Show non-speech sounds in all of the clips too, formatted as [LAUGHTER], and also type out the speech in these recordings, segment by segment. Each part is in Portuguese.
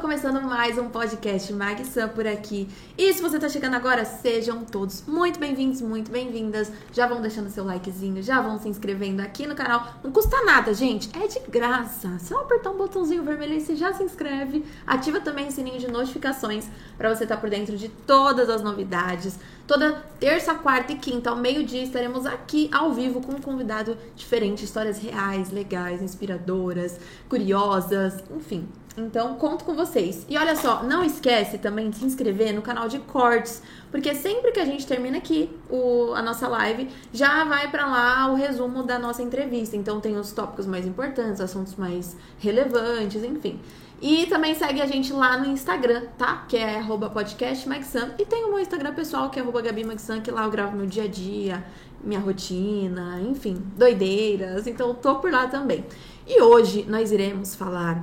começando mais um podcast Mag Sam por aqui. E se você tá chegando agora, sejam todos muito bem-vindos, muito bem-vindas. Já vão deixando seu likezinho, já vão se inscrevendo aqui no canal. Não custa nada, gente, é de graça. Só apertar um botãozinho vermelho e você já se inscreve. Ativa também o sininho de notificações para você estar tá por dentro de todas as novidades. Toda terça, quarta e quinta, ao meio-dia, estaremos aqui ao vivo com um convidado diferente, histórias reais, legais, inspiradoras, curiosas, enfim. Então, conto com vocês. E olha só, não esquece também de se inscrever no canal de cortes, porque sempre que a gente termina aqui o, a nossa live, já vai para lá o resumo da nossa entrevista. Então, tem os tópicos mais importantes, assuntos mais relevantes, enfim. E também segue a gente lá no Instagram, tá? Que é podcastmaxam. E tem o meu Instagram pessoal, que é gabimaxam, que lá eu gravo meu dia a dia, minha rotina, enfim, doideiras. Então, tô por lá também. E hoje nós iremos falar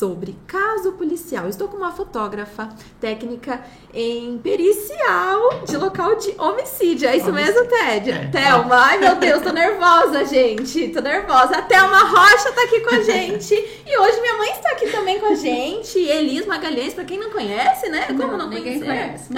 sobre caso policial. Estou com uma fotógrafa técnica em pericial de local de homicídio. É isso homicídio. mesmo, Ted? É. Thelma, ai meu Deus, tô nervosa, gente. Tô nervosa. A Thelma Rocha tá aqui com a [LAUGHS] gente. E hoje minha mãe está aqui também com a gente. Elis Magalhães, pra quem não conhece, né? Como não, não ninguém conhece?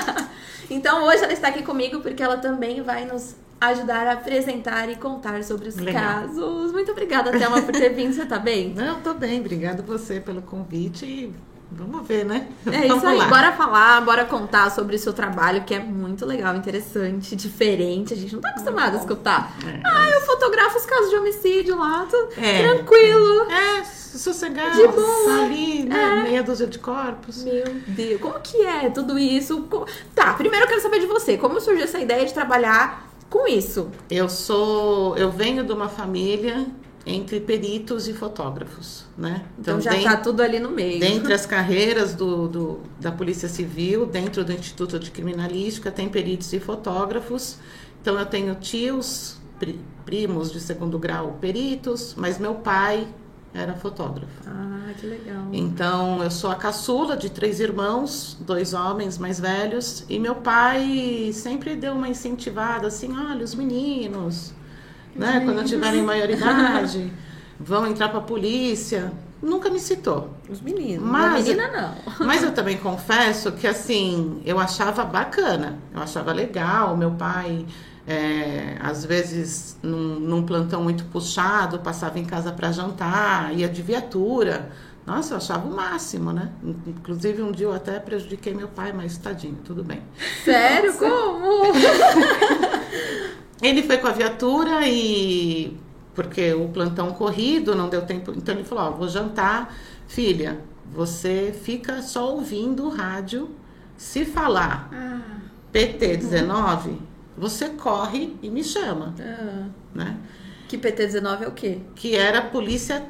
[LAUGHS] então hoje ela está aqui comigo porque ela também vai nos ajudar a apresentar e contar sobre os Legal. casos. Muito obrigada, Thelma, por ter vindo. Você tá bem? [LAUGHS] Não, tô bem. Obrigada você pelo convite e vamos ver, né? É vamos isso aí. Lá. Bora falar, bora contar sobre o seu trabalho, que é muito legal, interessante, diferente. A gente não tá acostumado a escutar. É. Ah, eu fotografo os casos de homicídio lá, tô é. tranquilo. É, sossegado. De boa. Ali, né? É. Meia dúzia de corpos. Meu Deus, como que é tudo isso? Tá, primeiro eu quero saber de você. Como surgiu essa ideia de trabalhar com isso? Eu sou, eu venho de uma família entre peritos e fotógrafos, né? Então, então já está tudo ali no meio. Dentre as [LAUGHS] carreiras do, do, da Polícia Civil, dentro do Instituto de Criminalística, tem peritos e fotógrafos. Então eu tenho tios, primos de segundo grau peritos, mas meu pai era fotógrafo. Ah, que legal. Então, eu sou a caçula de três irmãos, dois homens mais velhos, e meu pai sempre deu uma incentivada assim, olha, os meninos, né, quando tiverem maioridade, [LAUGHS] vão entrar para a polícia. Nunca me citou. Os meninos. Mas, menina não. [LAUGHS] mas eu também confesso que assim, eu achava bacana, eu achava legal, meu pai é, às vezes, num, num, plantão muito puxado, passava em casa para jantar, ia de viatura. Nossa, eu achava o máximo, né? Inclusive, um dia eu até prejudiquei meu pai, mas tadinho, tudo bem. Sério? Como? [LAUGHS] ele foi com a viatura e. Porque o plantão corrido não deu tempo. Então ele falou: Ó, vou jantar, filha, você fica só ouvindo o rádio. Se falar ah. PT 19, você corre e me chama. Ah. Né? Que PT-19 é o quê? Que era polícia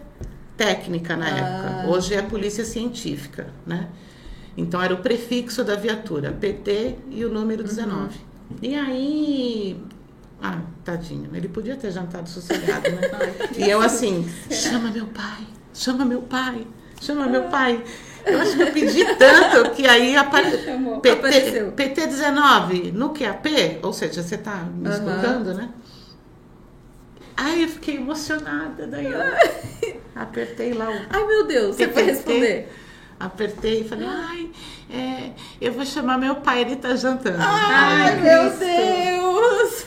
técnica na ah. época. Hoje é polícia científica, né? Então era o prefixo da viatura, PT e o número 19. Uhum. E aí ah, tadinho, ele podia ter jantado sossegado, né? [LAUGHS] e eu assim, chama meu pai, chama meu pai, chama meu pai. Eu acho que eu pedi tanto que aí apare... PT, apareceu. PT19 no QAP, ou seja, você tá me uhum. escutando, né? Aí eu fiquei emocionada, daí eu [LAUGHS] apertei lá o. Ai meu Deus, você foi responder. Apertei e falei, ai, é, eu vou chamar meu pai, ele tá jantando. Ai, ai meu Deus!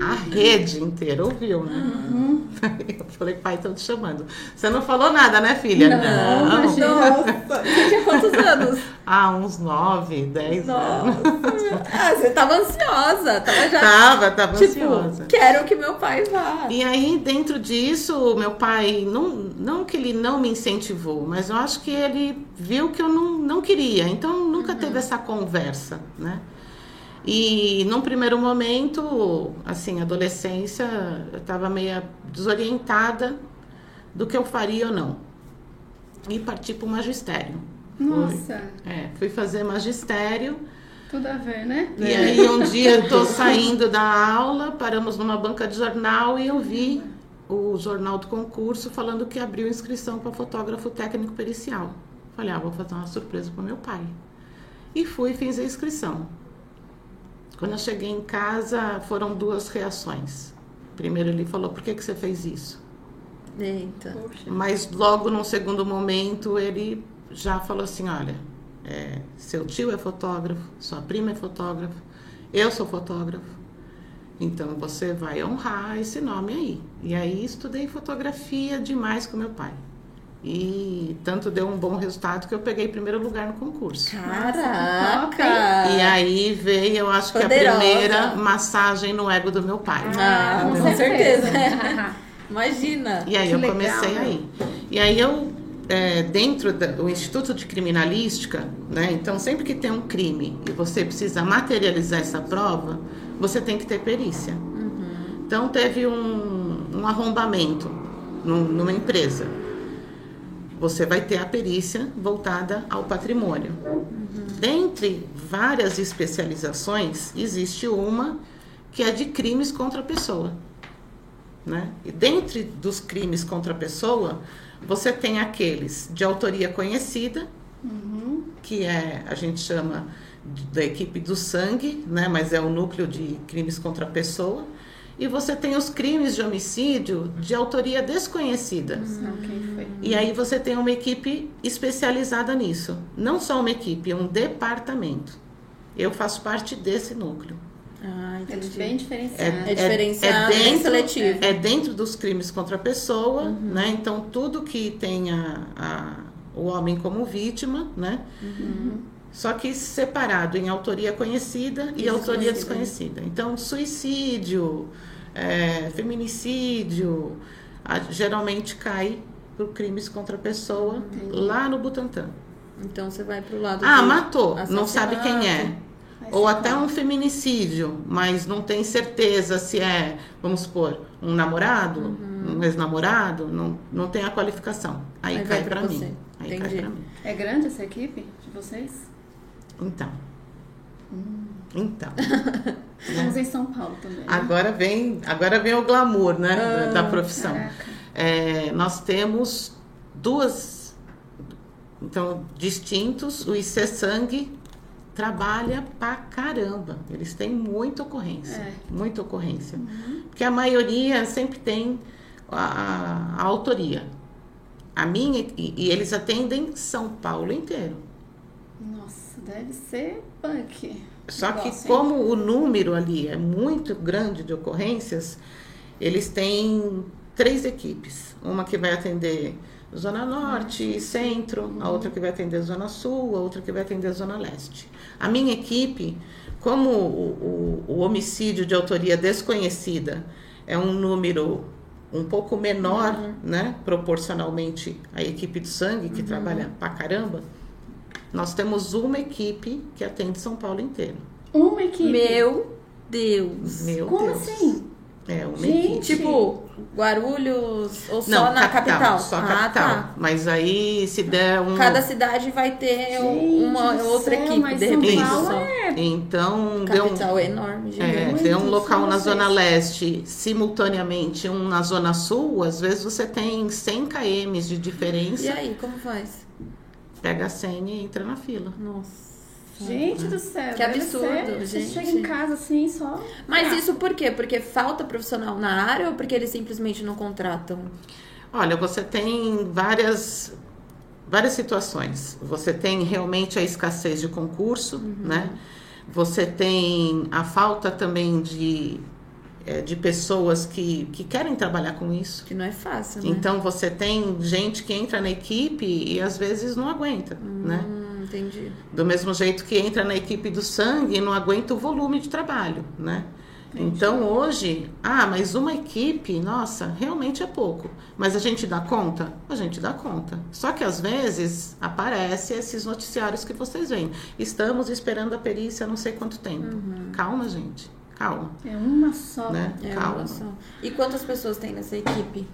A rede inteira ouviu, né? Uhum. Eu falei, pai, estão te chamando. Você não falou nada, né, filha? Não, não. Nossa, você tinha quantos anos? Ah, uns nove, dez anos. Ah, você tava ansiosa. Tava já. Tava, tava tipo, ansiosa. Quero que meu pai vá. E aí, dentro disso, meu pai, não, não que ele não me incentivou, mas eu acho que ele viu que eu não, não queria. Então, nunca uhum. teve essa conversa, né? E num primeiro momento, assim, adolescência, eu estava meio desorientada do que eu faria ou não. E parti para o magistério. Nossa! Fui, é, fui fazer magistério. Tudo a ver, né? E aí um dia eu tô [LAUGHS] saindo da aula, paramos numa banca de jornal e eu vi o jornal do concurso falando que abriu inscrição para fotógrafo técnico pericial. Falei, ah, vou fazer uma surpresa para meu pai. E fui e fiz a inscrição. Quando eu cheguei em casa, foram duas reações. Primeiro ele falou, por que, que você fez isso? Eita. Poxa. Mas logo num segundo momento ele já falou assim, olha, é, seu tio é fotógrafo, sua prima é fotógrafa, eu sou fotógrafo. Então você vai honrar esse nome aí. E aí estudei fotografia demais com meu pai. E tanto deu um bom resultado que eu peguei primeiro lugar no concurso. Caraca! E aí veio, eu acho que Poderosa. a primeira massagem no ego do meu pai. Ah, com Com certeza. certeza. [LAUGHS] Imagina. E aí Que eu legal, comecei né? aí. E aí eu, é, dentro do Instituto de Criminalística, né? Então sempre que tem um crime e você precisa materializar essa prova, você tem que ter perícia. Então teve um, um arrombamento num- numa empresa. Você vai ter a perícia voltada ao patrimônio. Dentre várias especializações, existe uma que é de crimes contra a pessoa. Né? E dentre dos crimes contra a pessoa, você tem aqueles de autoria conhecida, que é, a gente chama da equipe do sangue, né? mas é o núcleo de crimes contra a pessoa. E você tem os crimes de homicídio de autoria desconhecida. E aí você tem uma equipe especializada nisso. Não só uma equipe, é um departamento. Eu faço parte desse núcleo. Ah, É entendi. bem diferenciado. É diferenciado, bem dentro, seletivo. É dentro dos crimes contra a pessoa, Uhum. né? Então tudo que tem a, a- o homem como vítima, né? Uhum. Só que separado em autoria conhecida e autoria desconhecida. Então suicídio, é, feminicídio, a- geralmente cai por crimes contra a pessoa lá no Butantan. Então você vai pro lado Ah, matou, não sabe quem é. Ou até um feminicídio, mas não tem certeza se é, vamos supor, um namorado, um ex-namorado, não, não tem a qualificação. Aí, Aí cai você. mim. Aí Entendi. cai pra mim. É grande essa equipe de vocês? Então. Hum. Então. [LAUGHS] Estamos em São Paulo também. né? Agora vem, agora vem o glamour, né, Ah, da profissão. É, nós temos duas, então, distintos. O IC Sangue trabalha pra caramba. Eles têm muita ocorrência. É. Muita ocorrência. Porque a maioria sempre tem a, a- a autoria. A minha, e, e eles atendem São Paulo inteiro. Deve ser punk. Só que como o número ali é muito grande de ocorrências, eles têm três equipes. Uma que vai atender Zona Norte e Centro, a outra que vai atender Zona Sul, a outra que vai atender Zona Leste. A minha equipe, como o, o- o homicídio de autoria desconhecida é um número um pouco menor, né, proporcionalmente à equipe de sangue, que trabalha pra caramba, nós temos uma equipe que atende São Paulo inteiro. Uma equipe. Meu Deus. Meu Como Deus. assim? É uma Gente. equipe. Tipo, Guarulhos ou só Não, na capital? Só Ah, capital. tá. Mas aí se der um. Cada cidade vai ter Gente uma outra céu, equipe, mas de São repente Paulo só. Então deu um. Capital é enorme, gente. É, muito, tem um local só na vocês. Zona Leste, simultaneamente um na Zona Sul, às vezes você tem 100 km de E diferença, aí, como faz? Pega a senha e entra na fila. Nossa. Gente do céu. Que absurdo, ser- Você gente. chega em casa assim, só. Mas Ah, isso por quê? Porque falta profissional na área ou porque eles simplesmente não contratam? Olha, você tem várias várias situações. Você tem realmente a escassez de concurso, né? Você tem a falta também de, eh, de pessoas que, que querem trabalhar com isso. Que não é fácil, né? Então você tem gente que entra na equipe e às vezes não aguenta, né? Hum, entendi. Do mesmo jeito que entra na equipe do sangue e não aguenta o volume de trabalho, né? Então hoje, ah, mas uma equipe, nossa, realmente é pouco. Mas a gente dá conta? A gente dá conta. Só que às vezes aparece esses noticiários que vocês veem. Estamos esperando a perícia há não sei quanto tempo. Calma, gente. Calma, É uma só. né? É Calma. uma só. E quantas pessoas tem nessa equipe?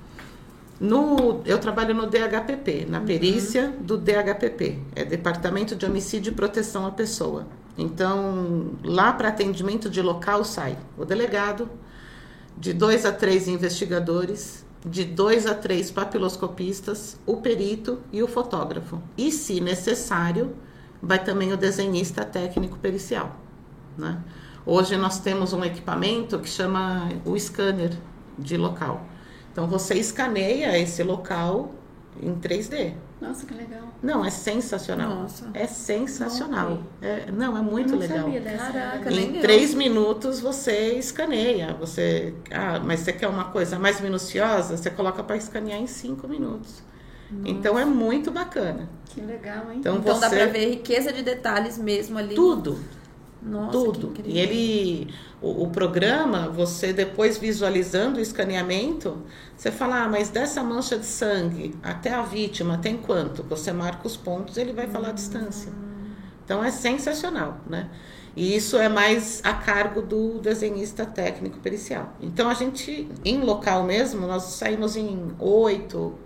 No, eu trabalho no DHPP, na perícia do DHPP, é Departamento de Homicídio e Proteção à Pessoa. Então, lá para atendimento de local sai o delegado, de dois a três investigadores, de dois a três papiloscopistas, o perito e o fotógrafo. E, se necessário, vai também o desenhista técnico pericial. Né? Hoje nós temos um equipamento que chama o scanner de local. Então você escaneia esse local em 3D. Nossa, que legal. Não, é sensacional. Nossa. É sensacional. É, não, é muito eu não legal. sabia dessa. Caraca, Em eu. três minutos você escaneia. Você, ah, mas você quer uma coisa mais minuciosa? Você coloca para escanear em cinco minutos. Então é muito bacana. Que legal, hein? Então, Então você dá pra ver riqueza de detalhes mesmo ali. tudo, Nossa, tudo. E ele, o, o programa, você depois visualizando o escaneamento, você fala, ah, mas dessa mancha de sangue até a vítima tem quanto? Você marca os pontos, ele vai falar a distância. Então é sensacional, né? E isso é mais a cargo do desenhista técnico pericial. Então a gente, em local mesmo, nós saímos em oito,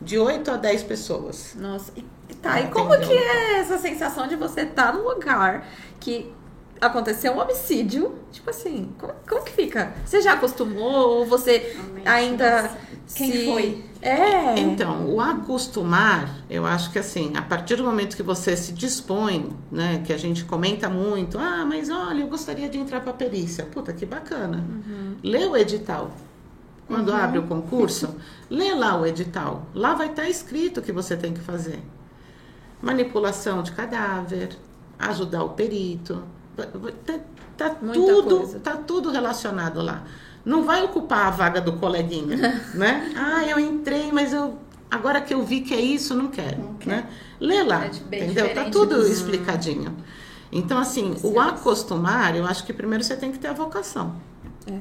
de 8 a 10 pessoas. Nossa, e, tá, e como que é essa sensação de você estar num lugar que aconteceu um homicídio? Tipo assim, como, como que fica? Você já acostumou ou você Amém. ainda Nossa. Quem se- foi? É. Então, o acostumar, eu acho que assim, a partir do momento que você se dispõe, né, que a gente comenta muito, ah, mas olha, eu gostaria de entrar para perícia. Puta, que bacana. Lê o edital. Quando abre o concurso, [LAUGHS] lê lá o edital. Lá vai estar escrito o que você tem que fazer. Manipulação de cadáver, ajudar o perito. Tá, tá tudo, coisa. tá tudo relacionado lá. Não vai ocupar a vaga do coleguinha, [LAUGHS] né? Ah, eu entrei, mas eu agora que eu vi que é isso, não quero, Não né? Lê lá, É entendeu? Tá tudo dos- explicadinho. Então, assim, o acostumar, eu acho que primeiro você tem que ter a vocação. É.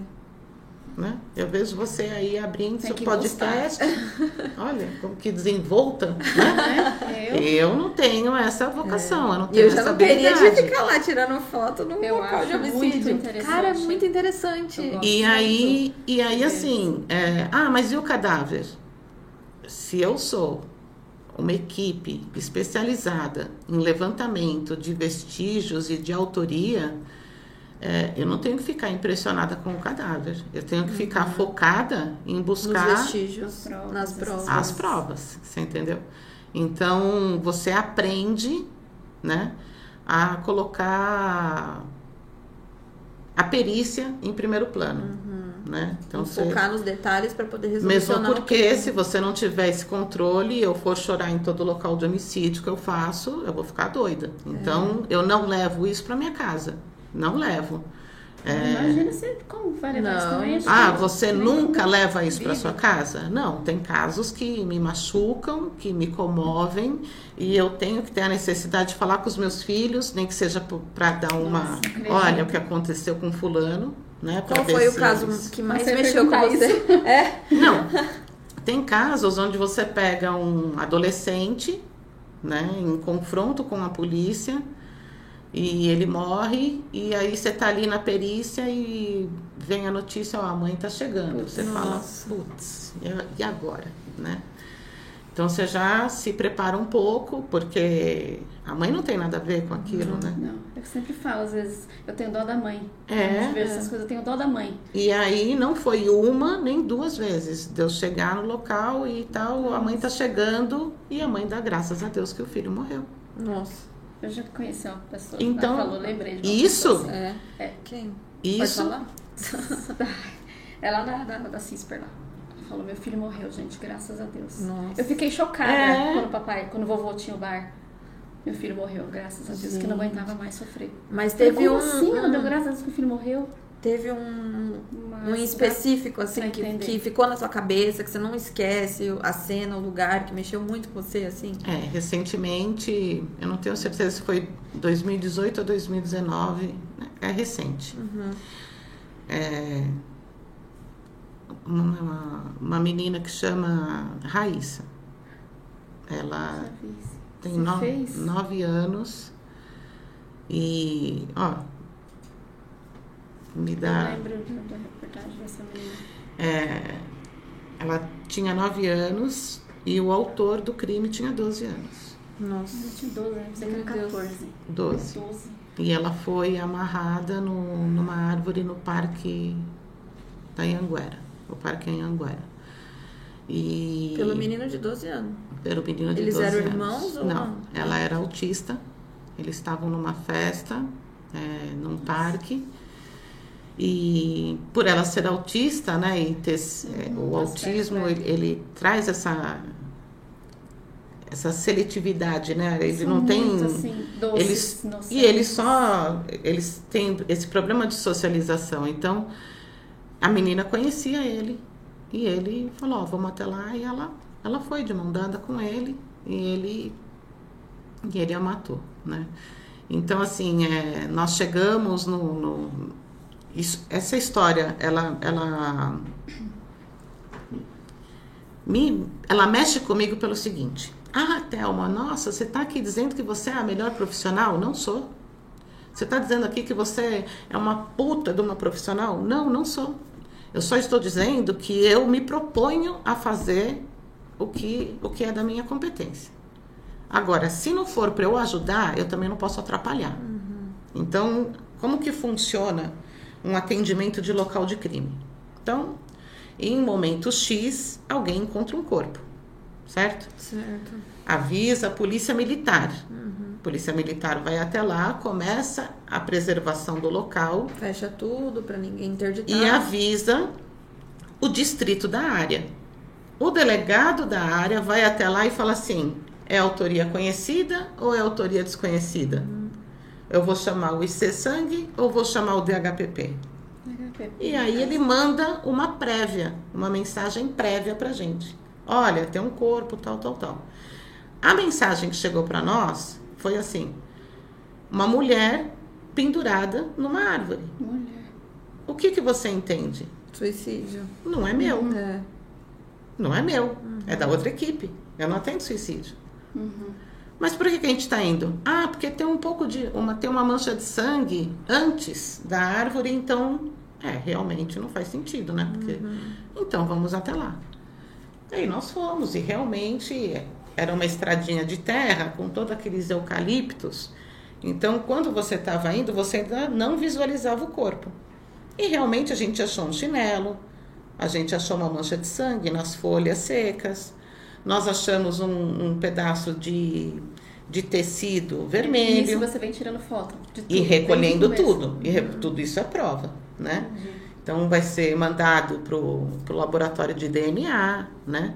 Né? Eu vejo você aí abrindo Tem seu podcast. [LAUGHS] Olha, como que desenvolta, né? É, eu, Eu não tenho essa vocação, eu não tenho eu já essa não teria de ficar lá tirando foto no Eu local de acho muito homicídio. interessante. Cara, é muito interessante. E aí, e aí É. assim, é, ah, mas e o cadáver? Se eu sou uma equipe especializada em levantamento de vestígios e de autoria, é, eu não tenho que ficar impressionada com o cadáver. Eu tenho que ficar focada em Nos buscar vestígios, Nas provas, nas essas provas. as provas, você entendeu? Então você aprende, né, a colocar a perícia em primeiro plano, né? Então você focar nos detalhes para poder resolver mesmo porque se você não tiver esse controle e eu for chorar em todo local de homicídio que eu faço, eu vou ficar doida. Então eu não levo isso para minha casa, não levo. É, Imagina você como vai levar isso Não. também. ah, você nem nunca leva isso para sua casa? Não, tem casos que me machucam, que me comovem e eu tenho que ter a necessidade de falar com os meus filhos, nem que seja para dar uma, Nossa, olha o que aconteceu com fulano, né? Qual foi o caso eles- que mais Você mexeu com você? É. Não. Tem casos onde você pega um adolescente, né, em confronto com a polícia, e ele morre, e aí você tá ali na perícia e vem a notícia, ó, a mãe tá chegando. Você fala, putz, e- agora, né? Então você já se prepara um pouco, porque a mãe não tem nada a ver com aquilo, né? Não, eu sempre falo, às vezes, eu tenho dó da mãe. É. Às vezes essas coisas, eu tenho dó da mãe. E aí não foi uma nem duas vezes. Deus chegar no local e tal, a mãe tá chegando e a mãe dá graças a Deus que o filho morreu. Nossa. Eu já conheci uma pessoa Então, ela falou, lembrei de uma isso- pessoa assim. É. É. Quem? Isso, Pode falar? [LAUGHS] É lá da, da, da Cisper lá. Ela falou, meu filho morreu, gente, graças a Deus. Nossa. Eu fiquei chocada É. quando o papai, quando o vovô tinha o bar. Meu filho morreu, graças a Deus, que não aguentava mais sofrer. Mas teve Como um. assim? Ela deu graças a Deus que o filho morreu. Teve um. Mas Um específico, assim, que, entender. que ficou na sua cabeça, que você não esquece a cena, o lugar, que mexeu muito com você, assim. é, recentemente, eu não tenho certeza se foi 2018 ou 2019, né? é recente. Uhum. É, uma, uma menina que chama Raíssa. Ela tem no- fez? nove anos e, ó, me Eu dá. lembro da reportagem dessa menina. É, ela tinha 9 anos e o autor do crime tinha 12 anos. Nossa. Eu tinha 12 anos, você Meu tinha Deus. 14. 12. 12. E ela foi amarrada no, numa árvore no parque da Anhanguera. O parque Anhanguera. E Pelo menino de 12 anos. pelo menino de Eles 12 eram anos. irmãos ou não? não? Ela era autista. Eles estavam numa festa, é, num parque. E por ela ser autista, né, e ter é, o Uhum, autismo, aspecto, ele, ele traz essa essa seletividade, né? Ele São não tem muito, assim, doces, eles e eles só eles têm esse problema de socialização. Então a menina conhecia ele e ele falou, ó, vamos até lá e ela ela foi de mão dada com ele e ele e ele a matou, né? Então assim, é, nós chegamos no, no- isso- essa história, ela ela me, ela mexe comigo pelo seguinte: Ah, Thelma, nossa, você está aqui dizendo que você é a melhor profissional? Não sou. Você está dizendo aqui que você é uma puta de uma profissional? Não, não sou. Eu só estou dizendo que eu me proponho a fazer o que, o que é da minha competência. Agora, se não for para eu ajudar, eu também não posso atrapalhar. Então, como que funciona um atendimento de local de crime? Então, em momento X, alguém encontra um corpo, certo? Certo. Avisa a polícia militar. Polícia militar vai até lá, começa a preservação do local Fecha tudo pra ninguém interditar. e avisa o distrito da área. O delegado da área vai até lá e fala assim: é autoria conhecida ou é autoria desconhecida? Eu vou chamar o IC Sangue ou vou chamar o DHPP? E aí ele manda uma prévia, uma mensagem prévia pra gente. Olha, tem um corpo, tal, tal, tal. A mensagem que chegou para nós foi assim: uma mulher pendurada numa árvore. Mulher. O que que você entende? Suicídio. Não é meu. É. Não é meu. É da outra equipe. Eu não atendo suicídio. Uhum. Mas por que, que a gente está indo? Ah, porque tem um pouco de. Uma, tem uma mancha de sangue antes da árvore, então. É, realmente não faz sentido, né? Porque, Então vamos até lá. E aí nós fomos, e realmente era uma estradinha de terra com todos aqueles eucaliptos. Então, quando você estava indo, você ainda não visualizava o corpo. E realmente a gente achou um chinelo, a gente achou uma mancha de sangue nas folhas secas, nós achamos um, um pedaço de, de tecido Isso vermelho você vem tirando foto de tudo. e recolhendo tudo. E re- tudo isso é prova, né? Então vai ser mandado pro, pro laboratório de DNA, né?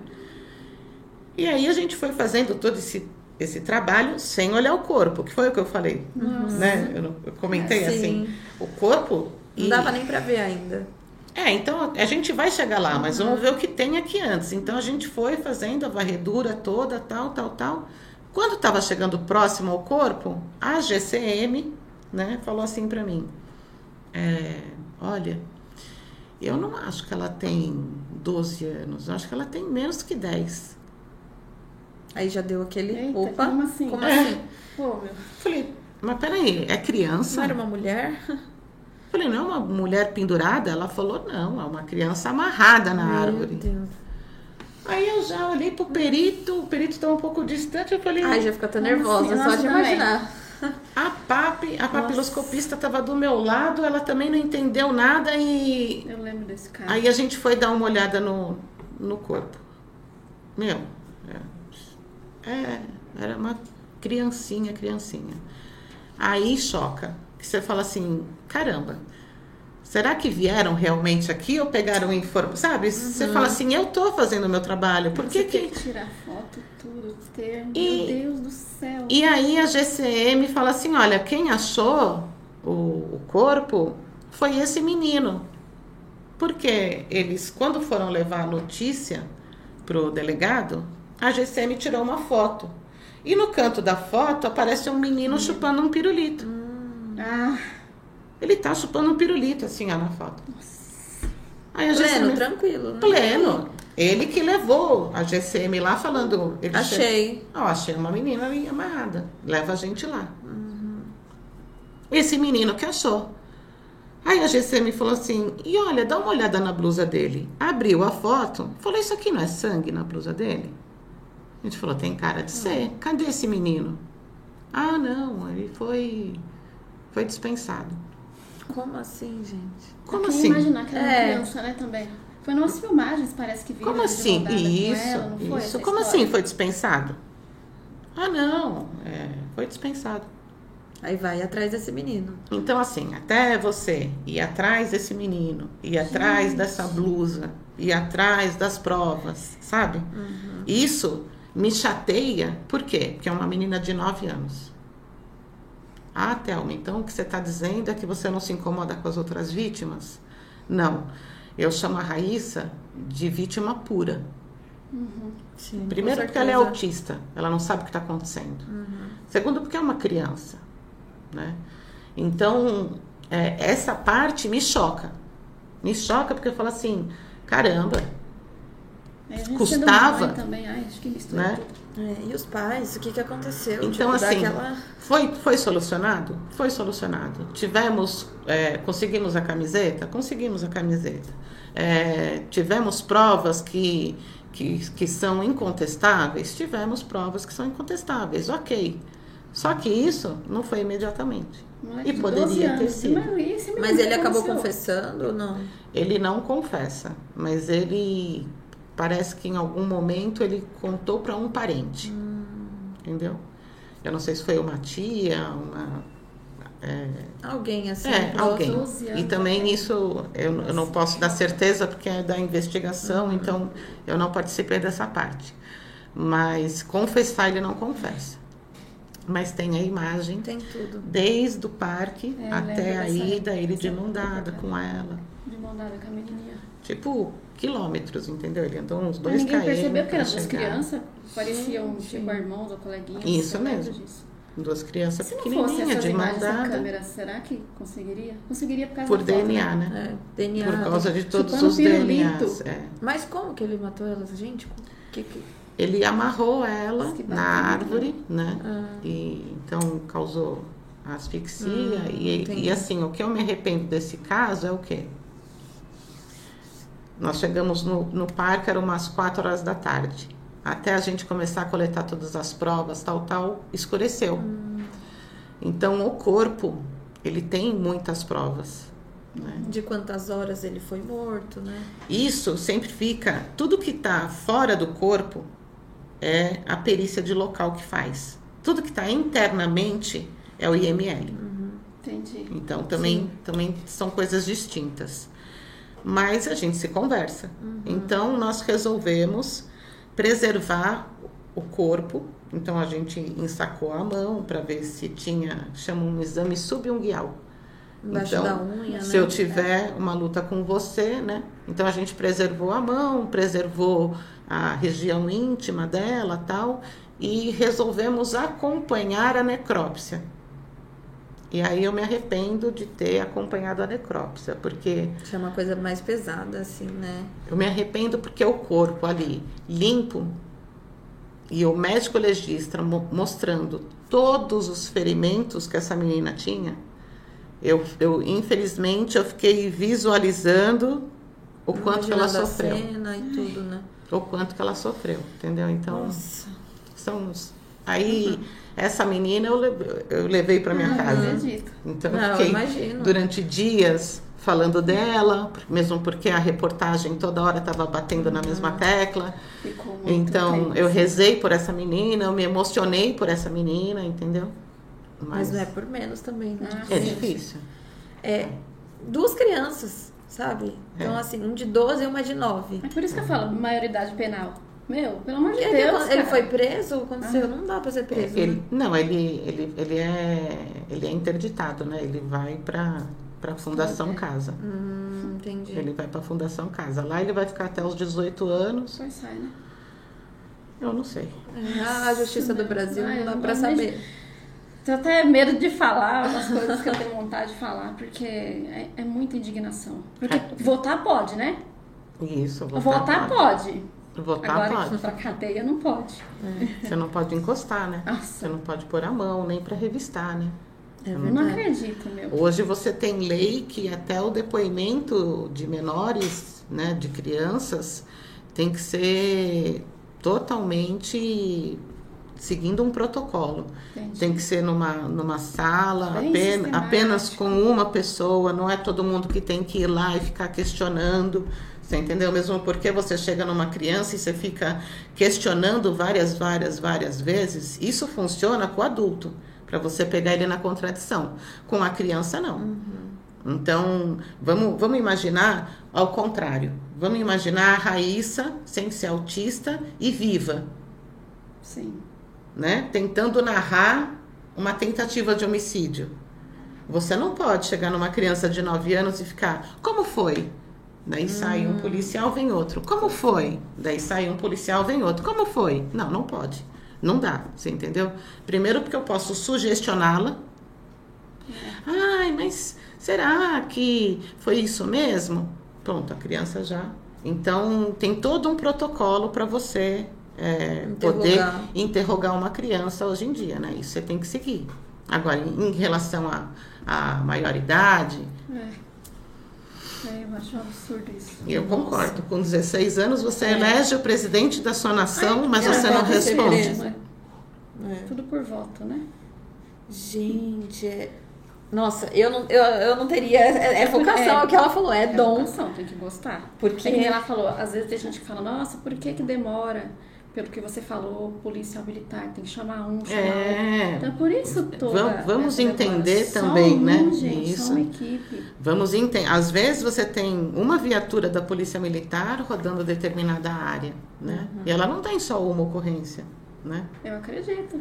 E aí a gente foi fazendo todo esse, esse trabalho sem olhar o corpo, que foi o que eu falei, né? Eu, eu comentei É, sim. assim, o corpo Não e- dava nem pra ver ainda. É, então a gente vai chegar lá, mas vamos ver o que tem aqui antes. Então a gente foi fazendo a varredura toda, tal, tal, tal. Quando estava chegando próximo ao corpo, a GCM, né, falou assim para mim: é, Olha, eu não acho que ela tem 12 anos, eu acho que ela tem menos que 10. Aí já deu aquele. Eita, Opa! como assim? Como É. assim? Pô, meu. Falei, mas peraí, é criança? Não era uma mulher? Falei, não é uma mulher pendurada? Ela falou, não, é uma criança amarrada na Meu árvore. Deus. Aí eu já olhei pro perito, o perito estava um pouco distante, eu falei, Ai, já fica Como nervosa, assim? só de também. imaginar. a PAP, a papiloscopista estava do meu lado, ela também não entendeu nada e Eu lembro desse cara. aí a gente foi dar uma olhada no, no corpo. Meu, é, é, era uma criancinha, criancinha. Aí choca, que você fala assim, caramba, será que vieram realmente aqui ou pegaram informação? Sabe, você fala assim, eu tô fazendo o meu trabalho, por que Você que... tem que tirar foto, tudo, ter. E- Meu Deus do céu. E aí a GCM fala assim, olha, quem achou o, o corpo foi esse menino. Porque eles, quando foram levar a notícia pro delegado, a GCM tirou uma foto. E no canto da foto aparece um menino chupando um pirulito. Ah, Ele tá chupando um pirulito, assim, ó, na foto. Aí a Pleno, GCM... tranquilo. né? Pleno. Ele que levou a GCM lá falando... Achei. Ó, achei uma menina ali amarrada. Leva a gente lá. Esse menino que achou. Aí a GCM falou assim: e olha, dá uma olhada na blusa dele. Abriu a foto, falou: Isso aqui não é sangue na blusa dele? A gente falou: Tem cara de ser. Cadê esse menino? Ah, não, ele foi, foi dispensado. Como assim, gente? Como eu assim? imaginar que era uma É. criança, né, também. Foi nas filmagens, parece que viram Como assim? dada com Isso, ela, não foi isso. essa Como história? assim foi dispensado? Ah, não, é, foi dispensado. Aí vai atrás desse menino. Então, assim, até você ir atrás desse menino, ir atrás dessa blusa, ir atrás das provas, sabe? Isso me chateia, por quê? Porque é uma menina de 9 anos. Ah, Thelma, então o que você está dizendo é que você não se incomoda com as outras vítimas? Não. Eu chamo a Raíssa de vítima pura. Sim, Primeiro porque ela é autista, ela não sabe o que está acontecendo. Uhum. Segundo porque é uma criança, né? Então, é, essa parte me choca. Me choca porque eu falo assim, caramba, É, Custava. também, ai, acho que mistura né? tudo. É, e os pais, o que que aconteceu? Então, Tipo, assim, aquela- foi, foi solucionado? Foi solucionado. Tivemos, é, conseguimos a camiseta? Conseguimos a camiseta. É, tivemos provas que, que, que são incontestáveis? Tivemos provas que são incontestáveis, ok. Só que isso não foi imediatamente. Moleque E de poderia 12 ter anos. sido. Mas, menino Mas ele acabou aconteceu? confessando ou não? Ele não confessa, mas ele parece que em algum momento ele contou para um parente. Entendeu? Eu não sei se foi uma tia, uma. É, Alguém assim. é, alguém. 12 E também nisso eu, eu não posso dar certeza porque é da investigação, então eu não participei dessa parte. Mas confessar ele não confessa. Mas tem a imagem Tem tudo. desde o parque É, eu até a ida, ele de mão dada com ela. De mão dada com a menininha. Tipo, quilômetros, entendeu? Ele andou uns dois ninguém km percebeu que eram duas crianças. Pareciam Gente. tipo irmãos ou coleguinhas. Isso mesmo. disso. Duas crianças pequenininhas, de mão da dada, câmera, será que conseguiria? Conseguiria por causa por DNA, né? né? É, DNA. Por causa de todos Chupando os. DNAs. é. Mas como que ele matou elas, gente? Que, que... Ele amarrou ela Que na árvore, né? Ah, E então causou asfixia. Hum, e, e assim, o que eu me arrependo desse caso é o quê? Nós chegamos no, no parque, eram umas 4 horas da tarde. Até a gente começar a coletar todas as provas, tal, tal, escureceu. Hum. Então o corpo, ele tem muitas provas. Né? de quantas horas ele foi morto, né? Isso sempre fica, tudo que está fora do corpo é a perícia de local que faz. Tudo que está internamente é o IML. Entendi. Então também, também são coisas distintas. Mas a gente se conversa. Então nós resolvemos preservar o corpo. Então a gente ensacou a mão para ver se tinha, chama um exame subunguial. Embaixo Então, da unha, Se né? eu tiver uma luta com você, né? Então a gente preservou a mão, preservou a região íntima dela, tal, e resolvemos acompanhar a necrópsia. E aí eu me arrependo de ter acompanhado a necrópsia, porque Isso é uma coisa mais pesada, assim, né? eu me arrependo porque o corpo ali limpo e o médico legista mo- mostrando todos os ferimentos que essa menina tinha, eu, eu infelizmente eu fiquei visualizando o quanto que ela Imaginando a sofreu, cena e tudo, né? o quanto que ela sofreu, entendeu? Então Nossa. são os- aí essa menina eu levei, eu levei para minha Ah, casa. acredito. Então Não, eu fiquei imagino. durante dias falando dela, mesmo porque a reportagem toda hora estava batendo na mesma tecla. Ficou muito Então tempo, eu rezei por essa menina, eu me emocionei por essa menina, entendeu? Mas não é por menos também, né? Ah, é difícil. É duas crianças, sabe? Então, É. assim, um de 12 e uma de 9. É por isso que eu falo maioridade penal. Meu, pelo amor de Deus. ele cara. foi preso, aconteceu, não dá pra ser preso. Ele, né? não, ele, ele, ele é ele é interditado, né? Ele vai para para Fundação Ok. Casa. Hum, entendi. Ele vai para Fundação Casa. Lá ele vai ficar até os 18 anos. Depois sai, né? Eu não sei. É, a Justiça do Brasil Ah, não eu dá não pra saber. Tenho até medo de falar umas coisas que eu tenho vontade de falar, porque é, é muita indignação. Porque É. votar pode, né? Isso, votar, Votar pode. Votar Agora pode. pra cadeia não pode. Você não pode encostar, né? Nossa. Você não pode pôr a mão, nem para revistar, né? É Eu não verdade. acredito, meu. Hoje você tem lei que até o depoimento de menores, né, de crianças, tem que ser totalmente seguindo um protocolo. Entendi. Tem que ser numa, numa sala, apenas, apenas com uma pessoa, não é todo mundo que tem que ir lá e ficar questionando. Você entendeu? Mesmo porque você chega numa criança e você fica questionando várias, várias, várias vezes, isso funciona com o adulto. para você pegar ele na contradição. Com a criança, não. Então, vamos, vamos imaginar ao contrário. Vamos imaginar a Raíssa sem ser autista e viva, Sim. né? Tentando narrar uma tentativa de homicídio. Você não pode chegar numa criança de 9 anos e ficar, como foi? Daí sai um policial, vem outro. Como foi? Daí sai um policial, vem outro. Como foi? Não, não pode. Não dá, você entendeu? Primeiro porque eu posso sugestioná-la. Ai, mas será que foi isso mesmo? Pronto, a criança já. Então tem todo um protocolo para você é, poder Interrogar. interrogar uma criança hoje em dia, né? Isso você tem que seguir. Agora, em relação à à maioridade, É. É, eu acho um absurdo isso. eu Nossa. concordo. Com 16 anos, você É. elege o presidente da sua nação, Ai, mas é, você não responde. É, É. Tudo por voto, né? Gente, é- nossa, eu não, eu, eu não teria. É, é vocação, é, o que ela falou, é, É dom. vocação, tem que gostar. Porque- É ela falou, às vezes tem gente que fala, nossa, por que que demora? Pelo que você falou, policial militar, tem que chamar um, chamar outro. É. Então, por isso toda Vamos- entender Só também, um, né? Gente, Isso. Só uma equipe. Vamos entender. Às vezes você tem uma viatura da Polícia Militar rodando determinada área, né? Uhum. E ela não tem só uma ocorrência, né? Eu acredito.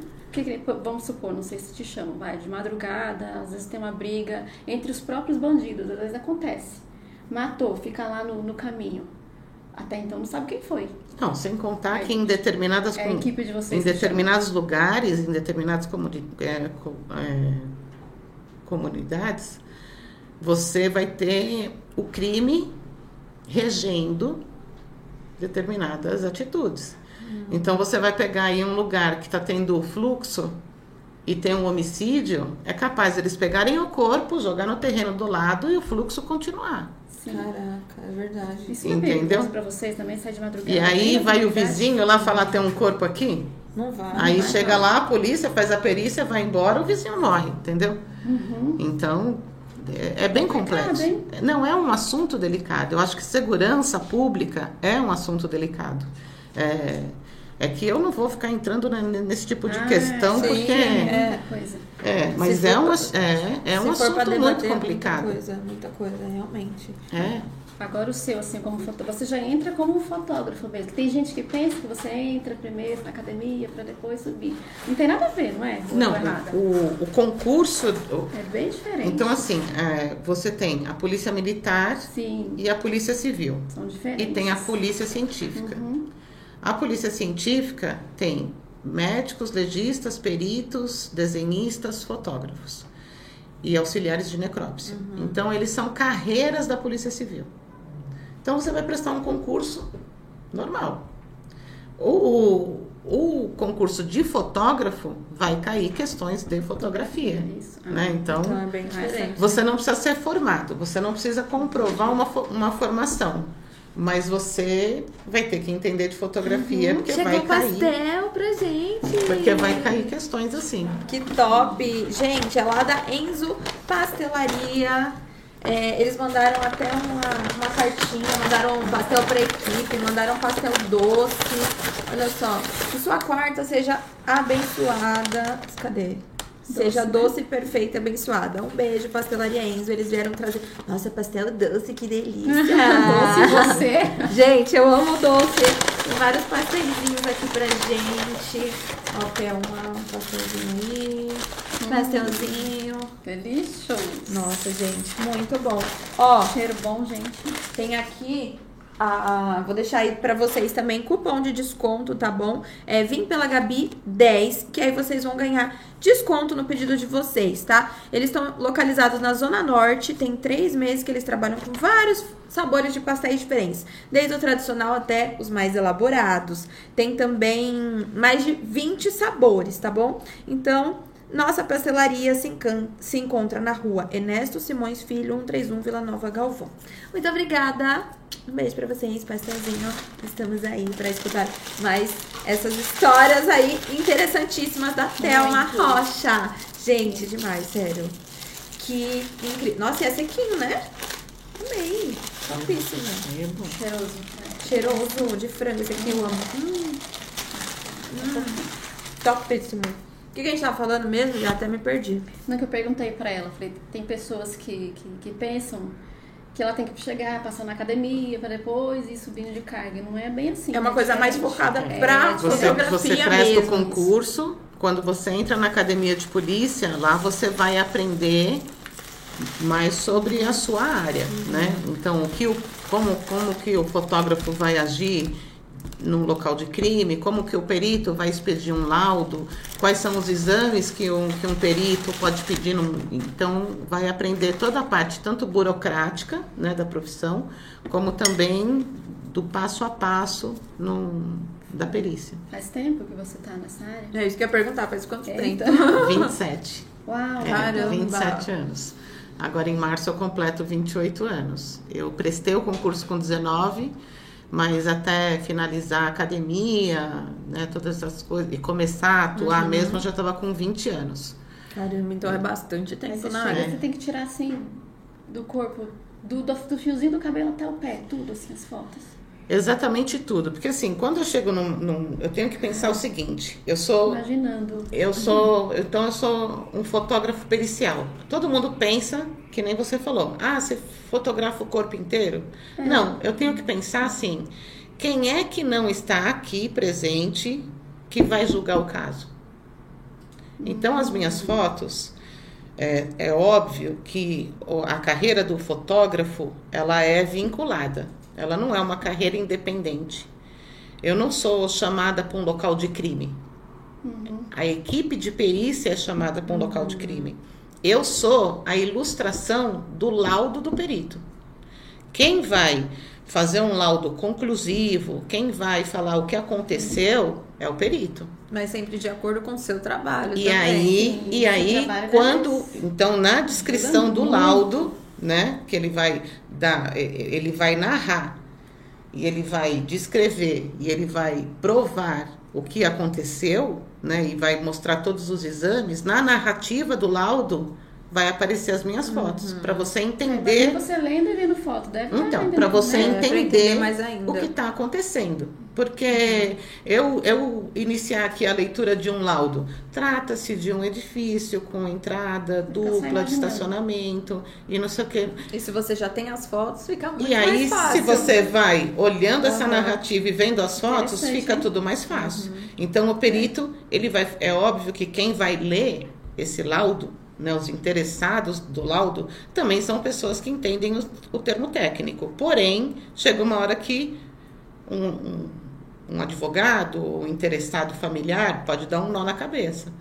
Vamos supor, não sei se te chamam, vai, de madrugada, às vezes tem uma briga entre os próprios bandidos, às vezes acontece. Matou, fica lá no, no caminho. Até então não sabe quem foi. Não, sem contar É. que em determinadas É a com- equipe de vocês. em determinados lugares, em determinadas comuni- é, co- é, comunidades, você vai ter o crime regendo determinadas atitudes. Então você vai pegar aí um lugar que está tendo fluxo e tem um homicídio, é capaz eles pegarem o corpo, jogar no terreno do lado e o fluxo continuar. Caraca, é verdade. Isso Entendeu? vocês também, sai de madrugada. E aí Tem vai o vizinho lá falar tem um corpo aqui, Não vai. Aí não vai, chega não. lá, a polícia faz a perícia, vai embora, o vizinho morre, entendeu? Uhum. Então, é, é bem complexo. Não é um assunto delicado. Eu acho que segurança pública é um assunto delicado. É, é que eu não vou ficar entrando nesse tipo de Ah, questão, sim, porque. é. É, mas Se é for um, pra- ass- é, é um for pra assunto muito é complicado. Muita coisa, muita coisa, realmente. É. Agora o seu, assim, como fotógrafo, você já entra como um fotógrafo mesmo. Tem gente que pensa que você entra primeiro na academia pra depois subir. Não tem nada a ver, não é? Ou Não, o, o concurso. o- É bem diferente. Então, assim, é, você tem a polícia militar Sim, e a polícia civil. são diferentes. E tem a polícia científica. Uhum. A polícia científica tem médicos, legistas, peritos, desenhistas, fotógrafos e auxiliares de necrópsia. Então, eles são carreiras da polícia civil. Então, você vai prestar um concurso normal. O, o concurso de fotógrafo vai cair questões de fotografia. É isso. Né? Então, Então é diferente. você não precisa ser formado, você não precisa comprovar uma, uma formação. Mas você vai ter que entender de fotografia, porque Chegou vai um cair. pastel pra gente. Porque vai cair questões assim. Que top! Gente, é lá da Enzo Pastelaria. É, eles mandaram até uma, uma cartinha, mandaram um pastel pra equipe, mandaram pastel doce. Olha só, que sua quarta seja abençoada. Cadê? Seja Doce, né? doce, perfeita abençoada. Um beijo, Pastelaria Enzo. Eles vieram trazer. Nossa, pastel doce, que delícia! [LAUGHS] Doce você. Gente, eu amo doce. Tem vários pastelzinhos aqui pra gente. Ó, uma, um pastelzinho aí. Pastelzinho. Delicioso. Nossa, gente, muito bom. Ó, Cheiro bom, gente. tem aqui. A, vou deixar aí pra vocês também cupom de desconto, tá bom? É Vim pela Gabi 10, que aí vocês vão ganhar desconto no pedido de vocês, tá? Eles estão localizados na Zona Norte, tem três meses que eles trabalham com vários sabores de pastéis diferentes, desde o tradicional até os mais elaborados. Tem também mais de 20 sabores, tá bom? Então, nossa pastelaria se, se encontra na rua Ernesto Simões Filho, 131 Vila Nova Galvão. Muito obrigada. Um beijo pra vocês, pastelzinho. Estamos aí pra escutar mais essas histórias aí interessantíssimas da Thelma. Rocha. Gente, demais, sério. Que incrível. Nossa, e é sequinho, né? Amei. Topíssimo. Cheiroso. Cheiroso de frango, esse aqui eu amo. Hum. Hum. Topíssimo. Que, que a gente tava falando mesmo? Já até me perdi. No que eu perguntei pra ela, falei, tem pessoas que, que, que pensam que ela tem que chegar, passar na academia para depois ir subindo de carga. Não é bem assim. É uma né? coisa mais Diferente. focada É, pra é Você, fotografia você presta o mesmo. concurso, quando você entra na academia de polícia, lá você vai aprender mais sobre a sua área, né? Então, o que o, como, como que o fotógrafo vai agir num local de crime, como que o perito vai expedir um laudo, quais são os exames que um, que um perito pode pedir. Num, então, vai aprender toda a parte, tanto burocrática né, da profissão, como também do passo a passo num, da perícia. Faz tempo que você tá nessa área? É isso que eu ia perguntar, faz quanto tempo? [LAUGHS] [LAUGHS] Eita. 27. Uau! É, Caramba. 27 anos. Agora em março eu completo 28 anos. Eu prestei o concurso com 19, mas até finalizar a academia, né, todas essas coisas, e começar a atuar Uhum. mesmo, eu já estava com 20 anos. Caramba, então é bastante tempo você chega, área. você tem que tirar assim do corpo, do, do, do fiozinho do cabelo até o pé, tudo assim, as fotos. Exatamente tudo. Porque assim, quando eu chego num, num- Eu tenho que pensar o seguinte, eu sou. Imaginando. Eu sou, então eu sou um fotógrafo pericial. Todo mundo pensa que nem você falou. Ah, você fotografa o corpo inteiro? Não, eu tenho que pensar assim: quem é que não está aqui presente que vai julgar o caso? Então as minhas fotos é, é óbvio que a carreira do fotógrafo ela é vinculada. Ela não é uma carreira independente. Eu não sou chamada para um local de crime. A equipe de perícia é chamada para um local de crime. Eu sou a ilustração do laudo do perito. Quem vai fazer um laudo conclusivo, quem vai falar o que aconteceu é o perito. Mas sempre de acordo com o seu trabalho E também. aí, e seu aí trabalho quando, então na descrição do laudo, né, que ele vai dar, e- e- ele vai narrar e ele vai descrever e ele vai provar o que aconteceu, né, e vai mostrar todos os exames, na narrativa do laudo vai aparecer as minhas fotos para você entender Imagina você lendo e vendo foto, deve então, entendendo, para você né? É, entender, entender mais ainda. o que está acontecendo. Porque eu, eu iniciar aqui a leitura de um laudo, trata-se de um edifício com entrada dupla de estacionamento e não sei o quê. E se você já tem as fotos, fica muito E aí, mais fácil. se você vai olhando essa Aham. narrativa e vendo as fotos, fica hein? tudo mais fácil. Uhum. Então, o perito, ele vai. É óbvio que quem vai ler esse laudo, né, os interessados do laudo, também são pessoas que entendem o, o termo técnico. Porém, chega uma hora que um, um, um advogado ou um interessado familiar pode dar um nó na cabeça.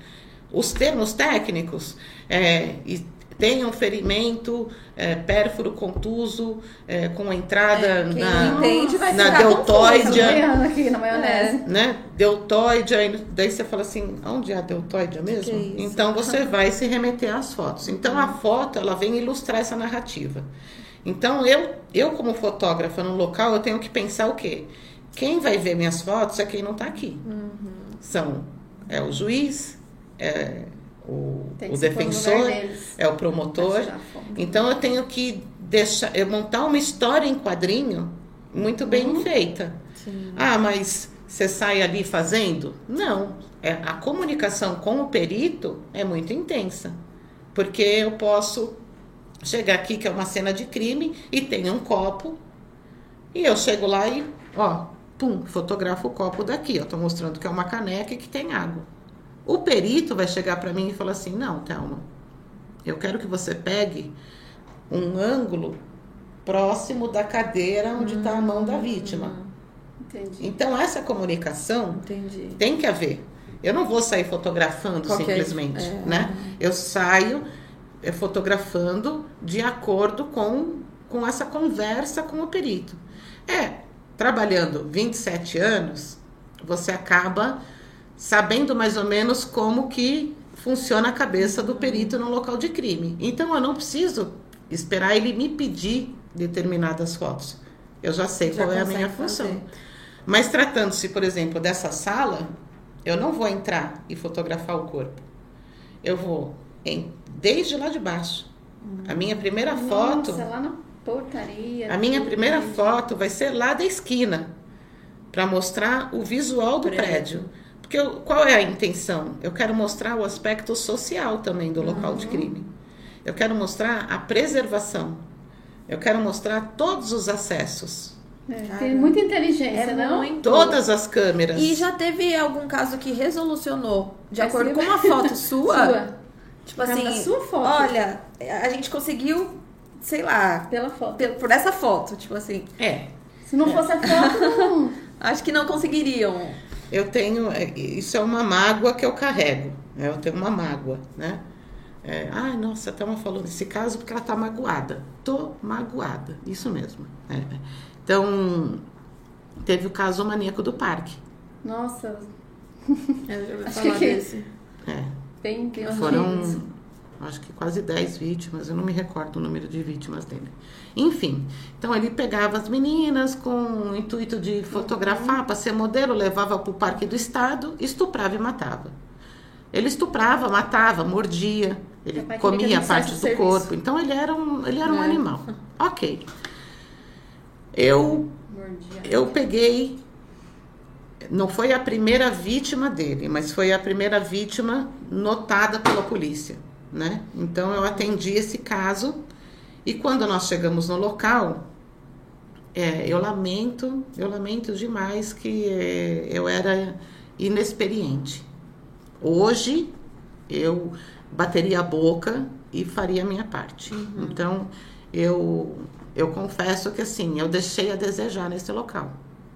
Os termos técnicos, é, e tem um ferimento, é, pérfuro contuso, é, com entrada É, quem na, entende vai na deltoide, aqui na maionese. né? Deltoide, aí daí você fala assim, onde é a deltoide mesmo? Que é isso? Então você vai se remeter às fotos. Então a foto, ela vem ilustrar essa narrativa. Então eu, eu como fotógrafa no local, eu tenho que pensar o quê? Quem vai ver minhas fotos é quem não está aqui. Uhum. São é o juiz, é o, o defensor, é o promotor. Então eu tenho que deixar, eu montar uma história em quadrinho muito bem Uhum. feita. Sim. Ah, mas você sai ali fazendo? Não. É, a comunicação com o perito é muito intensa. Porque eu posso chegar aqui, que é uma cena de crime, e tem um copo, e eu chego lá e, ó, pum, fotografo o copo daqui. Eu tô mostrando que é uma caneca e que tem água. O perito vai chegar para mim e falar assim: não, Thelma, eu quero que você pegue um ângulo próximo da cadeira onde está a mão da vítima. Entendi. Então, essa comunicação Entendi. tem que haver. Eu não vou sair fotografando Qualquer- simplesmente, é. né? Eu saio é, fotografando de acordo com, com essa conversa com o perito. É, trabalhando 27 anos, você acaba sabendo mais ou menos como que funciona a cabeça do perito no local de crime. Então, eu não preciso esperar ele me pedir determinadas fotos. Eu já sei Já qual é a minha função. fazer. Mas tratando-se, por exemplo, dessa sala, eu não vou entrar e fotografar o corpo. Eu vou em, desde lá de baixo. A minha primeira foto, Nossa, lá na portaria. a minha primeira foto vai ser lá da esquina, para mostrar o visual do Prédio. prédio. Porque eu, qual é a intenção? Eu quero mostrar o aspecto social também do local de crime. Eu quero mostrar a preservação. Eu quero mostrar todos os acessos. É, tem muita inteligência, É não? muito. Todas as câmeras. E já teve algum caso que resolucionou de É acordo sim. com uma foto [LAUGHS] sua? Sua. Tipo assim, sua foto. olha, a gente conseguiu, sei lá, Pela foto. pe- por essa foto, tipo assim. É. Se não fosse a foto, [LAUGHS] não. Acho que não conseguiriam. Eu tenho. é, Isso é uma mágoa que eu carrego. né? Eu tenho uma mágoa, né? É, Ai, nossa, a Thelma falou nesse caso porque ela tá magoada. Tô magoada, isso mesmo. é. Então, teve o caso maníaco do parque. Nossa, Eu já ouvi Acho falar que- desse. É, bem bem foram, isso. Acho que quase 10 vítimas, eu não me recordo o número de vítimas dele. Enfim, então ele pegava as meninas com o intuito de fotografar para ser modelo, levava para o Parque do Estado, estuprava e matava. Ele estuprava, matava, mordia, ele comia ele parte do fizesse o corpo. serviço. Então ele era um, ele era um É. animal. Ok. Eu Mordia. eu peguei. Não foi a primeira vítima dele, mas foi a primeira vítima notada pela polícia, né? Então eu atendi esse caso e quando nós chegamos no local, é, eu lamento, eu lamento demais que é, eu era inexperiente. Hoje eu bateria a boca e faria a minha parte. Então eu eu confesso que assim eu deixei a desejar nesse local,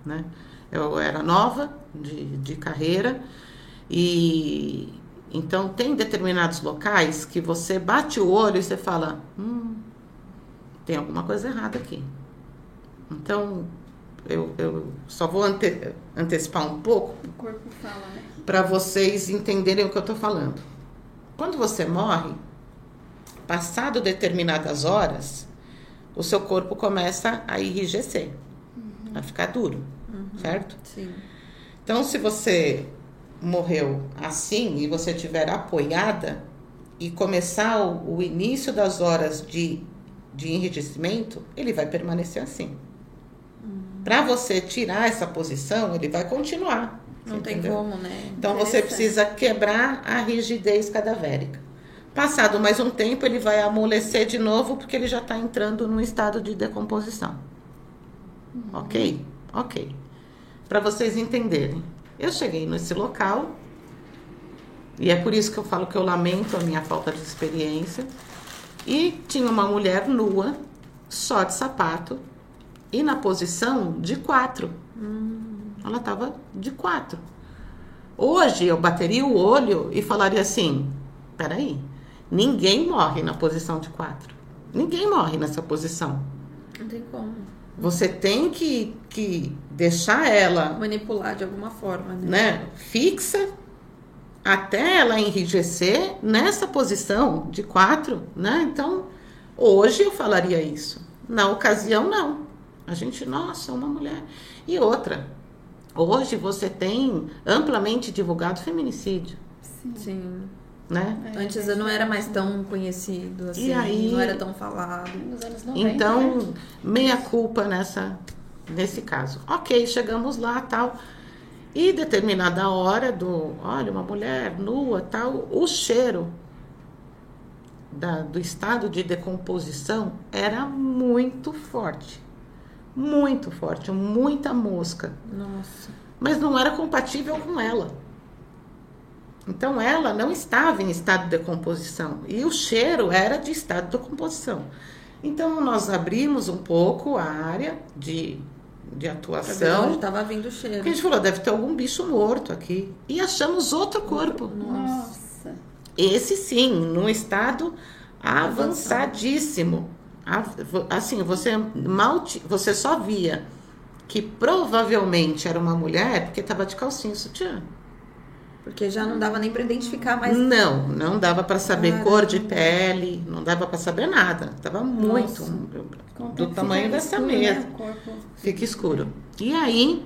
né? Eu era nova de, de carreira e então tem determinados locais que você bate o olho e você fala, hum, tem alguma coisa errada aqui. Então eu, eu só vou ante- antecipar um pouco O corpo fala, né? para vocês entenderem o que eu estou falando. Quando você morre, passado determinadas horas, o seu corpo começa a enrijecer, a ficar duro, certo? Sim. Então, se você morreu assim e você tiver apoiada e começar o, o início das horas de, de enrijecimento, ele vai permanecer assim. Para você tirar essa posição, ele vai continuar. Não tem entendeu? como, né? Então você precisa quebrar a rigidez cadavérica. Passado mais um tempo, ele vai amolecer de novo porque ele já está entrando num estado de decomposição. Ok? Ok. Para vocês entenderem. Eu cheguei nesse local e é por isso que eu falo que eu lamento a minha falta de experiência. E tinha uma mulher nua, só de sapato, e na posição de quatro. Ela estava de quatro. Hoje eu bateria o olho e falaria assim: peraí, ninguém morre na posição de quatro. Ninguém morre nessa posição. Não tem como. Você tem que, que deixar ela Manipular de alguma forma, né? né, fixa até ela enrijecer nessa posição de quatro, né? Então, hoje eu falaria isso. Na ocasião, não. A gente, nossa, uma mulher. E outra, hoje você tem amplamente divulgado feminicídio, Sim. Né? É, Antes não era mais tão conhecido assim, E aí- não era tão falado. Nos anos 90. né? Então, meia culpa nessa, nesse caso. Ok, chegamos lá, tal. E determinada hora do, olha, uma mulher nua, tal, o cheiro da- do estado de decomposição era muito forte. Muito forte, muita mosca. Nossa. Mas não era compatível com ela. Então ela não estava em estado de decomposição e o cheiro era de estado de decomposição. Então nós abrimos um pouco a área de, de atuação. onde tava vindo o cheiro. Porque a gente falou, deve ter algum bicho morto aqui. E achamos outro corpo. Nossa. Esse sim, num estado avançadíssimo. Av- Assim, você mal você só via que provavelmente era uma mulher porque estava de calcinha sutiã. Porque já não dava nem pra identificar mais. Não, não dava para saber Caramba. cor de pele, não dava para saber nada. Tava muito Nossa. Do tamanho dessa escuro, mesa. Né? O corpo. Fica escuro. E aí,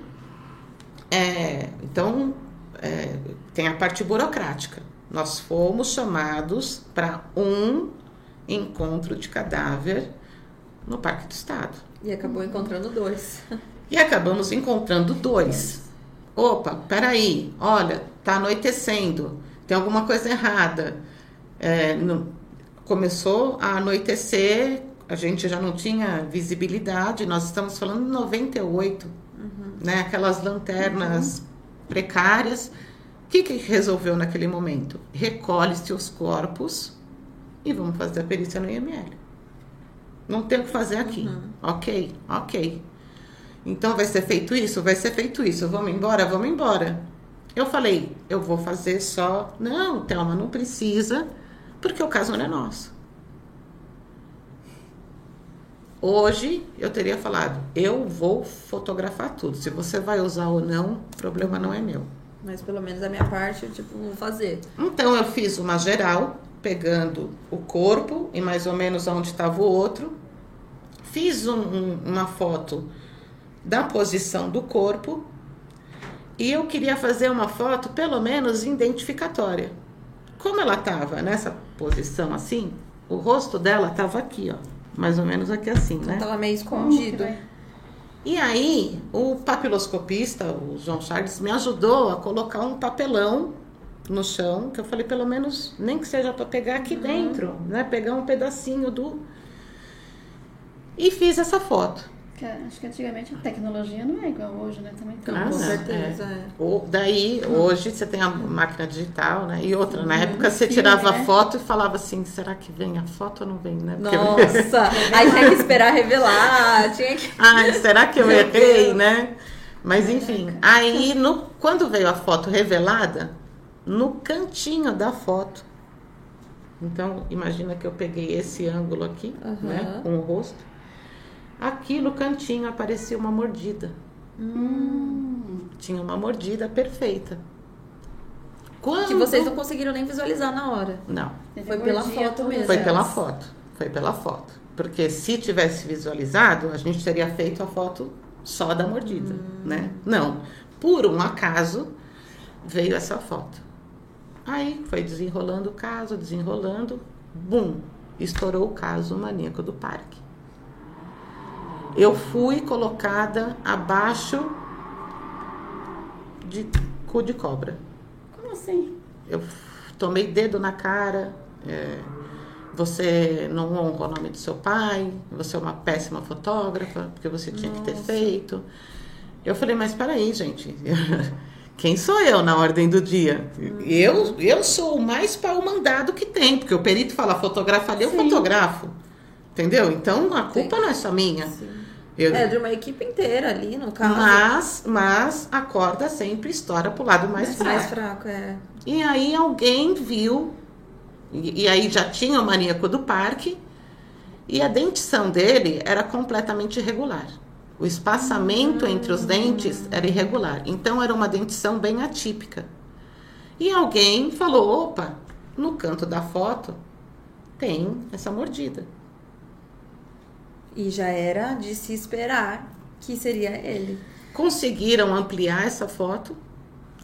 é, então, é, tem a parte burocrática. Nós fomos chamados para um encontro de cadáver no Parque do Estado. E acabou encontrando dois. E acabamos encontrando dois. Opa, peraí, olha, tá anoitecendo, tem alguma coisa errada. É, começou a anoitecer, a gente já não tinha visibilidade, nós estamos falando de 98, né? Aquelas lanternas precárias. O que, que resolveu naquele momento? Recolhe-se os corpos e vamos fazer a perícia no IML. Não tem o que fazer aqui. Ok, ok. Então vai ser feito isso? Vai ser feito isso. Vamos embora? Vamos embora. Eu falei, eu vou fazer só. Não, Thelma, não precisa, porque o caso não é nosso. Hoje eu teria falado, eu vou fotografar tudo. Se você vai usar ou não, o problema não é meu. Mas pelo menos a minha parte eu, tipo, vou fazer. Então eu fiz uma geral, pegando o corpo e mais ou menos onde estava o outro. Fiz um- um- uma foto da posição do corpo e eu queria fazer uma foto pelo menos identificatória. Como ela estava nessa posição assim, o rosto dela estava aqui, ó, mais ou menos aqui assim, né? Tava meio escondido. E aí, o papiloscopista, o João Charles, me ajudou a colocar um papelão no chão, que eu falei, pelo menos, nem que seja para pegar aqui dentro, né? Pegar um pedacinho do. E fiz essa foto. Que, acho que antigamente a tecnologia não é igual hoje, né? Também tem. Ah, com não, certeza. é. Daí, hoje, você tem a máquina digital, né? E outra, na época, você filme, tirava né? a foto e falava assim, será que vem a foto ou não vem, né? Porque- Nossa, [LAUGHS] aí tinha que esperar revelar, tinha que. Ai, será que eu errei, né? Mas enfim, aí no, quando veio a foto revelada, no cantinho da foto. Então, imagina que eu peguei esse ângulo aqui, Aham. né, com o rosto. Aqui no cantinho aparecia uma mordida. Hum, Tinha uma mordida perfeita. Quando... Que vocês não conseguiram nem visualizar na hora. Não, Foi pela foto mesmo. foi pela foto. Foi pela foto. Porque se tivesse visualizado, a gente teria feito a foto só da mordida, né? Não. Por um acaso, veio essa foto. Aí foi desenrolando o caso, desenrolando, bum, estourou o caso maníaco do parque. Eu fui colocada abaixo de cu de cobra. Como assim? Eu tomei dedo na cara. é, você não honra o nome do seu pai. Você é uma péssima fotógrafa, porque você tinha que ter feito. Eu falei, mas peraí, gente. [LAUGHS] Quem sou eu na ordem do dia? Eu, eu sou o mais pau mandado que tem, porque o perito fala fotografa ali, eu Sim. fotografo. Entendeu? Então a culpa Entendi. não é só minha. Sim. Eu- É, de uma equipe inteira ali, no caso. mas, mas a corda sempre estoura pro lado mais mais, fraco. mais fraco, é. E aí alguém viu, e, e aí já tinha o maníaco do parque, e a dentição dele era completamente irregular. O espaçamento entre os dentes era irregular. Então era uma dentição bem atípica. E alguém falou: opa, no canto da foto tem essa mordida. E já era de se esperar que seria ele. Conseguiram ampliar essa foto,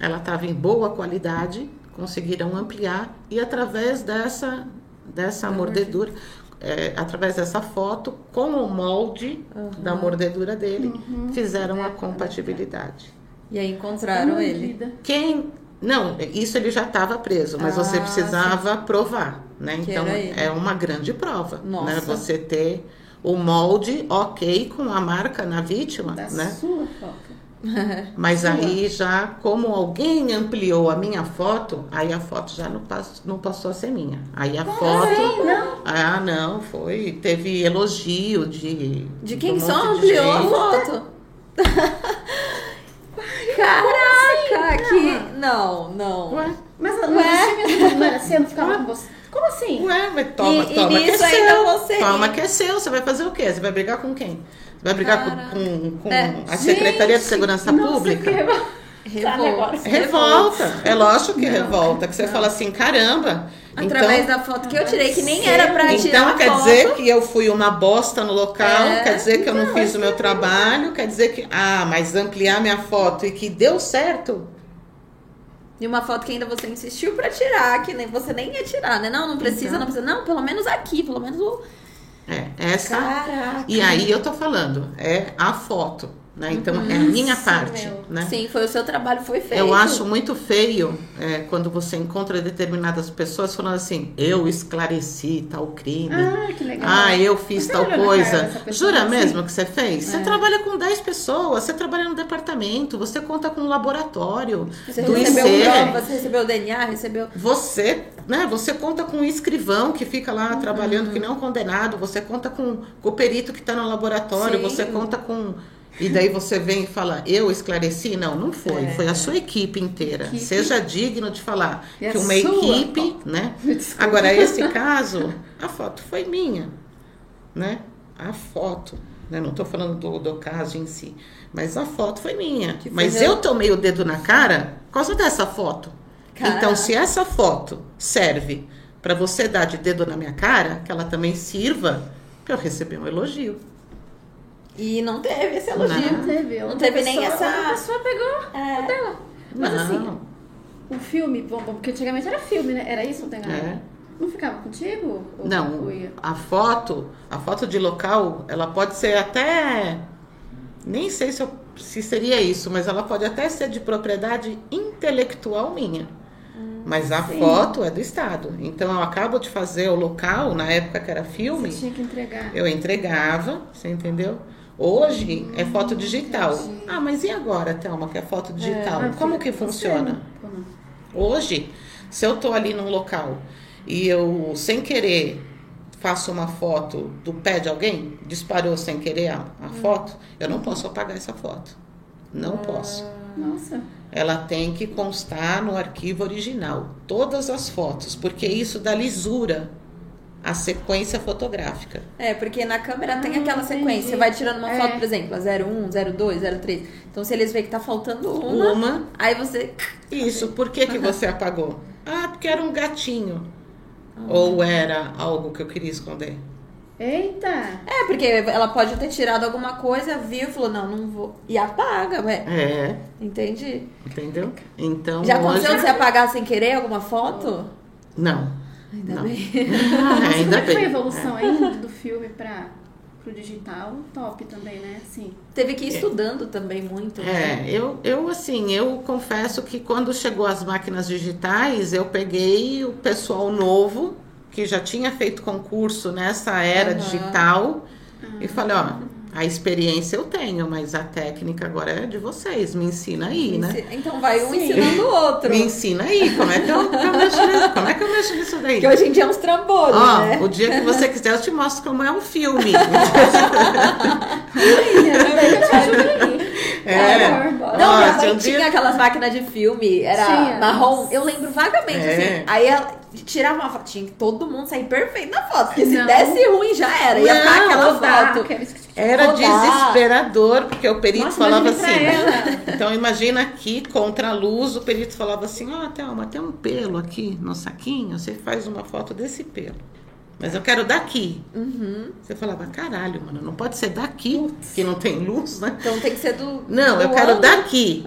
ela estava em boa qualidade, conseguiram ampliar e através dessa, dessa Da mordedura, é, através dessa foto, com o molde da mordedura dele, fizeram a compatibilidade. E aí encontraram Uma ele. Quem. Não, isso ele já estava preso, mas você Ah, precisava provar, né? Que Então é uma grande prova, Nossa. né? Você ter o molde ok com a marca na vítima, Da né? sua foto. [LAUGHS] [LAUGHS] Mas Sua. aí já, como alguém ampliou a minha foto, aí a foto já não passou, não passou a ser minha. Aí a foto. Assim, não? Ah, não, foi. Teve elogio de. De quem um só ampliou a foto? [LAUGHS] Caraca, que. Não, não. Ué, Mas Ué? Ué? não era assim, eu não ficava com você. Como assim? ué, mas toma, E- e toma que é seu. você- Toma que é seu. Você vai fazer o quê? Você vai brigar com quem? Você vai brigar com, Caraca. com, com É. a Secretaria de Gente, Segurança nossa, Pública? que revol- Revolta. negócio. Revolta. É lógico que Não. revolta. Que você fala assim, caramba. Através então, da foto que eu tirei, que nem era pra tirar Então quer foto. dizer que eu fui uma bosta no local, É. quer dizer que eu não, Não, fiz isso o meu é trabalho, quer dizer que. Ah, mas ampliar minha foto e que deu certo. E uma foto que ainda você insistiu pra tirar, que nem você nem ia tirar, né? Não, não precisa, Então. não precisa. Não, pelo menos aqui, pelo menos o. É, essa. Caraca. E aí eu tô falando, é a foto. Né? Então, é a minha parte. meu. Né? Sim, foi o seu trabalho, foi feito. Eu acho muito feio é, quando você encontra determinadas pessoas falando assim: eu esclareci tal crime. Ah, que legal. Ah, eu fiz Você tal cara coisa. Jura assim? mesmo que você fez? Você É. trabalha com 10 pessoas, você trabalha no departamento, você conta com um laboratório Você do recebeu IC. prova, você recebeu o DNA, recebeu. Você, né, você conta com um escrivão que fica lá Uhum. trabalhando que nem um condenado, você conta com, com o perito que está no laboratório, Sim. você conta com. E daí você vem e fala, eu esclareci? Não, não foi. É. Foi a sua equipe inteira. Equipe. Seja digno de falar E que uma sua equipe, né? Desculpa. Agora, esse caso, a foto foi minha, né? A foto, né? Não estou falando do, do caso em si, mas a foto foi minha. Que foi mas meu- eu tomei o dedo na cara por causa dessa foto. Caraca. Então, se essa foto serve para você dar de dedo na minha cara, que ela também sirva para eu receber um elogio. E não teve esse elogio. Não teve. Não teve nem pessoa- essa- outra pessoa pegou É. o dela. Mas Não. assim, o filme, bom, bom, porque antigamente era filme, né? Era isso, não tem nada. É. Não ficava contigo? Ou- Não, a foto, a foto de local, ela pode ser até nem sei se, eu- se seria isso, mas ela pode até ser de propriedade intelectual minha. Mas a sim. foto é do Estado. Então eu acabo de fazer o local, na época que era filme, Você tinha que entregar. eu entregava, você entendeu? Hoje é foto digital. Ah, mas e agora, Thelma, que é foto digital? Ah, Como que funciona? Hoje, se eu tô ali num local e eu, sem querer, faço uma foto do pé de alguém, disparou sem querer a, a foto, eu não posso apagar essa foto. Não posso. Nossa. Ela tem que constar no arquivo original, todas as fotos, porque isso dá lisura à sequência fotográfica. É, porque na câmera tem Ah, aquela entendi. sequência. Você vai tirando uma É. foto, por exemplo, a 01, 02, 03. Então, se eles veem que tá faltando uma, Uma, aí você. [LAUGHS] isso, por que, que você apagou? Ah, porque era um gatinho. Ou era algo que eu queria esconder. Eita! É, porque ela pode ter tirado alguma coisa, viu e falou, não, não vou. E apaga, ué. É, Entendi. entendeu? Então, Já hoje... aconteceu de você apagar sem querer alguma foto? Não. Ainda Não. bem. Ah, ainda como é que foi a bem. evolução aí do filme pra, pro digital? Top também, né? Sim. Teve que ir estudando também muito. né? É, eu, eu assim, eu confesso que quando chegou as máquinas digitais, eu peguei o pessoal novo, que já tinha feito concurso nessa era Aham. digital, e falei, ó, a experiência eu tenho, mas a técnica agora é de vocês, me ensina aí, né? Então vai um Sim. ensinando o outro. Me ensina aí, como é que eu, eu mexo nisso? Como é que eu mexo nisso daí? Que hoje em dia é uns trambolhos, Ó, né? o dia que você quiser, eu te mostro como é um filme. É. Não, mãe um dia- tinha aquelas máquinas de filme, era Tinha. marrom. Eu lembro vagamente, É. assim. Aí ela tirava uma foto, tinha que todo mundo sair perfeito na foto. Porque se Não. desse ruim, já era. Ia Não, ficar aquela Rodar, foto. aqueles- Era Rodar. desesperador, porque o perito Nossa, falava assim. né? Então imagina aqui, contra a luz, o perito falava assim, ó, Thelma, tem um pelo aqui no saquinho, você faz uma foto desse pelo. Mas eu quero daqui. Uhum. Você falava, caralho, mano, não pode ser daqui, que não tem luz, né? Então tem que ser do. Não, do eu quero ângulo. daqui.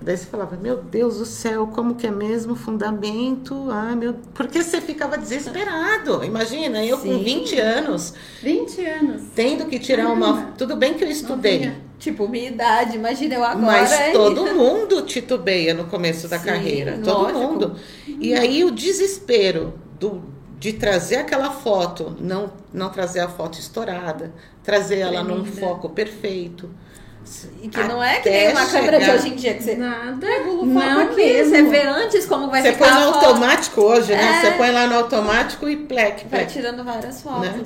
Daí você falava, meu Deus do céu, como que é mesmo fundamento? Ah, meu. Porque você ficava desesperado. Imagina, eu Sim. com 20 anos, 20 anos. tendo que tirar uma. Tudo bem que eu estudei. Novinha. Tipo, minha idade, imagina eu agora. Mas todo [LAUGHS] mundo titubeia no começo da Sim, carreira. Todo lógico. mundo. E aí o desespero do, de trazer aquela foto, não, não trazer a foto estourada, trazer ela num Tremenda. foco perfeito. E que não é que Até nem uma câmera de hoje em dia que você Nada. Não aqui. mesmo. Você vê antes como vai Você ficar põe no automático hoje, né? É. Você põe lá no automático e plec, Vai plec. tirando várias fotos. Né?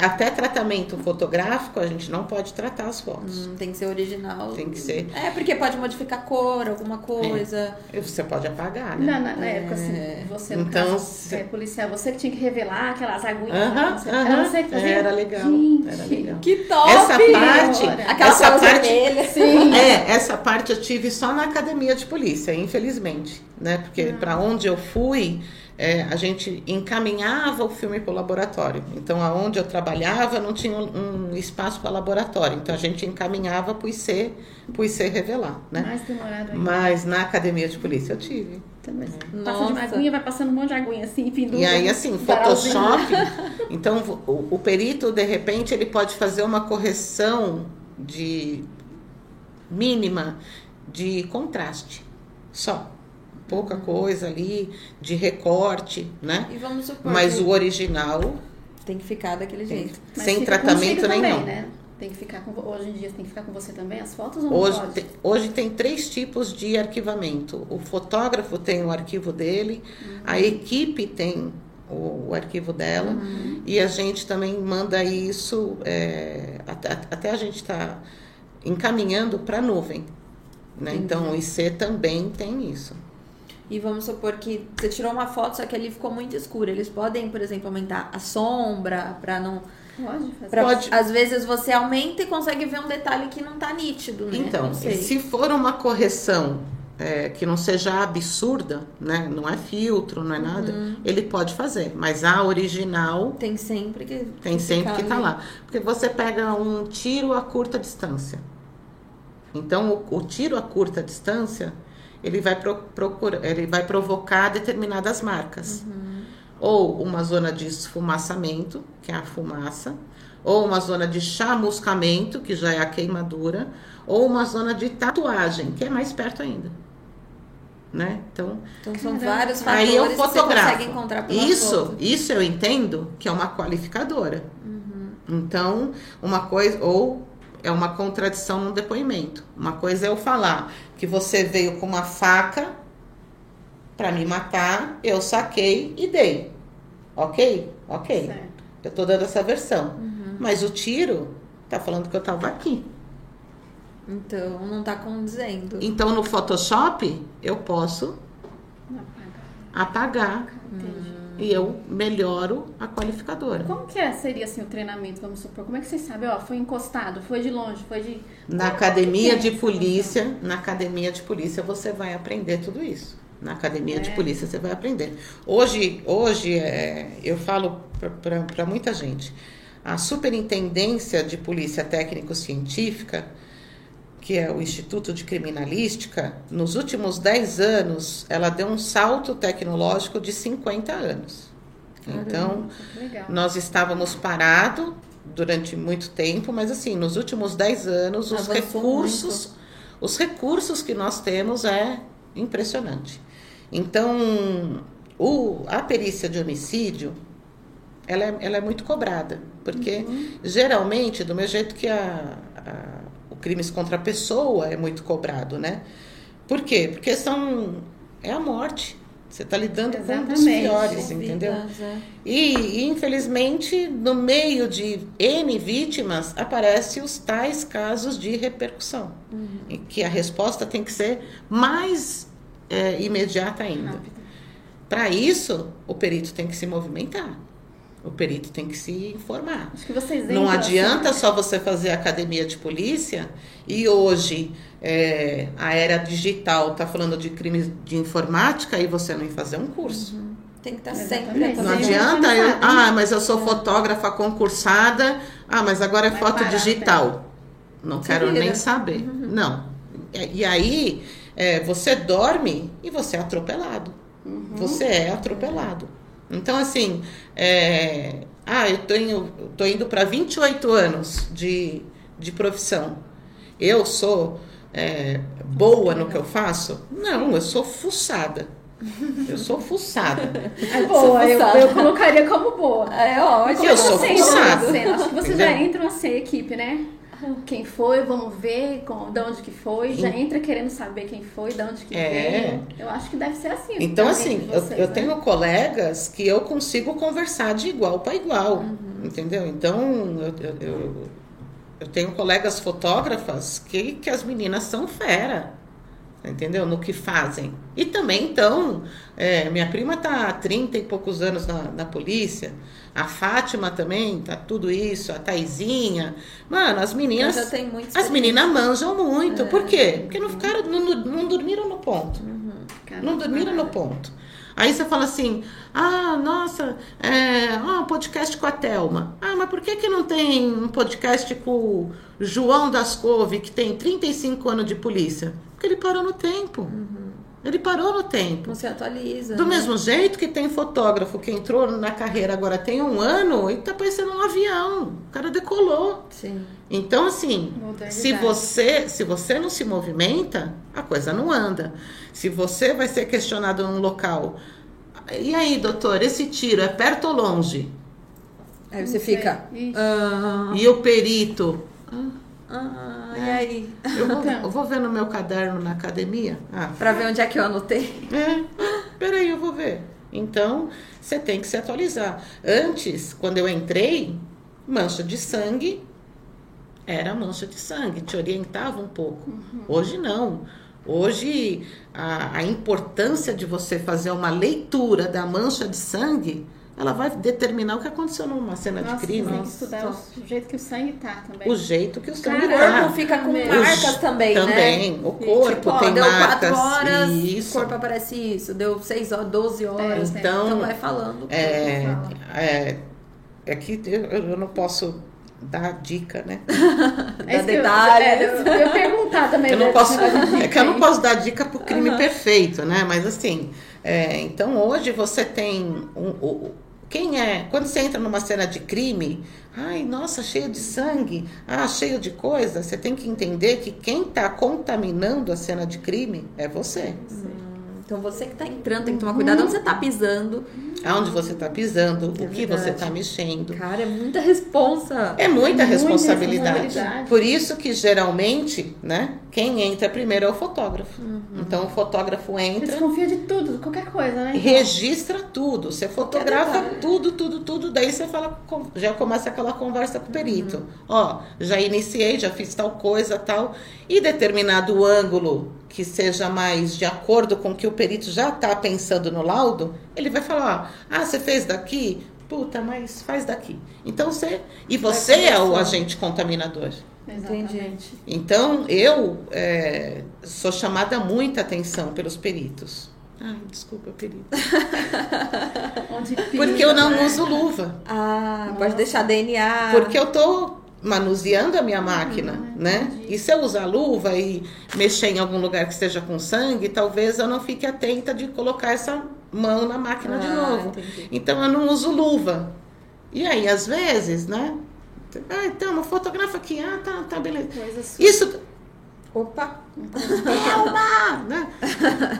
Até tratamento fotográfico, a gente não pode tratar as fotos. Hum, tem que ser original. Tem que ser. É, porque pode modificar a cor, alguma coisa. Você pode apagar, né? Na, na, na época, assim, você, no Então, caso, cê- é, policial, você que tinha que revelar aquelas aguinhas. Aham, você- aham. Era você que fazia? Era legal, Gente. era legal. Que top! Essa parte, Aquelas essa parte, vermelhas. Sim. É, essa parte eu tive só na academia de polícia, infelizmente, né? Porque Ah. para onde eu fui, é, a gente encaminhava o filme para o laboratório. Então, aonde eu trabalhava não tinha um, um espaço para laboratório. Então, a gente encaminhava para o IC, para o IC revelar, né? Mais demorado ainda. Mas na academia de polícia eu tive. Também. Passa de Nossa. uma aguinha, vai passando um monte de aguinha assim, pendura. E aí, assim. Photoshop. [LAUGHS] Então, o, o perito, de repente, ele pode fazer uma correção de mínima de contraste. Só. Pouca coisa ali de recorte, né? E vamos supor Mas que o original tem que ficar daquele jeito. Mas sem tratamento nenhum. Também, né? Tem que ficar com, hoje em dia tem que ficar com você também as fotos ou não Hoje pode? tem, hoje tem três tipos de arquivamento. O fotógrafo tem o arquivo dele, a equipe tem o, o arquivo dela e a gente também manda isso, é, até, até a gente está encaminhando para a nuvem. Né? Então o IC também tem isso. E vamos supor que você tirou uma foto, só que ali ficou muito escuro. Eles podem, por exemplo, aumentar a sombra pra não. Pode fazer. Pra, Pode. Às vezes você aumenta e consegue ver um detalhe que não tá nítido, né? Então, se for uma correção é, que não seja absurda, né? não é filtro, não é nada, Uhum. ele pode fazer. Mas a original Tem sempre que. Tem sempre que ficar estar ali. lá. Porque você pega um tiro a curta distância. Então, o, o tiro a curta distância, ele vai, pro, procura, ele vai provocar determinadas marcas. Ou uma zona de esfumaçamento, que é a fumaça. Ou uma zona de chamuscamento, que já é a queimadura. Ou uma zona de tatuagem, que é mais perto ainda. Né? Então, Então são Caramba. vários fatores Aí eu que você fotografo. consegue encontrar pela Isso, foto. isso eu entendo que é uma qualificadora. Uhum. Então, uma coisa ou é uma contradição no depoimento. Uma coisa é eu falar que você veio com uma faca para me matar, eu saquei e dei. OK? OK. Certo. Eu tô dando essa versão. Uhum. Mas o tiro tá falando que eu tava aqui. Então não tá condizendo. Então no Photoshop eu posso Não apaga. apagar Entendi. E eu melhoro a qualificadora. Como que é, seria assim o treinamento, vamos supor? Como é que vocês sabem? Ó, foi encostado, foi de longe, foi de. Na academia de polícia, na academia de polícia você vai aprender tudo isso. Na academia de É. polícia você vai aprender. Hoje, hoje é, eu falo para muita gente, a Superintendência de Polícia Técnico-Científica, que é o Instituto de Criminalística, nos últimos 10 anos, ela deu um salto tecnológico de 50 anos. Então, que legal. nós estávamos parados durante muito tempo, mas assim, nos últimos 10 anos, os Avançou recursos, os recursos que nós temos é impressionante. Então, o, a perícia de homicídio, ela é, ela é muito cobrada, porque geralmente, do mesmo jeito que a, a- crimes contra a pessoa é muito cobrado, né? Por quê? Porque são, é a morte. Você está lidando com um dos Exatamente. piores, entendeu? É. E, e, infelizmente, no meio de N vítimas, aparecem os tais casos de repercussão. Em que a resposta tem que ser mais é, imediata ainda. Para isso, o perito tem que se movimentar. O perito tem que se informar. Acho que vocês Não entram, adianta assim, só você fazer academia de polícia e hoje é, a era digital está falando de crimes de informática e você não ir fazer um curso. Tem que estar Exatamente. sempre Não Fazer adianta uma eu, ah, mas eu sou fotógrafa concursada, ah, mas agora é Vai foto parar, digital. Não Se quero vira. nem saber. Não. E, e aí é, você dorme e você é atropelado. Você é atropelado. Então, assim, é, ah, eu tenho, eu tô indo para 28 anos de, de profissão. Eu sou é, boa no que eu faço? Não, eu sou fuçada. Eu sou fuçada. É boa, eu, fuçada. eu colocaria como boa. É ótimo. Eu que sou fuçada? Acho que vocês já entram assim, equipe, né? [LAUGHS] Quem foi, vamos ver com, de onde que foi. Já entra querendo saber quem foi, de onde que É. veio. Eu acho que deve ser assim. Então, assim, de eu, vocês, eu né? tenho colegas que eu consigo conversar de igual para igual, Uhum. entendeu? Então, eu, eu, eu, eu tenho colegas fotógrafas que, que as meninas são fera, entendeu? No que fazem. E também, então, é, minha prima tá há 30 e poucos anos na, na polícia, a Fátima também, tá tudo isso, a Taizinha. Mano, as meninas... já tem muita As meninas manjam muito. É. Por quê? Porque não ficaram, não, não dormiram no ponto. Cara, Não dormiram no ponto. Aí você fala assim, ah, nossa, é, ah, um podcast com a Thelma. Ah, mas por que, que não tem um podcast com o João das Couve, que tem 35 anos de polícia? Porque ele parou no tempo. Ele parou no tempo. Não se atualiza. Do né? mesmo jeito que tem fotógrafo que entrou na carreira agora tem um ano e tá parecendo um avião. O cara decolou. Sim. Então, assim, Modernidade. se você, se você não se movimenta, a coisa não anda. Se você vai ser questionado num local, e aí, doutor, esse tiro é perto ou longe? Aí você fica. Ah, E o perito? ah, e aí? Eu vou, Então. eu vou ver no meu caderno na academia? Ah, Pra ver onde é que eu anotei. É, peraí, eu vou ver. Então, você tem que se atualizar. Antes, quando eu entrei, mancha de sangue era mancha de sangue, te orientava um pouco. Hoje não. Hoje, a, a importância de você fazer uma leitura da mancha de sangue, ela vai determinar o que aconteceu numa cena Nossa, de crime. tem que estudar o jeito que o sangue tá também. O jeito que o O sangue corpo tá. fica com Também. marcas também, né? Também, o corpo Tipo, ó, tem deu marcas. 4 horas, Isso. o corpo aparece isso. Deu 6 horas, 12 horas. tem. Então, Então vai falando. É, Fala. é, é que eu, eu não posso dar dica, né? [LAUGHS] É eu- detalhes. é, eu, eu ia perguntar também. Eu não né, posso, [LAUGHS] é que eu não posso dar dica pro crime perfeito, né? Mas assim, é, então hoje você tem um, o- quem é? Quando você entra numa cena de crime, ai, nossa, cheio de sangue, ah, cheio de coisa, você tem que entender que quem está contaminando a cena de crime é você. Então você que tá entrando tem que tomar cuidado onde você tá pisando. Aonde você está pisando, É o que você está mexendo. Cara, é muita responsa. É muita Muita responsabilidade. responsabilidade. Por isso que geralmente, né, quem entra primeiro é o fotógrafo. Uhum. Então o fotógrafo Você entra, desconfia de tudo, qualquer coisa, né? registra tudo, você fotografa tudo, tudo, tudo, daí você fala, já começa aquela conversa com o perito. Ó, já iniciei, já fiz tal coisa, tal, e determinado ângulo que seja mais de acordo com o que o perito já está pensando no laudo, ele vai falar, ó, ah, você fez daqui? Puta, mas faz daqui. Então você. E você é o agente contaminador. Exatamente. Então, eu é, sou chamada muita atenção pelos peritos. Ai, desculpa, perito. [LAUGHS] Onde Porque eu não né? uso luva. Ah, Nossa. pode deixar DNA. Porque eu tô manuseando a minha máquina, Uhum, né? E se eu usar luva e mexer em algum lugar que esteja com sangue, talvez eu não fique atenta de colocar essa mão na máquina de Ah, novo. entendi. Então eu não uso luva. E aí, às vezes, né? Ah, então, uma fotografa aqui. Ah, tá, tá, beleza. Isso Opa! Thelma! Né?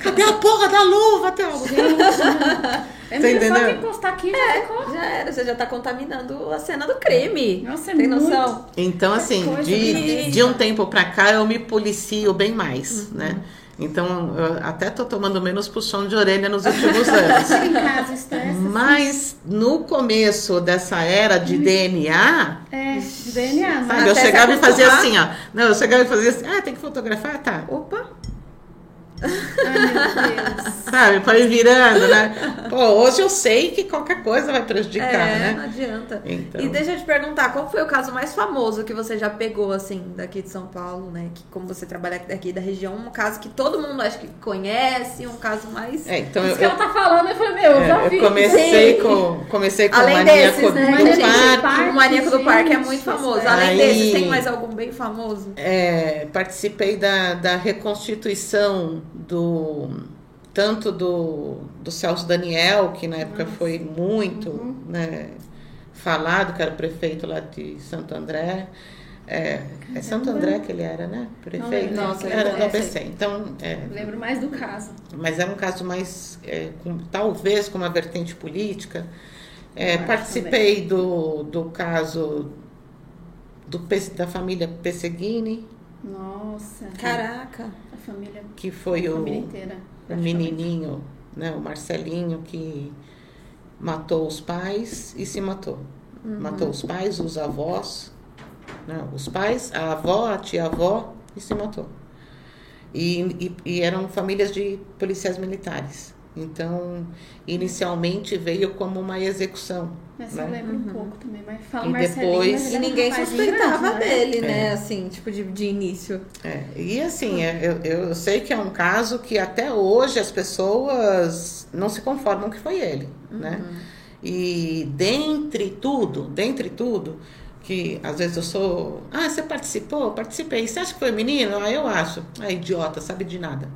Cadê a porra da luva, Thelma? [LAUGHS] É Tá mesmo só entendendo? que encostar aqui já ficou. Já era, você já tá contaminando a cena do crime. Nossa, é Tem muito- noção? Então, assim, de, de um tempo pra cá eu me policio bem mais, né? Então, eu até tô tomando menos puxão de orelha nos últimos anos. Em casa, estressa. Mas no começo dessa era de DNA, É, de DNA, sabe, eu chegava e fazia assim, ó. Não, eu chegava e fazia assim, ah, tem que fotografar? Tá. Opa! Ai, meu Deus. [LAUGHS] Sabe, ir virando, né? Pô, hoje eu sei que qualquer coisa vai prejudicar, é, não né? adianta. Então. E deixa eu te perguntar, qual foi o caso mais famoso que você já pegou, assim, daqui de São Paulo, né? Que como você trabalha aqui da região, um caso que todo mundo acho que conhece, um caso mais. É, então Isso eu, que ela tá falando, eu falei, meu, eu já É, vi. eu comecei Sim. com, comecei com Além Maníaco desses, né? do Gente, Parque. O Maníaco do Parque é muito famoso. isso Além Aí- desses, tem mais algum bem famoso? É, participei da, da reconstituição do tanto do, do Celso Daniel, que na época foi muito Uhum. né, falado, que era o prefeito lá de Santo André. É, é Santo André que ele era, né? Prefeito. Nossa, era eu do não ABC. Então, é, Lembro mais do caso. mas é um caso mais, é, com- talvez com uma vertente política. É, participei do, do caso do, da família Pesseguini, Nossa. Caraca! A família, que foi a o, família inteira. o menininho, né, o Marcelinho, que matou os pais e se matou. Matou os pais, os avós, né, os pais, a avó, a tia-avó e se matou. E, e, e eram famílias de policiais militares. Então, inicialmente veio como uma execução. Eu né? lembro um pouco também, mas fala E Marcelinho, depois- mas ele E ninguém suspeitava né? dele, né? É. Assim, tipo, de, de início. É, e assim, é, eu, eu sei que é um caso que até hoje as pessoas não se conformam que foi ele, né? E dentre tudo, dentre tudo, que às vezes eu sou, ah, você participou? Participei. Você acha que foi menino? Ah, eu acho. Ah, idiota, sabe de nada.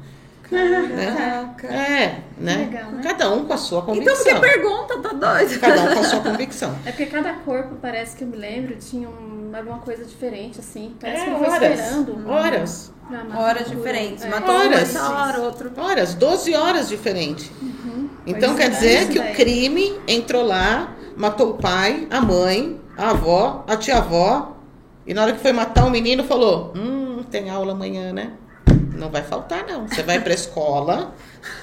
Caraca. É, né? Legal, né? Cada um com a sua Então convicção. por que pergunta? Tá doido? Cada um com a sua convicção. [LAUGHS] É porque cada corpo, parece que eu me lembro, tinha um, alguma coisa diferente, assim. Parece que É, ele foi horas. esperando. Horas. Horas o- diferentes. É. Matou Horas. essa hora, outro. Horas, 12 horas diferentes. Então Pois quer é, dizer que o daí. crime entrou lá, matou o pai, a mãe, a avó, a tia-avó, e na hora que foi matar o menino falou: Hum, tem aula amanhã, né? Não vai faltar, não. Você vai pra escola.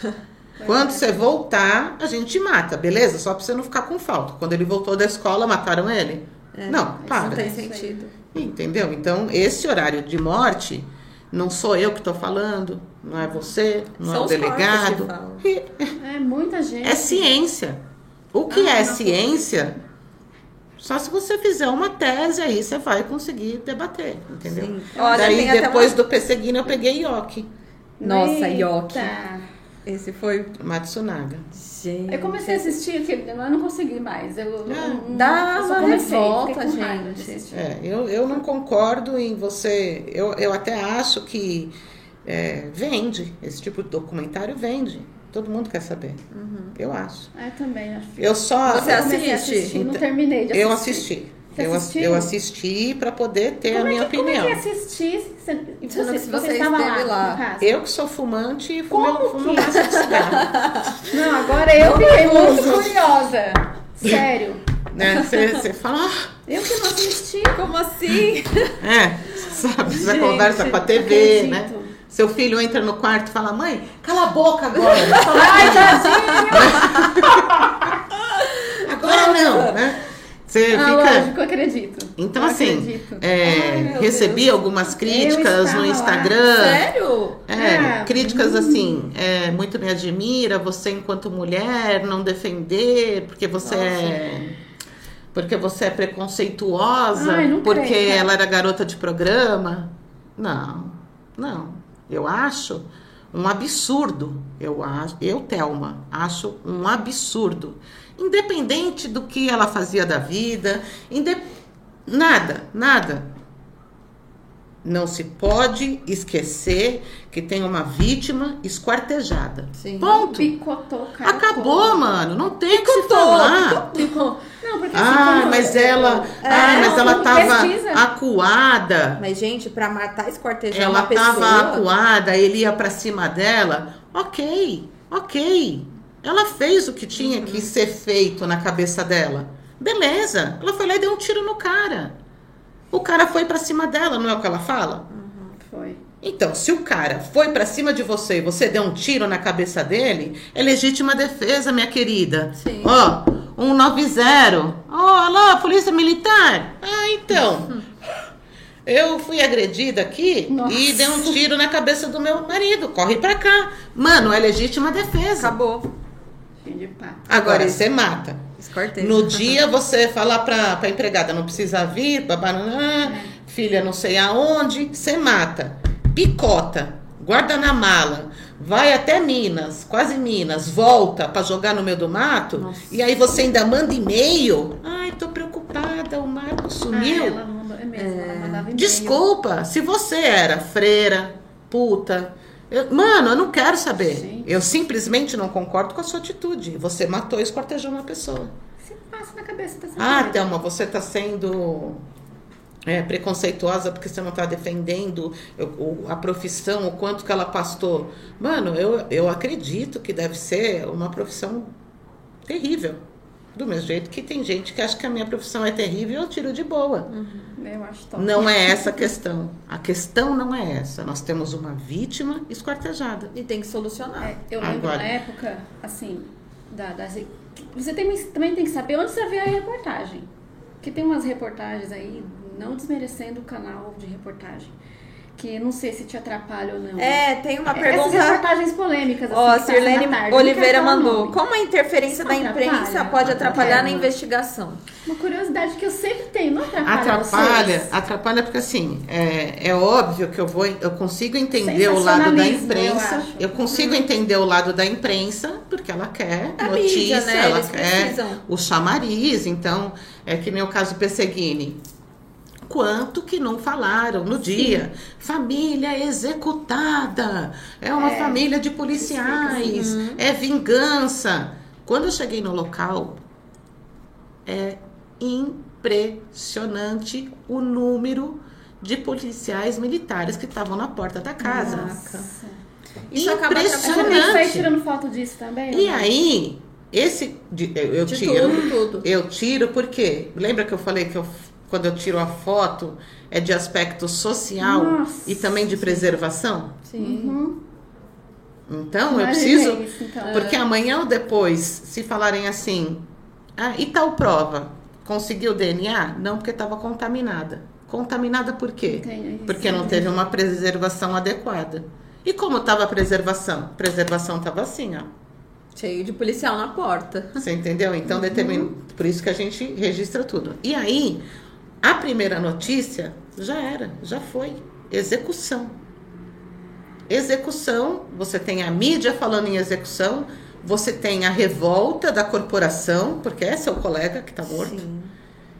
[LAUGHS] Quando você voltar, a gente mata, beleza? Só pra você não ficar com falta. Quando ele voltou da escola, mataram ele? não, para. Não tem sentido. Entendeu? Então, esse horário de morte, não sou eu que estou falando, não é você, não São é o os corpos que delegado. falam. É muita gente. É ciência. O que Ah, é ciência? Só se você fizer uma tese, aí você vai conseguir debater, entendeu? Sim. Olha, Daí, depois uma- do Pesseguino, eu peguei Yoki, Nossa, Eita. Yoki. Esse foi. Matsunaga. Gente. Eu comecei a assistir aquele, eu não consegui mais. Eu, eu, não- dá eu uma comecei, revolta, gente. É, eu, eu não concordo em você. Eu, eu até acho que é, vende. Esse tipo de documentário vende. Todo mundo quer saber. Eu acho. É, também, acho. Eu só. Você assiste? assistir, não Então, terminei de assistir. Eu assisti. Eu, eu assisti para poder ter Como a é minha que, opinião. Como é que assistir? Você, você, você, você estava lá, lá. Eu que sou fumante e fumo, Como fumo maço de cigarro. [LAUGHS] Não, agora eu fiquei muito curiosa. Sério. né? Você, você fala, ah, Eu que não assisti. Como assim? é, sabe? Você conversa com a não TV, né? Seu filho entra no quarto e fala, mãe, cala a boca agora. [LAUGHS] Ai, tadinho. [LAUGHS] agora não, né? Você Ah, fica. lógico, eu acredito. Então, Eu assim, acredito. é, Ai, recebi Deus. algumas críticas no lá. Instagram. Sério? É, Ah, críticas assim, é, muito me admira você enquanto mulher não defender, porque você é porque você é preconceituosa, Ai, porque creio, ela era garota de programa. Não, não. Eu acho um absurdo. Eu eu Telma, acho um absurdo. Independente do que ela fazia da vida, nada, nada. Não se pode esquecer que tem uma vítima esquartejada. Sim. Ponto. Picotou, cara. Acabou, mano. Não tem o que se Picotou, falar. Picou. Não, porque assim, Ah, como- mas ela, É, ah, mas ela tava pesquisa. acuada. Mas, gente, pra matar, esquartejar Ela uma pessoa... tava acuada, ele ia pra cima dela. Ok, ok. Ela fez o que tinha que ser feito na cabeça dela. Beleza. Ela foi lá e deu um tiro no cara. O cara foi pra cima dela, não é o que ela fala? Foi. Então, se o cara foi pra cima de você e você deu um tiro na cabeça dele, é legítima defesa, minha querida. Sim. Ó, 190. Ó, alô, polícia militar. Ah, então. [LAUGHS] Eu fui agredida aqui Nossa. e dei um tiro na cabeça do meu marido. Corre pra cá. Mano, é legítima defesa. Acabou. Agora, você mata. Esquarteja. No dia você falar pra, pra empregada, não precisa vir, babanã, filha não sei aonde, você mata. Picota, guarda na mala, vai até Minas, quase Minas, volta pra jogar no meio do mato, Nossa. e aí você ainda manda e-mail. Ai, tô preocupada, o Marco Ah, sumiu. ela mandou, é mesmo, ela mandava e-mail. Desculpa, se você era freira, puta. Eu- mano, eu não quero saber. Gente. Eu simplesmente não concordo com a sua atitude. Você matou e esquartejou uma pessoa. Você passa na cabeça dessa Ah, mulher. Thelma, você está sendo é, preconceituosa porque você não está defendendo a profissão, o quanto que ela pastou. Mano, eu, eu acredito que deve ser uma profissão terrível. Do mesmo jeito que tem gente que acha que a minha profissão é terrível, eu tiro de boa. Eu acho top. Não é essa a [LAUGHS] questão. A questão não é essa. Nós temos uma vítima esquartejada. E tem que solucionar. É, eu lembro Agora. na época, assim, da, das, você tem, também tem que saber onde você vê a reportagem. Porque tem umas reportagens aí, não desmerecendo o canal de reportagem, que não sei se te atrapalha ou não. É, tem uma Essas pergunta... reportagens polêmicas, assim, Ó, a que passam Sirlene tarde, Oliveira mandou. nome. Como a interferência Isso da atrapalha? imprensa pode atrapalhar na investigação? Uma curiosidade que eu sempre tenho, não atrapalha Atrapalha, vocês? atrapalha porque assim, é, é óbvio que eu vou, eu consigo entender o lado da imprensa, eu eu, consigo entender o lado da imprensa, porque ela quer A notícia, mídia, né? ela Eles quer precisam. o chamariz, então, é que nem o caso Pesseguini. Quanto que não falaram no dia? Família executada. É uma É, família de policiais. É vingança. Quando eu cheguei no local, é impressionante o número de policiais militares que estavam na porta da casa. Caraca. Isso acaba Impressionante. Você sair Impressionante. tirando foto disso também? E não? aí, esse eu, eu tiro. tudo, tudo. Eu tiro porque lembra que eu falei que eu, quando eu tiro a foto é de aspecto social Nossa. e também de preservação? Sim. Uhum. Então eu Imaginei preciso Isso, então. porque amanhã ou depois, se falarem assim, ah, e tal prova, conseguiu DNA? Não, porque estava contaminada. Contaminada por quê? Entendi. Porque não teve uma preservação adequada. E como estava a preservação? Preservação estava assim, ó. Cheio de policial na porta. Você entendeu? Então, determina... por isso que a gente registra tudo. E aí, a primeira notícia já era, já foi. Execução. Execução, você tem a mídia falando em execução, você tem a revolta da corporação, porque esse é o colega que está morto. Sim.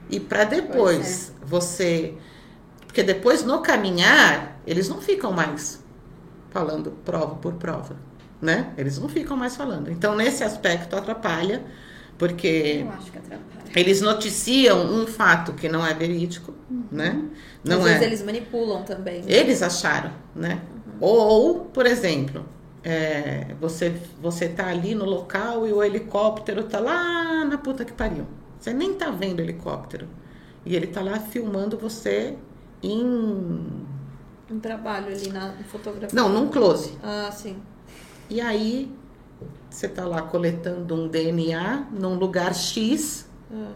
E para depois você. Porque depois no caminhar, eles não ficam mais falando prova por prova, né? Eles não ficam mais falando. Então, nesse aspecto, atrapalha, porque Eu acho que atrapalha. Eles noticiam um fato que não é verídico, né? Não Às é. vezes eles manipulam também. né? Eles acharam, né? Ou, por exemplo, é, você, você tá ali no local e o helicóptero tá lá na puta que pariu. Você nem tá vendo o helicóptero. E ele tá lá filmando você em. Um trabalho ali na fotografia. Não, num close. Ah, sim. E aí você tá lá coletando um DNA num lugar X Ah.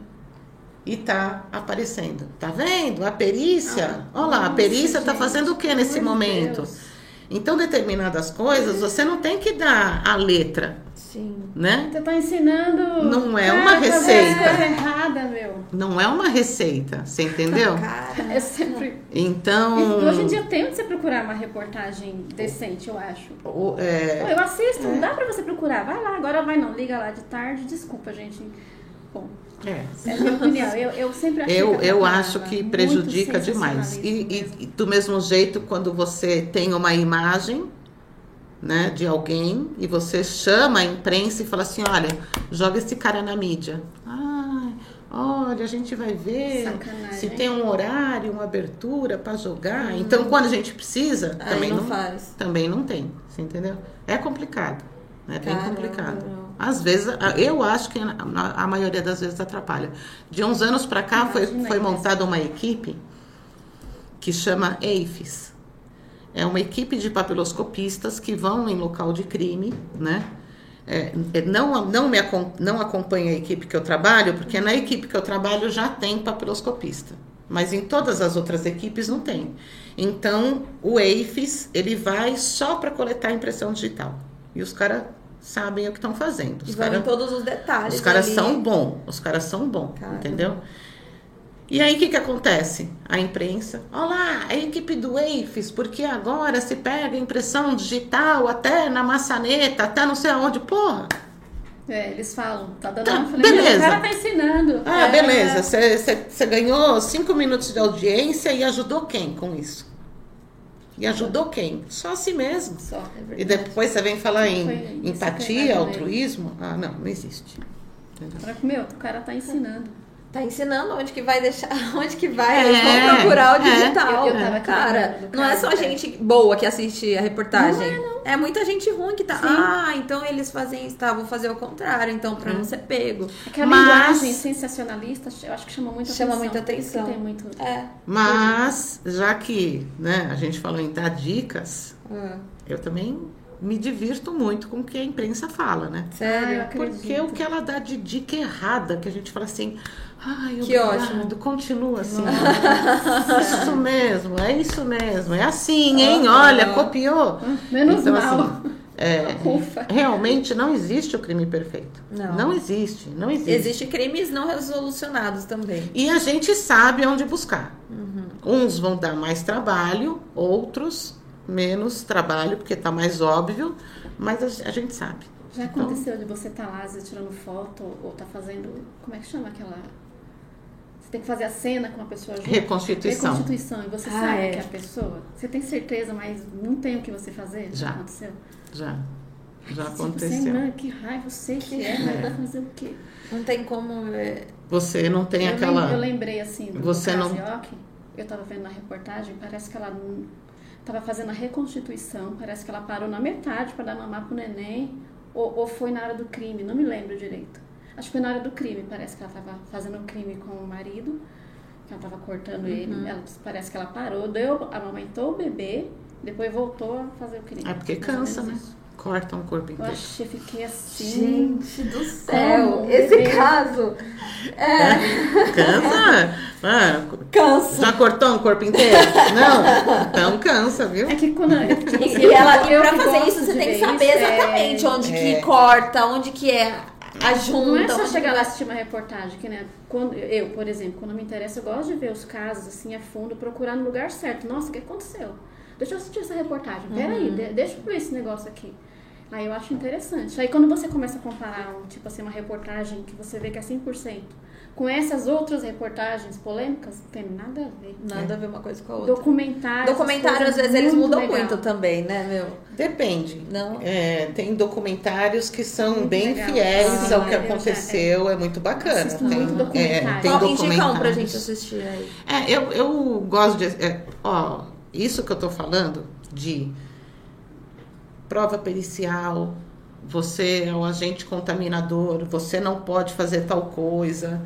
e tá aparecendo. Tá vendo? A perícia. Olha lá, a perícia tá fazendo o que nesse momento? Deus. Então, determinadas coisas, você não tem que dar a letra, Sim. né? Você tá ensinando. Não é cara uma as receita. erradas, meu. Não é uma receita, você entendeu? [LAUGHS] Cara, É sempre. Então, E hoje em dia tem onde você procurar uma reportagem decente, eu acho. o- é, Eu assisto, dá pra você procurar. Vai lá, agora vai não, liga lá de tarde, desculpa, gente. Bom, é, é a minha opinião. Eu, eu sempre achei eu, que eu acho que prejudica demais. E, e- do mesmo jeito, quando você tem uma imagem né, de alguém e você chama a imprensa e fala assim, olha, joga esse cara na mídia. Ai, olha, a gente vai ver Sacanagem, se tem um horário, uma abertura para jogar. Então, quando a gente precisa, também não não, também não tem, você entendeu? É complicado, é bem complicado. Às vezes, eu acho que a, maioria das vezes atrapalha. De uns anos para cá foi, foi montada uma equipe que chama EIFES. É uma equipe de papiloscopistas que vão em local de crime, né? É, é, não, não, me, não acompanha a equipe que eu trabalho, porque na equipe que eu trabalho já tem papiloscopista. Mas em todas as outras equipes não tem. Então, o EIFES, ele vai só para coletar impressão digital. E os caras sabem o que estão fazendo. E Os vão em caras todos os detalhes. os caras são bons, os caras são bons, Caramba. entendeu? E aí o que que acontece? A imprensa, olha lá, a equipe do EIFES, porque agora se pega impressão digital até na maçaneta, até não sei aonde, porra. É, eles falam, tá dando Tá, uma falei, beleza. O cara tá ensinando. Ah, É. beleza, você ganhou cinco minutos de audiência e ajudou quem com isso? E ajudou quem? Só a si mesmo. Só. É E depois você vem falar em Foi eu empatia, altruísmo? Ah, não, não existe. Entendeu? Agora, Meu, o cara tá ensinando. Tá ensinando onde que vai deixar, [LAUGHS] onde que vai, É, eles vão procurar o é. digital. Eu- eu tava aqui cara, do não é só é. gente boa que assiste a reportagem. Não é, muita gente ruim que tá. Sim. Ah, então eles fazem isso, tá, vou fazer o contrário, então, pra É. não ser pego. Aquela Mas- linguagem sensacionalista, eu acho que chama muita Chama atenção. muita atenção. Tem muito... É. Mas, já que né, a gente falou em dar dicas, Ah, eu também me divirto muito com o que a imprensa fala, né? Ah, sério? acredito. Porque o que ela dá de dica errada, que a gente fala assim, ai, Que obrigado, ótimo. continua assim. isso mesmo, é isso mesmo, é assim, hein? Olha, copiou. Menos Então, mal. assim, é, [LAUGHS] realmente não existe o crime perfeito. Não. Não existe, não existe. Existem crimes não resolucionados também. E a gente sabe onde buscar. Uhum. Uns vão dar mais trabalho, outros menos trabalho, porque tá mais óbvio, mas a, a gente sabe. Já Então- aconteceu de você estar lá, às vezes, tirando foto ou tá fazendo. Como é que chama aquela. Você tem que fazer a cena com a pessoa junto. Reconstituição. Reconstituição. E você Ah, sabe é. que é a pessoa. Você tem certeza, mas não tem o que você fazer? Já. Aconteceu? Já. Já Você, aconteceu. mano, que raiva, eu sei que é, mas vai fazer o quê? Não tem como. é, Você não tem eu, aquela. lem- eu lembrei assim do Você não- eu tava vendo na reportagem, parece que ela não- tava fazendo a reconstituição, parece que ela parou na metade para dar mamar pro neném, ou, ou foi na hora do crime, não me lembro direito. Acho que foi na hora do crime, parece que ela tava fazendo o crime com o marido, que ela tava cortando ele, ela, parece que ela parou, deu, amamentou o bebê, depois voltou a fazer o crime. É porque cansa, né? isso. Cortam o corpo Eu inteiro. achei, fiquei assim. Gente do céu! Como? Esse caso é. Cansa? Ah, Cansa. já cortou um corpo inteiro? Não? Então cansa, viu? É que quando tipo, E, e ela, e eu pra fazer isso, você tem que saber isso, é- exatamente onde É. que corta, onde que é a junta. Não é só onde chegar lá e assistir uma reportagem, que né, quando eu, por exemplo, quando me interessa, eu gosto de ver os casos assim a fundo, procurar no lugar certo. Nossa, o que aconteceu? Deixa eu assistir essa reportagem. Peraí, de, deixa eu ver esse negócio aqui. Aí eu acho interessante. Aí quando você começa a comparar, um, tipo assim, uma reportagem que você vê que é 100%, com essas outras reportagens polêmicas, não tem nada a ver. Nada a ver uma coisa com a outra. Documentário. Documentário, às vezes, eles mudam legal. muito também, né, meu? Depende. Não? É, tem documentários que são Muito bem legal. fiéis Ah, ao que já- aconteceu, é muito bacana. Assisto Tem, muito documentário. é, tem indica um pra documentários. gente assistir aí. É, eu, eu gosto de. é, ó, isso que eu tô falando de prova pericial, você é um agente contaminador, você não pode fazer tal coisa.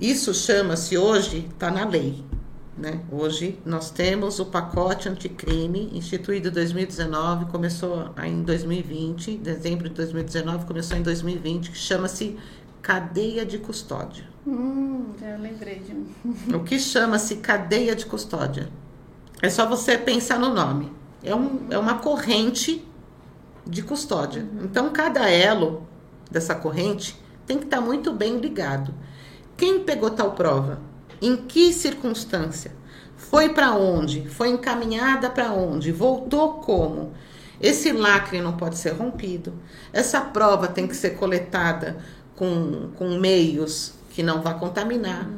Isso chama-se hoje, está na lei. Né? Hoje nós temos o pacote anticrime, instituído em 2019, começou em 2020, dezembro de 2019, começou em 2020, que chama-se cadeia de custódia. Hum, já lembrei de um. O que chama-se cadeia de custódia? É só você pensar no nome. É, um, é uma corrente de custódia. Então, cada elo dessa corrente tem que estar muito bem ligado. Quem pegou tal prova? Em que circunstância? Foi para onde? Foi encaminhada para onde? Voltou como? Esse lacre não pode ser rompido. Essa prova tem que ser coletada com, com meios que não vá contaminar.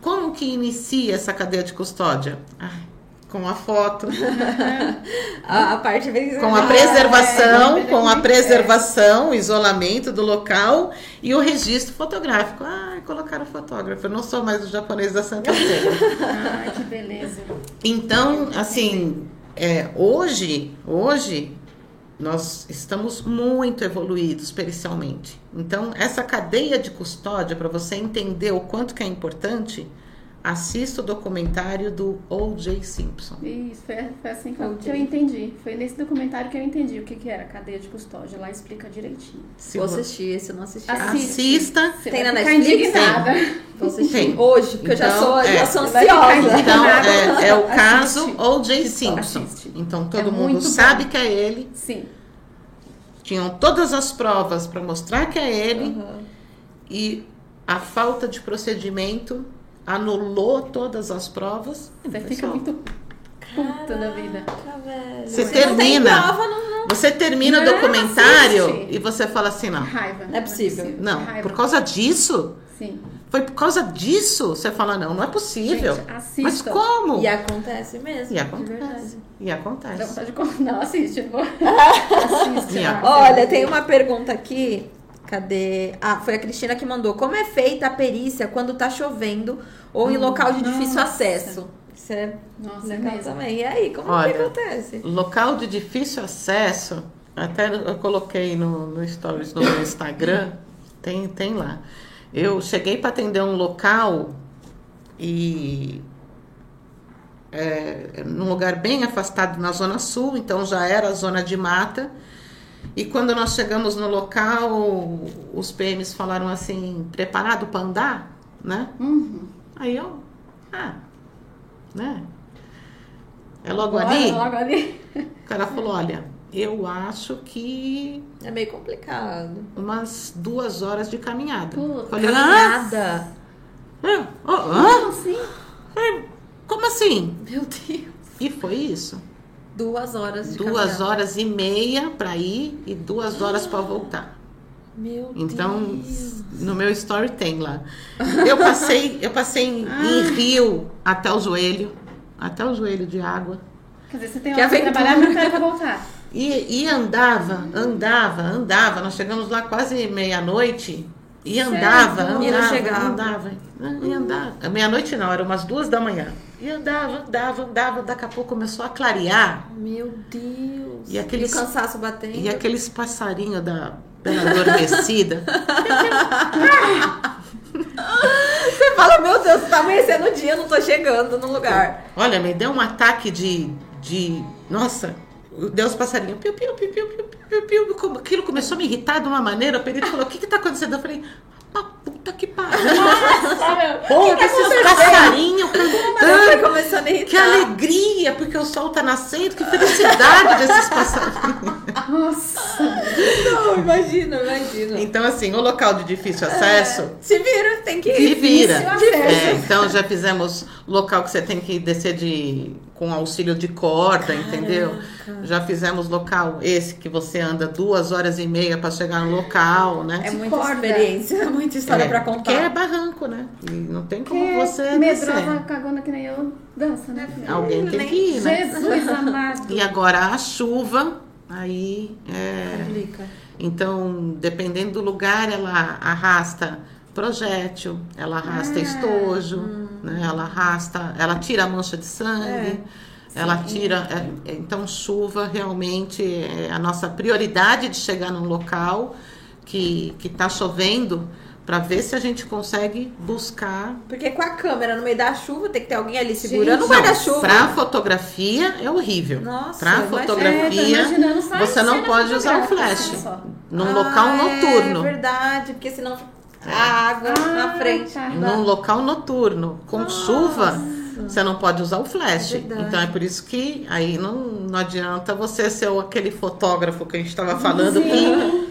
Como que inicia essa cadeia de custódia? Ai, com a foto, [LAUGHS] A, a parte bem. com a Ah, [LAUGHS] preservação, é, com a é. preservação, isolamento do local e o registro fotográfico. Ai, colocaram fotógrafo. Eu não sou mais o japonês da Santa Ceia. [LAUGHS] Ai, que beleza. Então, assim, é, hoje, hoje nós estamos muito evoluídos pericialmente. Então, essa cadeia de custódia, para você entender o quanto que é importante, assista o documentário do O.J. Simpson. Isso, foi, foi assim que eu, que eu entendi. Foi nesse documentário que eu entendi o que, que era cadeia de custódia. Lá explica direitinho. Se Vou vo- assistir esse, eu não assisti. Assiste. Assista. Você Tem na Netflix? indignada. Vou assistir Tem. hoje, porque eu já Então, sou, é. já sou ansiosa. Então, é, é o caso. O.J. Simpson. Assiste. Então, todo É mundo sabe bom. que é ele. Sim. Tinham todas as provas para mostrar que é ele. Uhum. e a falta de procedimento anulou todas as provas. Você Pessoal, fica muito puta da vida. Você tem termina. prova, não, não. Você termina o Não, documentário assiste. e você fala assim, não. Raiva. Não é possível. Não, Raiva. por causa disso? Sim. Foi por causa disso? Você fala, não, não é possível. Gente, Mas como? E acontece mesmo. E acontece. verdade. E acontece. Não, assiste. Vou... [LAUGHS] assiste. Olha, tem uma pergunta aqui. Cadê? Ah, foi a Cristina que mandou. Como é feita a perícia quando tá chovendo ou em local de difícil nossa. acesso? Isso é Nossa, é legal mesmo. também. E aí, como Olha, que acontece? Local de difícil acesso, até eu coloquei no, no stories no meu Instagram, tem, tem lá. Eu cheguei para atender um local e é, num lugar bem afastado na zona sul, então já era zona de mata. E quando nós chegamos no local, os PMs falaram assim, preparado para andar, né? Uhum. Aí eu, ah, né? É logo Bora, ali? Logo ali. O cara falou, olha, eu acho que É meio complicado. umas duas horas de caminhada. Puta, Falei, ah, Nada. é, ó, hã? Como assim? É, Como assim? Meu Deus. E foi isso. Duas horas de Duas caminhada. horas e meia para ir e duas horas para voltar. Meu Então, Deus. no meu story tem lá. Eu passei, eu passei em, [LAUGHS] em rio até o joelho, até o joelho de água. Quer dizer, você tem Que hora pra aventura. trabalhar, mas pra voltar. E, e andava, andava, andava. Nós chegamos lá quase meia-noite. E andava, andava, E não chegava. andava. E andava. Meia-noite não, era umas duas da manhã. E andava, andava, andava. Daqui a pouco começou a clarear. Meu Deus. E aqueles- o cansaço batendo. E aqueles passarinhos da Bela Adormecida. [LAUGHS] Você fala, meu Deus, tá amanhecendo o dia, não tô chegando no lugar. Olha, me deu um ataque de. de nossa, Deus passarinho. Piu, piu, piu, piu, piu, piu, piu, como Aquilo começou a me irritar de uma maneira. O perito falou: o que que tá acontecendo? Eu falei: ah, puta que pariu. Pô, que esses passarinhos cantando. foi começando a Que alegria, porque o sol tá nascendo. Que felicidade desses passarinhos. Nossa. Não, imagina, imagina. Então, assim, o local de difícil acesso. Se vira, tem que Se ir. vira. Difícil acesso. É, então já fizemos local que você tem que descer de com auxílio de corda, entendeu? Já fizemos local esse que você anda duas horas e meia para chegar no local, né? É muita Corda. experiência, [LAUGHS] muita história É, pra Porque é contar. barranco, né? E não tem como Porque você medrosa, descer. cagona que nem eu, dança, né? Alguém tem que ir, né? Jesus [LAUGHS] amado. E agora a chuva, aí é, Complica. Então, dependendo do lugar, ela arrasta projétil, ela arrasta Ah, estojo, né? Ela arrasta, ela tira a mancha de sangue, ela tira. é, então, chuva realmente é a nossa prioridade de chegar num local que que está chovendo para ver se a gente consegue buscar. Porque com a câmera no meio da chuva, tem que ter alguém ali segurando o guarda-chuva. Para fotografia é horrível. Nossa, Para. É, fotografia a você não pode usar o flash num Ah, local noturno. É verdade, porque senão a água na Ah, frente. tá. Num local noturno, com chuva, você não pode usar o flash. É então é por isso que aí não, não adianta você ser aquele fotógrafo que a gente estava falando que.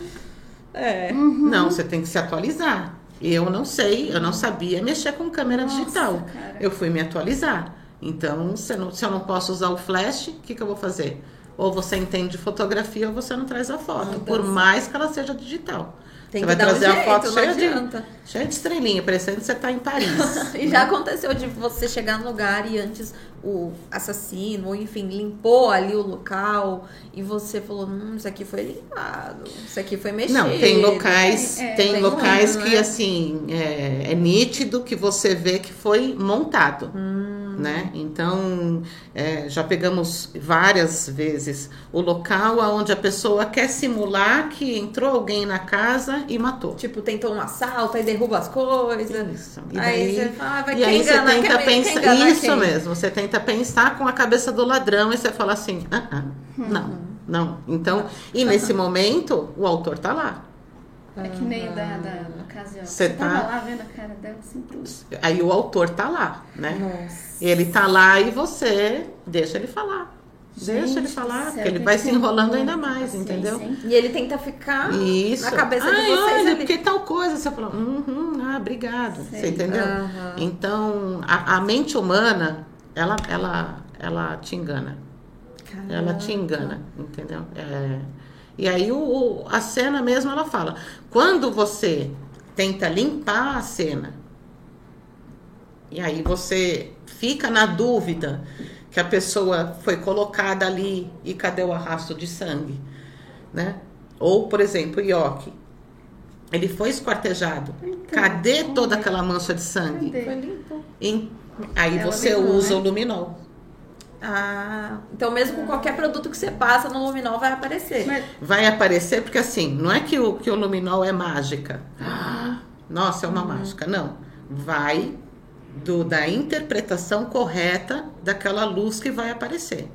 É. Não, você tem que se atualizar. Eu não sei, eu não sabia mexer com câmera Nossa, digital. cara. Eu fui me atualizar. Então, se eu, não, se eu não posso usar o flash, o que, que eu vou fazer? Ou você entende de fotografia ou você não traz a foto, Mudança. por mais que ela seja digital. Tem você vai dar um trazer a foto cheia de, adianta. cheia de estrelinha, parecendo que você está em Paris. [LAUGHS] E já aconteceu de você chegar no lugar e antes o assassino, ou enfim, limpou ali o local e você falou, hum, isso aqui foi limpado, isso aqui foi mexido. Não, tem locais, É, tem tem locais que né? assim é, é nítido que você vê que foi montado, Hum. Né? Então é, já pegamos várias vezes o local onde a pessoa quer simular que entrou alguém na casa e matou. Tipo, tentou um assalto, aí derruba as coisas. Isso. E Aí daí, você fala, ah, vai e aí você tenta pensar engana isso quem? mesmo. Você tenta pensar com a cabeça do ladrão e você fala assim, ah, ah, não, não. Então, e nesse momento o autor tá lá. É que nem o da, da Você tava tá- lá vendo a cara dela assim, tudo. Aí o autor tá lá, né? Nossa. Ele tá lá e você deixa ele falar. deixa ele Gente falar, do céu, porque ele vai se enrolando ainda mais, paciência, entendeu? hein? E ele tenta ficar Isso. na cabeça de Ai, vocês olha, ali. porque tal coisa. Você fala, uhum, ah, obrigado. Sei. Você entendeu? Então, a, a mente humana, ela, ela, ela te engana. Ela te engana, entendeu? É, e aí o, o- a cena mesmo ela fala. Quando você tenta limpar a cena, e aí você fica na dúvida que a pessoa foi colocada ali e cadê o arrasto de sangue, né? Ou, por exemplo, o Yoki. Ele foi esquartejado. Então, cadê toda aquela mancha de sangue? Cadê? Foi limpo. Em- aí você usa né? o luminol. Ah, então mesmo com qualquer produto que você passa no luminol vai aparecer. Mas, vai aparecer, porque assim, não é que o, que o luminol é mágica. Nossa, é uma mágica. Não. Vai do, da interpretação correta daquela luz que vai aparecer.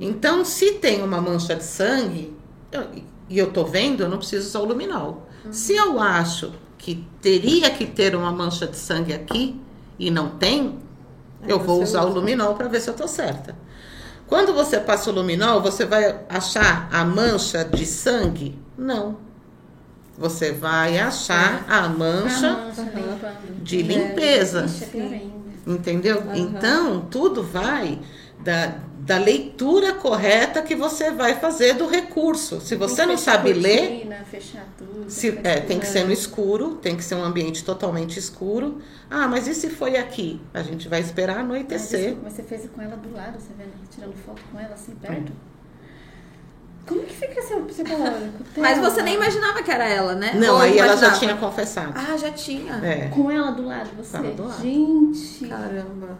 Então, se tem uma mancha de sangue, eu- e eu tô vendo, eu não preciso usar o luminol. Se eu acho que teria que ter uma mancha de sangue aqui e não tem, Aí eu vou você usar o usa. luminol para ver se eu tô certa. Quando você passa o luminol, você vai achar a mancha de sangue? Não. Você vai achar a a mancha mancha limpando. de limpeza. É ainda. Entendeu? Aham. Então, tudo vai da, da leitura correta que você vai fazer do recurso. Se você não sabe ler, cortina, fechar tudo. se, é, tem que ser no escuro. escuro, tem que ser um ambiente totalmente escuro. Ah, mas e se foi aqui? A gente vai esperar Mas, anoitecer. isso- mas você fez com ela do lado, você vendo? Tirando foto com ela assim perto. É. Como que fica seu psicológico? [LAUGHS] Mas você nem imaginava que era ela, né? Não, Ou aí ela já imaginava? tinha confessado. Ah, já tinha. É. Com ela do lado, você. Do lado. Gente. Caramba.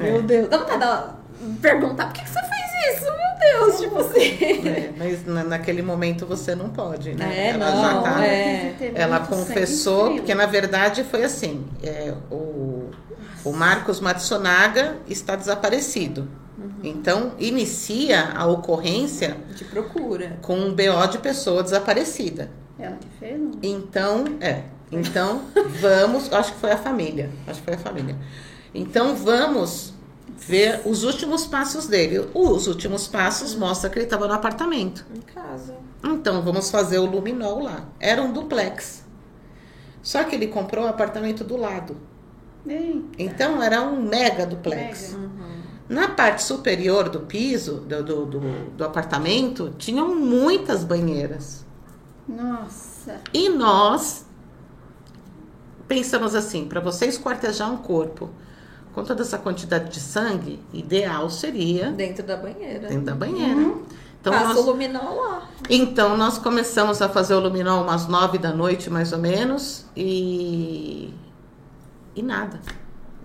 É. Meu Deus. Dá vontade dela perguntar por que, que você fez isso? Meu Deus, tipo assim. É, mas na- naquele momento você não pode, né? É, ela não, já tá. é. Ela confessou, porque na verdade foi assim: é, o, o Marcos Matsunaga está desaparecido. Uhum. Então, inicia a ocorrência De procura. com um BO de pessoa desaparecida. Ela que fez? Não? Então, é. Então, vamos. Acho que foi a família. Acho que foi a família. Então, vamos ver os últimos passos dele. Os últimos passos mostra que ele estava no apartamento. Em casa. Então, vamos fazer o luminol lá. Era um duplex. Só que ele comprou o apartamento do lado. Eita. Então, era um mega duplex. Mega. Na parte superior do piso, do, do, do, do apartamento, tinham muitas banheiras. Nossa. E nós pensamos assim: para você esquartejar um corpo com toda essa quantidade de sangue, ideal seria Dentro da banheira. dentro da banheira. Uhum. Então, Passa nós, o luminol lá. então nós começamos a fazer o luminol umas nove da noite, mais ou menos, e. E nada.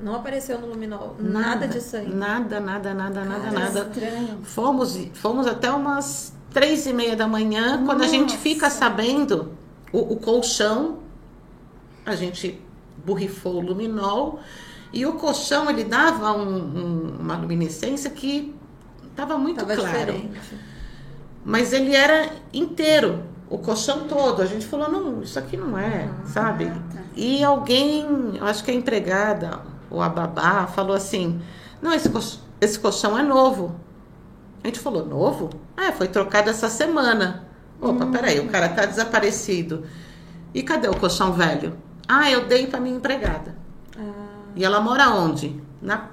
Não apareceu no luminol. Nada, de sangue. Nada, nada, nada, nada, Cara, nada. Estranho. Fomos, fomos até umas três e meia da manhã, quando a gente Nossa. fica sabendo o, o colchão, a gente borrifou o luminol e o colchão ele dava um- um- uma luminescência que estava muito Tava claro. diferente. Mas ele era inteiro, o colchão todo. A gente falou, não, isso aqui não é, sabe? Ah, tá. E alguém, eu acho que a empregada, ou a babá, falou assim, não, esse, colch- esse colchão é novo. A gente falou, novo? É, foi trocado essa semana. Opa, peraí, o cara tá desaparecido. E cadê o colchão velho? Ah, eu dei pra minha empregada. Ah, E ela mora onde? Na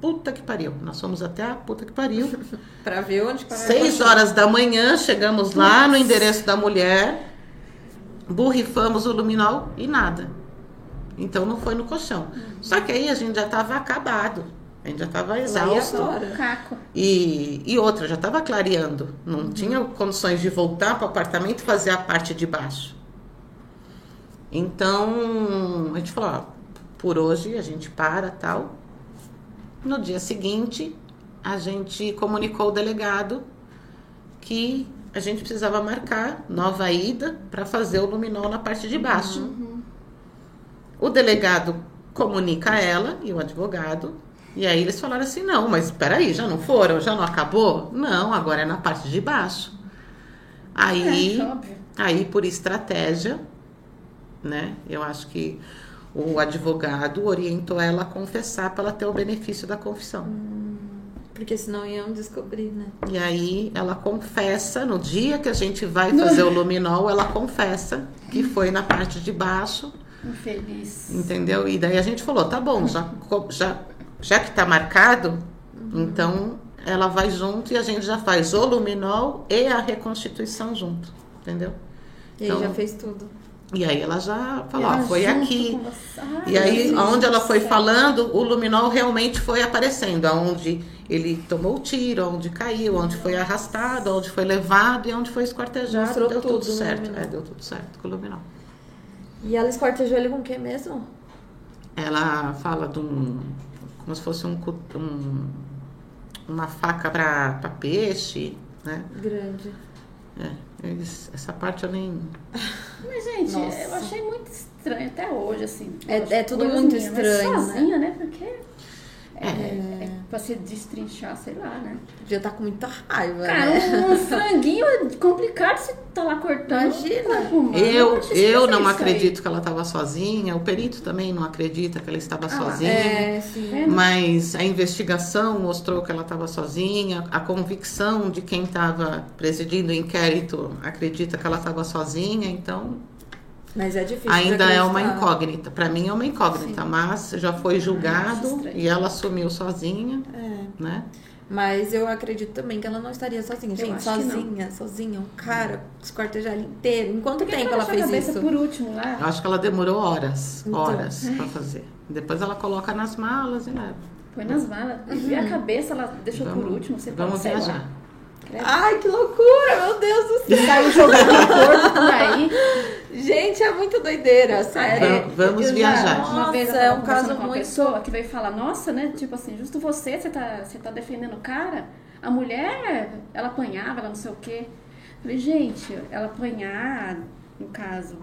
puta que pariu. Nós fomos até a puta que pariu. [LAUGHS] pra ver onde parou. Seis horas da manhã, chegamos lá no endereço da mulher, borrifamos o luminol e nada. Então não foi no colchão. Só que aí a gente já estava acabado. A gente já estava exausto. E, e outra, já estava clareando. Não tinha condições de voltar para o apartamento e fazer a parte de baixo. Então, a gente falou, ó, por hoje a gente para tal. No dia seguinte, a gente comunicou o delegado que a gente precisava marcar nova ida para fazer o luminol na parte de baixo. O delegado comunica a ela e o advogado. E aí eles falaram assim: não, mas espera aí, já não foram? Já não acabou? Não, agora é na parte de baixo. Aí, É, aí por estratégia, né? Eu acho que o advogado orientou ela a confessar para ela ter o benefício da confissão. Porque senão iam descobrir, né? E aí ela confessa, no dia que a gente vai fazer o luminol, ela confessa que foi na parte de baixo, Infeliz. entendeu? E daí a gente falou, tá bom, já, já, já que tá marcado, então ela vai junto e a gente já faz o luminol e a reconstituição junto, entendeu? E aí Então, já fez tudo. E aí ela já falou, Ela ó, foi junto aqui. Ai, E aí, onde ela foi falando, o luminol realmente foi aparecendo, aonde ele tomou o tiro, onde caiu, onde foi arrastado, onde foi levado e onde foi esquartejado. Mostrou deu tudo, tudo certo. É, deu tudo certo com o luminol. E ela escortejou ele com o que mesmo? Ela fala de um. como se fosse um, um- uma faca para peixe, né? Grande. É, eles- essa parte eu nem. [LAUGHS] Mas, gente, Nossa. eu achei muito estranho até hoje, assim. É- é tudo muito estranho, Mas sozinha, né? Porque é, é pra se destrinchar, sei lá, né? Já tá com muita raiva, Cara, né? um franguinho é complicado se tá lá cortando. Imagina. humano. Eu, eu esquisito não isso aí. acredito que ela estava sozinha, o perito também não acredita que ela estava Ah, sozinha. É, sim. É, Mas a investigação mostrou que ela estava sozinha, a convicção de quem estava presidindo o inquérito acredita que ela estava sozinha, então Mas é difícil. Ainda é uma incógnita. Para mim é uma incógnita, mas já foi julgado e ela assumiu sozinha, É. né? Mas eu acredito também que ela não estaria sozinha. Eu Gente, acho que não. sozinha, sozinha, um cara esquartejar ele inteiro. Em quanto Por que tempo que ela deixou a fez cabeça isso? por último lá? Eu acho que ela demorou horas, Então. horas [LAUGHS] para fazer. Depois ela coloca nas malas e leva. Põe nas malas. E a cabeça ela deixou por Vamos- último. Você Vamos sei lá. Credo. Ai, que loucura, meu Deus do céu. Saiu jogando o [LAUGHS] corpo por aí. Gente, é muito doideira, sério. Vamos- vamos Eu já- viajar. Uma vez eu é um caso com uma muito- pessoa que veio falar, nossa, né? Tipo assim, justo você, você tá, você tá defendendo o cara. A mulher, ela apanhava, ela não sei o quê. Falei, gente, ela apanhar, no caso,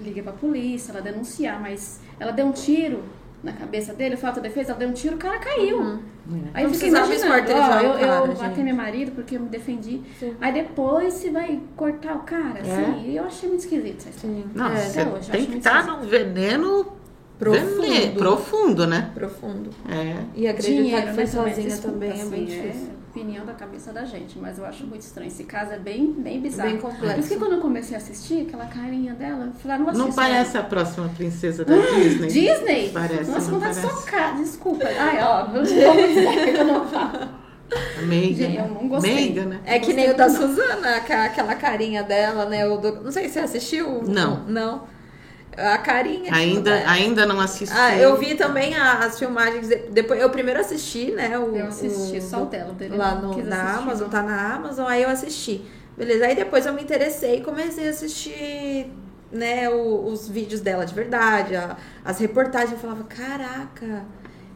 liga pra polícia, ela denunciar, mas ela deu um tiro na cabeça dele, falta de defesa, ela deu um tiro, o cara caiu. Uhum. Aí Não eu fiquei imaginando, ó, eu, cara, eu matei meu marido porque eu me defendi. Sim. Aí depois você vai cortar o cara, assim. E eu achei muito esquisito essa história. Sim. Não, é, até hoje, tem que muito estar num veneno Profundo. vene- profundo, né? profundo. É. E acreditar Dinheiro, que foi né, também, sozinha desculpa, também é assim, bem difícil. Opinião da cabeça da gente, mas eu acho muito estranho. Esse caso é bem, bem bizarro. Bem complexo. Por isso que quando eu comecei a assistir, aquela carinha dela, eu falei, ah, não Não parece ela. a próxima princesa da Disney? [GASPS] Disney? Parece, Nossa, não parece? socar, desculpa. Ai, ó, eu não vou dizer que eu não falo. Meiga, Gente, eu não gostei. Meiga, né? É que nem o da não. Suzana, aquela carinha dela, né? O do- Não sei se você assistiu. Não. Não. A carinha. Ainda, tipo, ainda não assisti. Ah, eu vi também a- as filmagens. de- Depois, eu primeiro assisti, né? O, Eu assisti o- só o dela, o lá no, na assistir, Amazon, não. tá na Amazon, aí eu assisti. Beleza, aí depois eu me interessei e comecei a assistir, né, o- os vídeos dela de verdade, a- as reportagens, eu falava, caraca,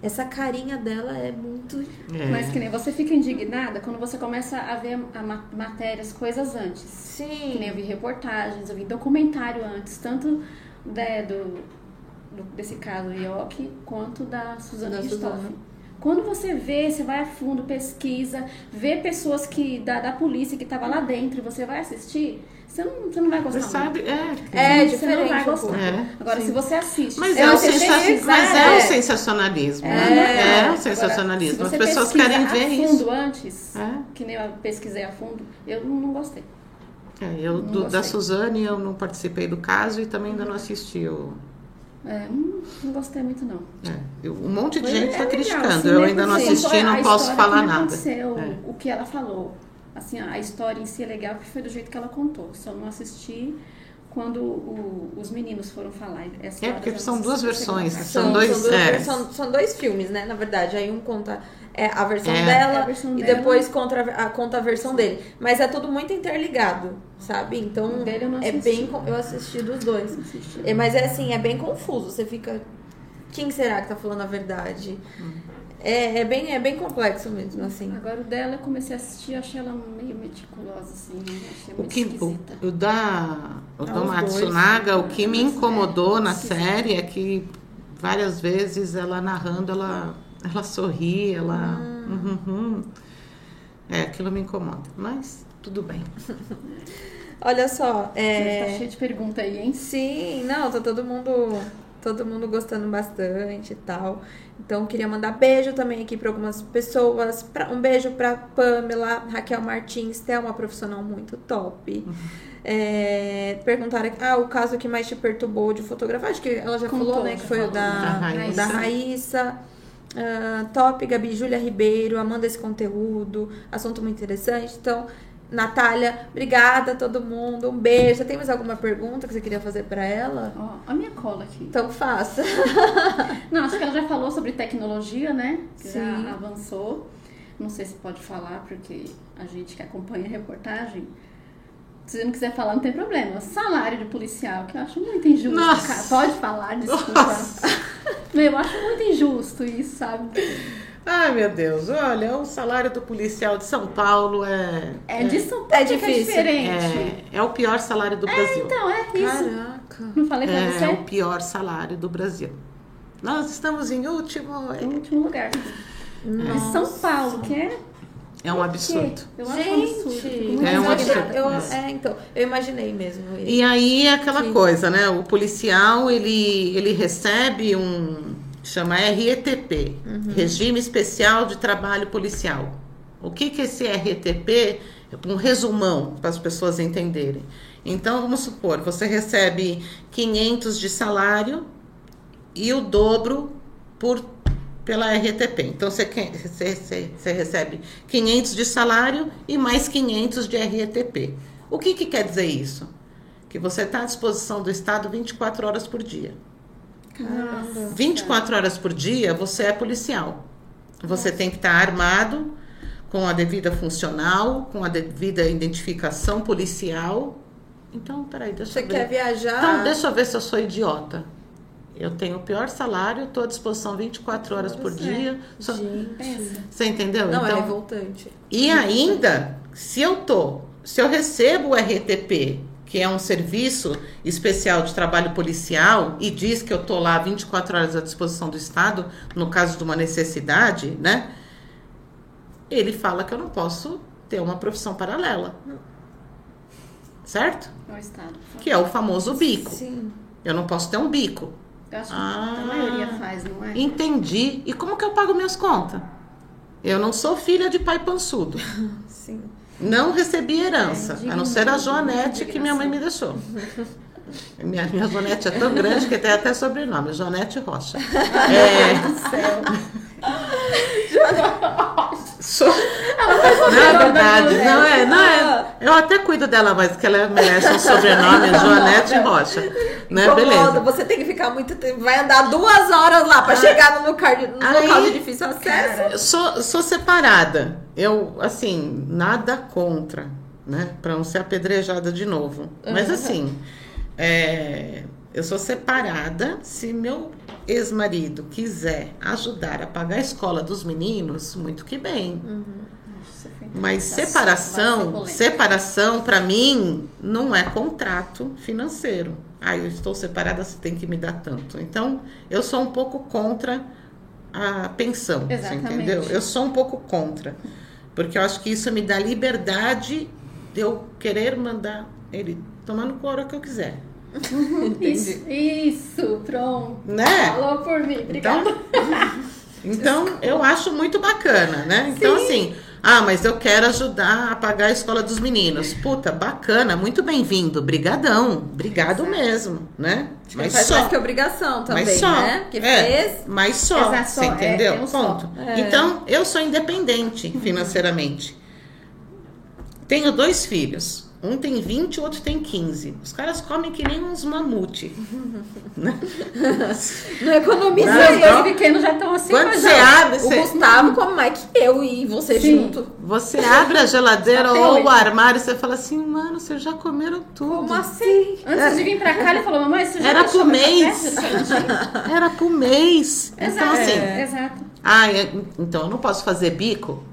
essa carinha dela é muito... É. Mas que nem você fica indignada quando você começa a ver a ma- matérias, coisas antes. Que nem eu Sim, vi reportagens, eu vi documentário antes, tanto né, do, do- desse caso Ioki quanto da Suzana. Suzana. Quando você vê, você vai a fundo, pesquisa, vê pessoas que da, da polícia que tava lá dentro e você vai assistir, você não, você não vai gostar. Você sabe, é. É, muito. você não diferente vai gostar. É, Agora, sim. se você assiste, Mas se é, o você sensa- pesquisar, mas é é. o sensacionalismo. É. né? É o Agora, sensacionalismo. se As pessoas querem ver a isso. fundo antes, É. que nem eu pesquisei a fundo, eu não gostei. É, eu, do- da. Suzane eu não participei do caso e também ainda não assisti o. É, não, gostei muito, não. é, eu- um monte de Foi- gente é está legal, criticando. assim, eu né, ainda não porque assisti, a não posso falar que nada. aconteceu, É. o que ela falou. Assim, a história em si é legal, porque foi do jeito que ela contou. Só não assisti quando o- os meninos foram falar. Essa É, porque eu são duas versões, são parte. dois- duas- é. são, são dois filmes, né, na verdade. Aí um conta é, a versão É. dela É a versão e dela. depois contra, a, conta a versão dele. Mas é tudo muito interligado, sabe? Então, O dele eu não é assisti. bem... Eu assisti dos dois. Assisti. É, mas é assim, é bem confuso. Você fica. Quem será que tá falando a verdade? Hum. É, é, bem, é bem complexo mesmo, assim. Agora o dela eu comecei a assistir, achei ela meio meticulosa, assim, né? achei O muito que o, esquisita. o da o Ah, do os Matsunaga, o que me Mas, é, incomodou na série é que várias vezes ela narrando, ela, ela sorri, ela. Uhum, uhum. É, aquilo me incomoda. Mas tudo bem. [LAUGHS] Olha só, Tá é. cheio de pergunta aí, hein? Sim, não, tá todo mundo. Todo mundo gostando bastante e tal. Então, queria mandar beijo também aqui para algumas pessoas. Pra, um beijo pra Pamela, Raquel Martins, que é uma profissional muito top. É, perguntaram ah, o caso que mais te perturbou de fotografar. Acho que ela já Contou, falou, né? Que foi o da, Da Raíssa. o da Raíssa. Ah, top, Gabi, Júlia Ribeiro, amando esse conteúdo. Assunto muito interessante. Então, Natália, obrigada a todo mundo. Um beijo. Você tem mais alguma pergunta que você queria fazer para ela? Ó, a minha cola aqui. Então faça. [LAUGHS] Não, acho que ela já falou sobre tecnologia, né? Que Sim. já avançou. Não sei se pode falar, porque a gente que acompanha a reportagem, se você não quiser falar, não tem problema. Salário de policial, que eu acho muito injusto. Nossa. cara. Pode falar, desculpa. Nossa. [LAUGHS] Meu, eu acho muito injusto isso, sabe? Ai, meu Deus, olha, o salário do policial de São Paulo é. É de São É Paulo que é difícil. diferente. É, é o pior salário do Brasil. Então, é isso. Caraca. Não falei pra É, você? o pior salário do Brasil. Nós estamos em último. Em último lugar. Mas São Paulo, que é. É um absurdo. Eu acho um absurdo. Gente, É um absurdo. eu- é, então, eu imaginei mesmo. isso. E aí é aquela Sim. coisa, né? O policial ele, ele recebe um chama RETP, Uhum. Regime Especial de Trabalho Policial. O que que esse RETP um resumão para as pessoas entenderem. Então, vamos supor, você recebe 500 de salário e o dobro por pela RTP. Então, você, você, você, você recebe 500 de salário e mais 500 de RTP. O que, que quer dizer isso? Que você está à disposição do Estado 24 horas por dia. Caramba. 24 horas por dia, você é policial. Você tem que estar armado, com a devida funcional, com a devida identificação policial. Então, peraí, deixa Você eu ver. quer viajar? Então, deixa eu ver se eu sou idiota. Eu tenho o pior salário, estou à disposição 24 horas por Você. dia. Só-. Você entendeu? Não, é então, revoltante. e ainda, se eu tô, se eu recebo o RTP, que é um serviço especial de trabalho policial, e diz que eu tô lá 24 horas à disposição do Estado, no caso de uma necessidade, né? Ele fala que eu não posso ter uma profissão paralela. Certo? É o Estado. Que é o famoso bico. Sim. Eu não posso ter um bico. Eu acho que Ah. a maioria faz, não é? Entendi. E como que eu pago minhas contas? Eu não sou filha de pai pançudo. [LAUGHS] Sim. Não recebi herança, É, a não ser a Joanete que minha mãe me deixou. [LAUGHS] Minha, minha Joanete é tão grande que tem até sobrenome, Joanete Rocha. [LAUGHS] É, do céu. sou, não é verdade, não é, não é. Eu até cuido dela mais, porque ela merece um sobrenome, Joanete Rocha. Né? Incomoda, Beleza. você tem que ficar muito tempo. Vai andar duas horas lá pra chegar no, local no Aí- local de difícil acesso. Eu sou, sou separada. Eu, assim, nada contra, né? Pra não ser apedrejada de novo. Mas Uhum. assim, é, eu sou separada. Se meu ex-marido quiser ajudar a pagar a escola dos meninos, muito que bem. Foi Mas ser separação, separação para mim não é contrato financeiro. Ah, eu estou separada, você tem que me dar tanto. Então, eu sou um pouco contra a pensão, entendeu? Eu sou um pouco contra. Porque eu acho que isso me dá liberdade de eu querer mandar ele tomar no cu a hora que eu quiser. [LAUGHS] Isso, isso, pronto. Né? Falou por mim, obrigada. Então, [LAUGHS] então eu acho muito bacana, né? Então, assim, ah, mas eu quero ajudar a pagar a escola dos meninos. Puta, bacana, muito bem-vindo. Brigadão. Obrigado mesmo, né? Mas faz mais que obrigação também, mas só. né? Porque é, fez. Mas só, Exato, você só, é, entendeu? é um só. Ponto. É. Então, eu sou independente financeiramente. Tenho dois filhos. Um tem 20, o outro tem 15. Os caras comem que nem uns mamute. né? [LAUGHS] Não economiza Não, Os aí. dois pequenos já estão assim, Quando mas você abre, O você, Gustavo come mais que eu e você Sim. junto. você abre a geladeira ou o armário e você fala assim, mano, vocês já comeram tudo. Como assim? Antes de vir pra cá, ele falou, mamãe, você já Era pro mês. Você não tinha?" Era pro mês. Exato, Então, assim, É. exato. ah, é- então eu não posso fazer bico?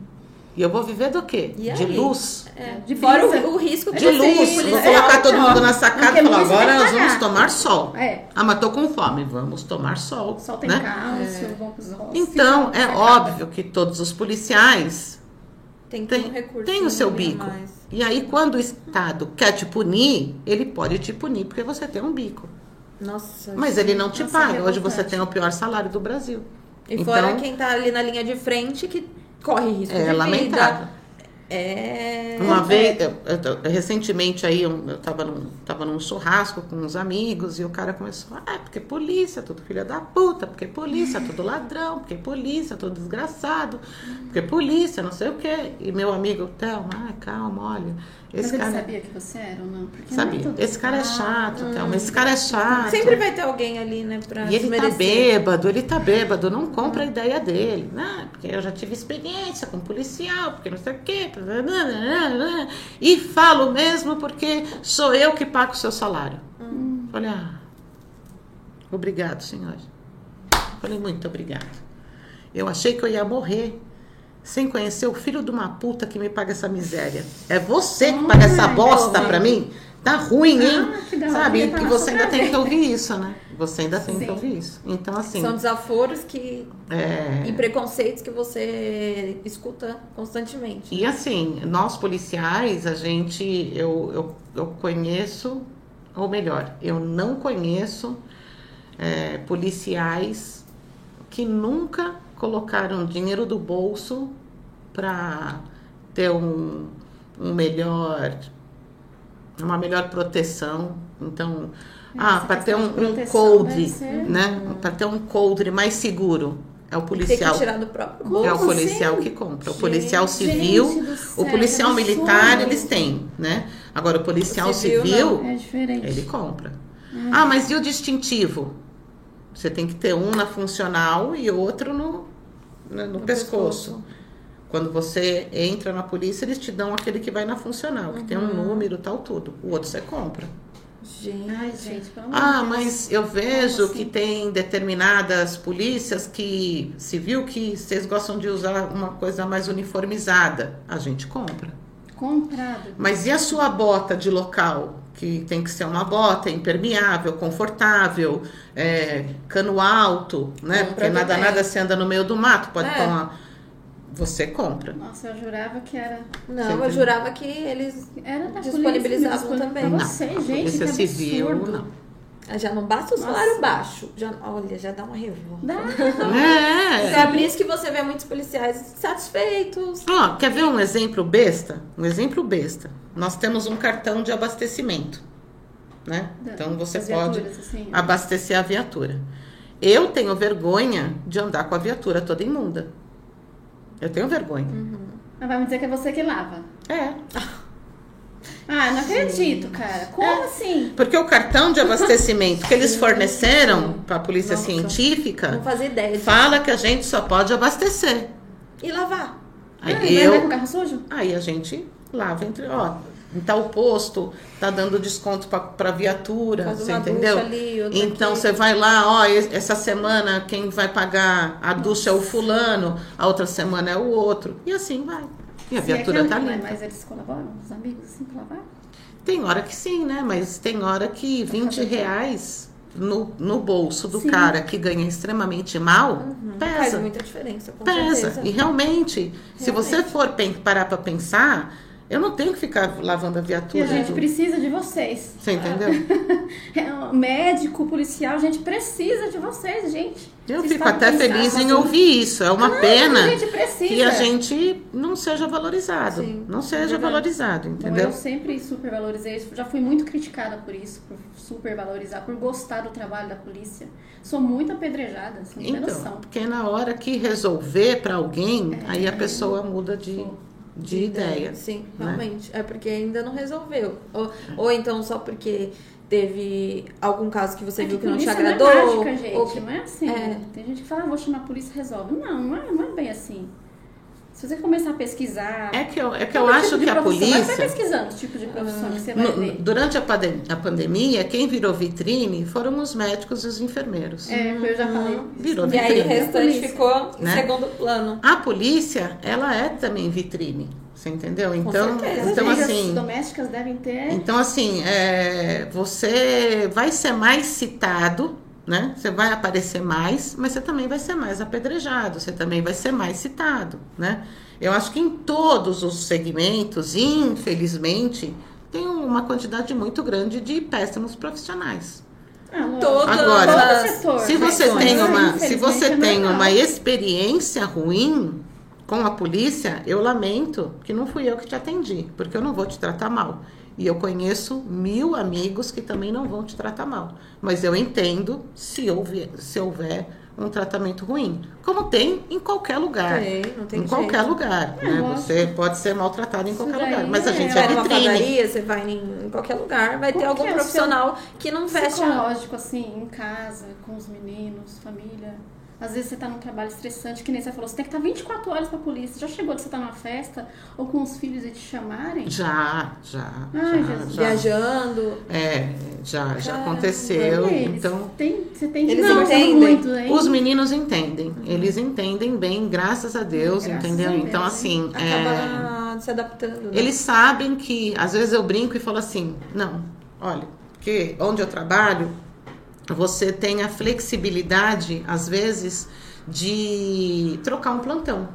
E eu vou viver do quê? E De aí? luz? É, De Fora o, o risco De você luz. Vou colocar todo ó. mundo na sacada e falar, agora tem que nós vamos tomar sol. É. Ah, mas tô com fome. Vamos tomar sol. Sol tem né? cálcio, vamos aos Então, é óbvio que todos os policiais Tem que ter um recurso. têm o seu bico. mais. E aí, quando o Estado quer te punir, ele pode te punir porque você tem um bico. Nossa. Mas ele não te paga. é Hoje você tem o pior salário do Brasil. E fora Então- quem tá ali na linha de frente que corre risco É de lamentável. vida. É. Uma é. vez, eu, eu recentemente aí, um- eu tava num, tava num churrasco com uns amigos e o cara começou, ah, porque polícia, tudo filha da puta, porque polícia, [LAUGHS] tudo ladrão, porque polícia, tudo desgraçado, porque polícia, não sei o quê. E meu amigo, Thelma, ah, calma, olha, esse ele cara... sabia que você era ou não? Porque Sabia. não é Esse cara é chato, Thelma, esse cara é chato. Sempre vai ter alguém ali, né, pra E ele tá desmerecer. bêbado, ele tá bêbado, não compra a ideia dele. Né? Porque eu já tive experiência com policial, porque não sei o quê. E falo mesmo porque sou eu que pago o seu salário. Falei, ah, obrigado, senhor. Falei, muito obrigado. Eu achei que eu ia morrer sem conhecer o filho de uma puta que me paga essa miséria. É você que paga essa bosta pra mim? Tá ruim, hein? Ah, que Sabe? tá E na você ainda tem que ouvir isso, né? Você ainda tem que Sim. ouvir isso. Então, assim, São desaforos que. é... E preconceitos que você escuta constantemente. E assim, nós policiais, a gente, eu, eu, eu conheço, ou melhor, eu não conheço é, policiais que nunca colocaram dinheiro do bolso para ter um, um melhor, uma melhor proteção. Então, ah, Essa para ter um, um coldre, né? Para ter um coldre mais seguro, é o Tem policial. que tirar do próprio bolso. É o policial que compra. O Gente, policial Gente civil, do o céu, policial militar, absurdo. eles têm, né? Agora, o policial O civil, civil, É diferente. ele compra. Ah, mas e o distintivo? Você tem que ter um na funcional e outro no, né, no, No pescoço. pescoço. Quando você entra na polícia, eles te dão aquele que vai na funcional, que tem um Uhum. número, tal, tudo. O outro você compra. Gente. Ai, gente, pelo amor Ah, de Deus. mas eu vejo Como que assim? tem determinadas polícias que civil que vocês gostam de usar uma coisa mais uniformizada. A gente compra. Comprado. Mas e a sua bota de local? Que tem que ser uma bota impermeável, confortável, é, cano alto, né? Compra Porque nada, nada você anda no meio do mato, pode É. pôr uma. Você compra. Nossa, eu jurava que era, Não, Você eu jurava que eles era da Disponibilizavam polícia. também. Pra Não, você, gente, polícia que civil, absurdo. não. já não basta o Nossa. salário baixo. Já, olha, já dá uma revolta. Dá. É. É por isso que você vê muitos policiais satisfeitos. Ó, quer ver um exemplo besta? Um exemplo besta. Nós temos um cartão de abastecimento, né? Da- Então você pode assim. abastecer a viatura. Eu tenho vergonha de andar com a viatura toda imunda. Eu tenho vergonha. Mas vai me dizer que é você que lava. É. Ah, não acredito, cara. Como É. assim? Porque o cartão de abastecimento que eles [LAUGHS] forneceram para a polícia Nossa. científica Não fazia ideia de... fala que a gente só pode abastecer. E lavar. Aí ah, vai andar com o eu, carro sujo? aí a gente lava entre, ó, em tal posto tá dando desconto para viatura, Faz você entendeu? ali, Então aqui. você vai lá, ó, es- essa semana quem vai pagar a ducha é o fulano, a outra semana é o outro. E assim vai. E a Se é viatura que tá limpa. Mas eles colaboram, os amigos, assim, lavar? Tem hora que sim, né? Mas tem hora que 20 reais no, no bolso do Sim. cara que ganha extremamente mal Uhum. Faz pesa. muita diferença, Pesa. certeza. E realmente, se você Realmente. for parar pra pensar, eu não tenho que ficar lavando a E viatura. a gente do- precisa de vocês. Você entendeu? [LAUGHS] É, médico, policial, a gente precisa de vocês, gente. Eu Vocês fico até feliz em assim, ouvir isso. É uma "Ah, pena A que a gente não seja valorizado. Sim, não seja verdade. valorizado, entendeu? eu sempre super valorizei isso. Já fui muito criticada por isso, por super valorizar, por gostar do trabalho da polícia. Sou muito apedrejada, tem Então, noção. porque na hora que resolver pra alguém, É. aí a pessoa muda de, de ideia. Sim, né? realmente. É porque ainda não resolveu. Ou, ou então só porque teve algum caso que você É viu que não te agradou. Não é mágica, gente. ou que- Não é assim. É. Tem gente que fala, ah, vou chamar a polícia e resolve. Não, não é, não é bem assim. Se você começar a pesquisar. É que eu, é que eu acho tipo que a profissão, Vai, vai polícia. pesquisando os tipos de profissão que você vai no- ver. durante a, pandem- a pandemia, quem virou vitrine foram os médicos e os enfermeiros. É, que eu já falei. Virou E aí o vitrine. restante Polícia. ficou em Né? segundo plano. A polícia, ela é também vitrine. Você entendeu? Então, certeza. então As assim. domésticas devem ter. Então, assim, é, você vai ser mais citado, né? Você vai aparecer mais, mas você também vai ser mais apedrejado, você também vai ser mais citado, né? Eu acho que em todos os segmentos, infelizmente, tem uma quantidade muito grande de péssimos profissionais. Ah, lógico. Todo- Agora, Todo setor, Se você Mas, tem uma, se você é tem uma experiência ruim com a polícia, eu lamento que não fui eu que te atendi, porque eu não vou te tratar mal. E eu conheço mil amigos que também não vão te tratar mal. Mas eu entendo se houver, se houver um tratamento ruim. Como tem em qualquer lugar. Tem, não tem em jeito. qualquer lugar. É, né? Você pode ser maltratado em Isso qualquer daí lugar. Mas a é- gente Você é vai vitrine. padaria, você vai em, em qualquer lugar, vai ter algum é profissional que não veste a... Psicológico, assim, em casa, com os meninos, família. Às vezes você tá num trabalho estressante, que nem você falou, você tem que estar 24 horas pra polícia. Já chegou de você estar numa festa ou com os filhos e te chamarem? Já, já. Ai, já, já. viajando. É, já, já Caramba, aconteceu. Eles Então, tem, você tem que Eles conversar entendem. muito, hein? os meninos entendem. Eles entendem bem, graças a Deus, Graças entendeu? a Deus, então, assim, é, Acaba se adaptando. né? eles sabem que, às vezes eu brinco e falo assim, não, olha, porque onde eu trabalho, você tem a flexibilidade, às vezes, de trocar um plantão.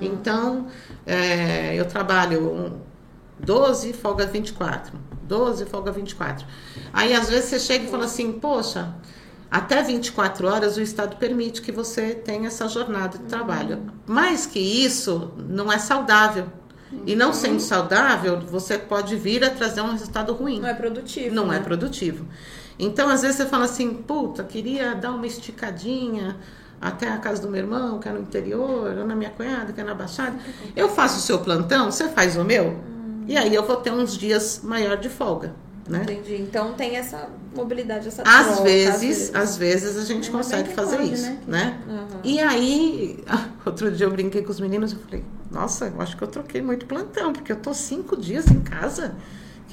Então, é, eu trabalho um, 12, folga 24. 12, folga 24. Aí, às vezes, você chega e fala assim, poxa, até 24 horas o Estado permite que você tenha essa jornada de trabalho. Mais que isso, não é saudável. E não sendo saudável, você pode vir a trazer um resultado ruim. Não é produtivo. Não né? é produtivo. Então, às vezes você fala assim, puta, queria dar uma esticadinha até a casa do meu irmão, que é no interior, ou na minha cunhada, que é na Baixada. Eu faço o seu plantão, você faz o meu, e aí eu vou ter uns dias maior de folga, né? Entendi. Então tem essa mobilidade, essa Às troca, vezes, às vezes a gente Ainda consegue fazer pode, isso, né? né? Aham. E aí, [LAUGHS] outro dia eu brinquei com os meninos e falei, nossa, eu acho que eu troquei muito plantão, porque eu tô cinco dias em casa.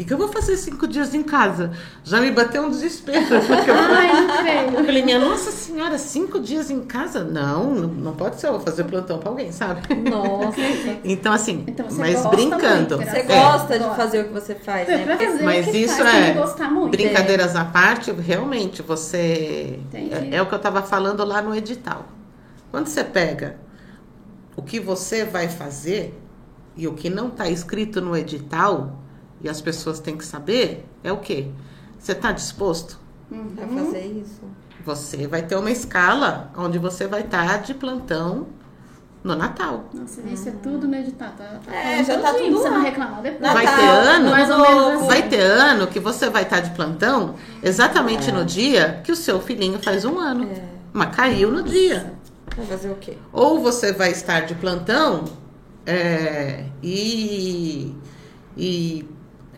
Que, que eu vou fazer cinco dias em casa? Já me bateu um desespero. [LAUGHS] Porque eu Ai, não creio. eu falei, minha nossa senhora, cinco dias em casa? Não, não, não pode ser, eu vou fazer plantão pra alguém, sabe? Nossa. [LAUGHS] Então, assim, Então você mas brincando. muito, Você É. gosta de fazer o que você faz, É, né? Porque- Mas o que isso faz, é muito. brincadeiras à parte, realmente você é, é o que eu estava falando lá no edital. Quando você pega o que você vai fazer e o que não está escrito no edital e as pessoas têm que saber, é o quê? Você está disposto? Uhum. fazer isso. Você vai ter uma escala onde você vai estar de plantão no Natal. Nossa, isso é tudo meditado. Tá, tá É, já tá tudo Você não reclamar depois. Natal, Vai ter ano, mais ou menos assim. Vai ter ano que você vai estar de plantão exatamente no dia que o seu filhinho faz um ano. É. Mas caiu no dia. Vai fazer o quê? Ou você vai estar de plantão é, e, e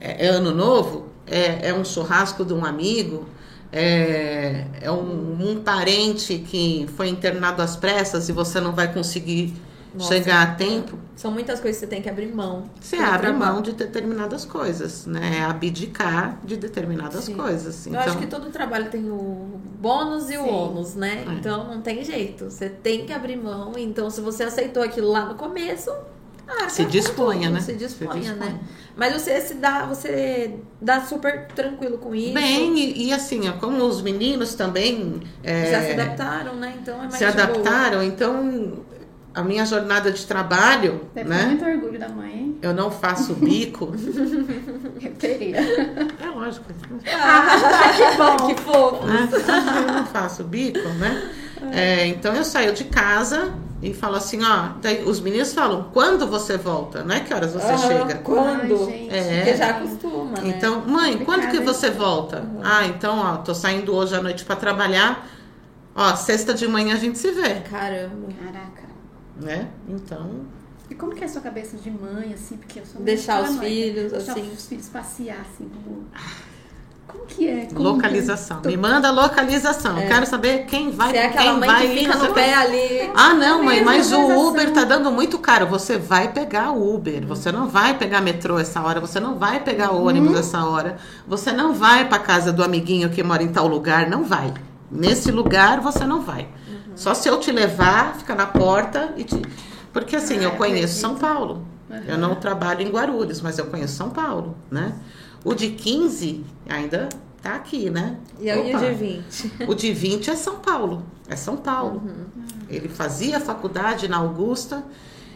é, é ano novo, é, é um churrasco de um amigo, é, é um, um parente que foi internado às pressas e você não vai conseguir Nossa. chegar a tempo. São muitas coisas que você tem que abrir mão. Você abre trabalho. mão de determinadas coisas, né? É abdicar de determinadas Sim. coisas. Eu acho que todo trabalho tem o bônus e o Sim. ônus, né? É. Então não tem jeito. Você tem que abrir mão. Então, se você aceitou aquilo lá no começo, arca Se com disponha, né? Se disponha, Se né? Mas você se dá, você dá super tranquilo com isso. Bem, e, e assim, ó, como os meninos também é, Já se adaptaram, né? Então é mais se de boa. adaptaram, então a minha jornada de trabalho, Deve ter né? muito orgulho da mãe, hein? Eu não faço bico. [LAUGHS] Eu teria. é lógico. Ah, que [LAUGHS] bom. que fofo. Né? Eu não faço bico, né? É, então eu saio de casa e falo assim, ó, daí os meninos falam, quando você volta? Não é que horas você chega? Quando? Ai. É. Porque já acostuma, né? Então, mãe, quando que você volta? Ah, então, ó, tô saindo hoje à noite pra trabalhar. Ó, sexta de manhã a gente se vê, Caramba. Caraca. né? Então, E como que é a sua cabeça de mãe, assim? Porque eu sou muito Deixar os filhos, Deixar assim. os filhos passear, assim, como... Como que é? Como localização. que é? Me manda localização. Quero saber quem vai, Você é quem mãe vai que fica no pé ali. Ah, não, mãe, mas o. Uber tá dando muito caro. Você vai pegar o Uber. Você não vai pegar metrô essa hora. Você não vai pegar Uhum. ônibus essa hora. Você não vai pra casa do amiguinho que mora em tal lugar. Não vai. Nesse lugar você não vai. Uhum. Só se eu te levar, fica na porta e te. Porque assim, Ah, eu conheço acredito. São Paulo. Uhum. Eu não trabalho em Guarulhos, mas eu conheço São Paulo, né? O de 15 ainda tá aqui, né? E aí o de 20. O de 20 é São Paulo. É São Paulo. Uhum. Ele fazia faculdade na Augusta.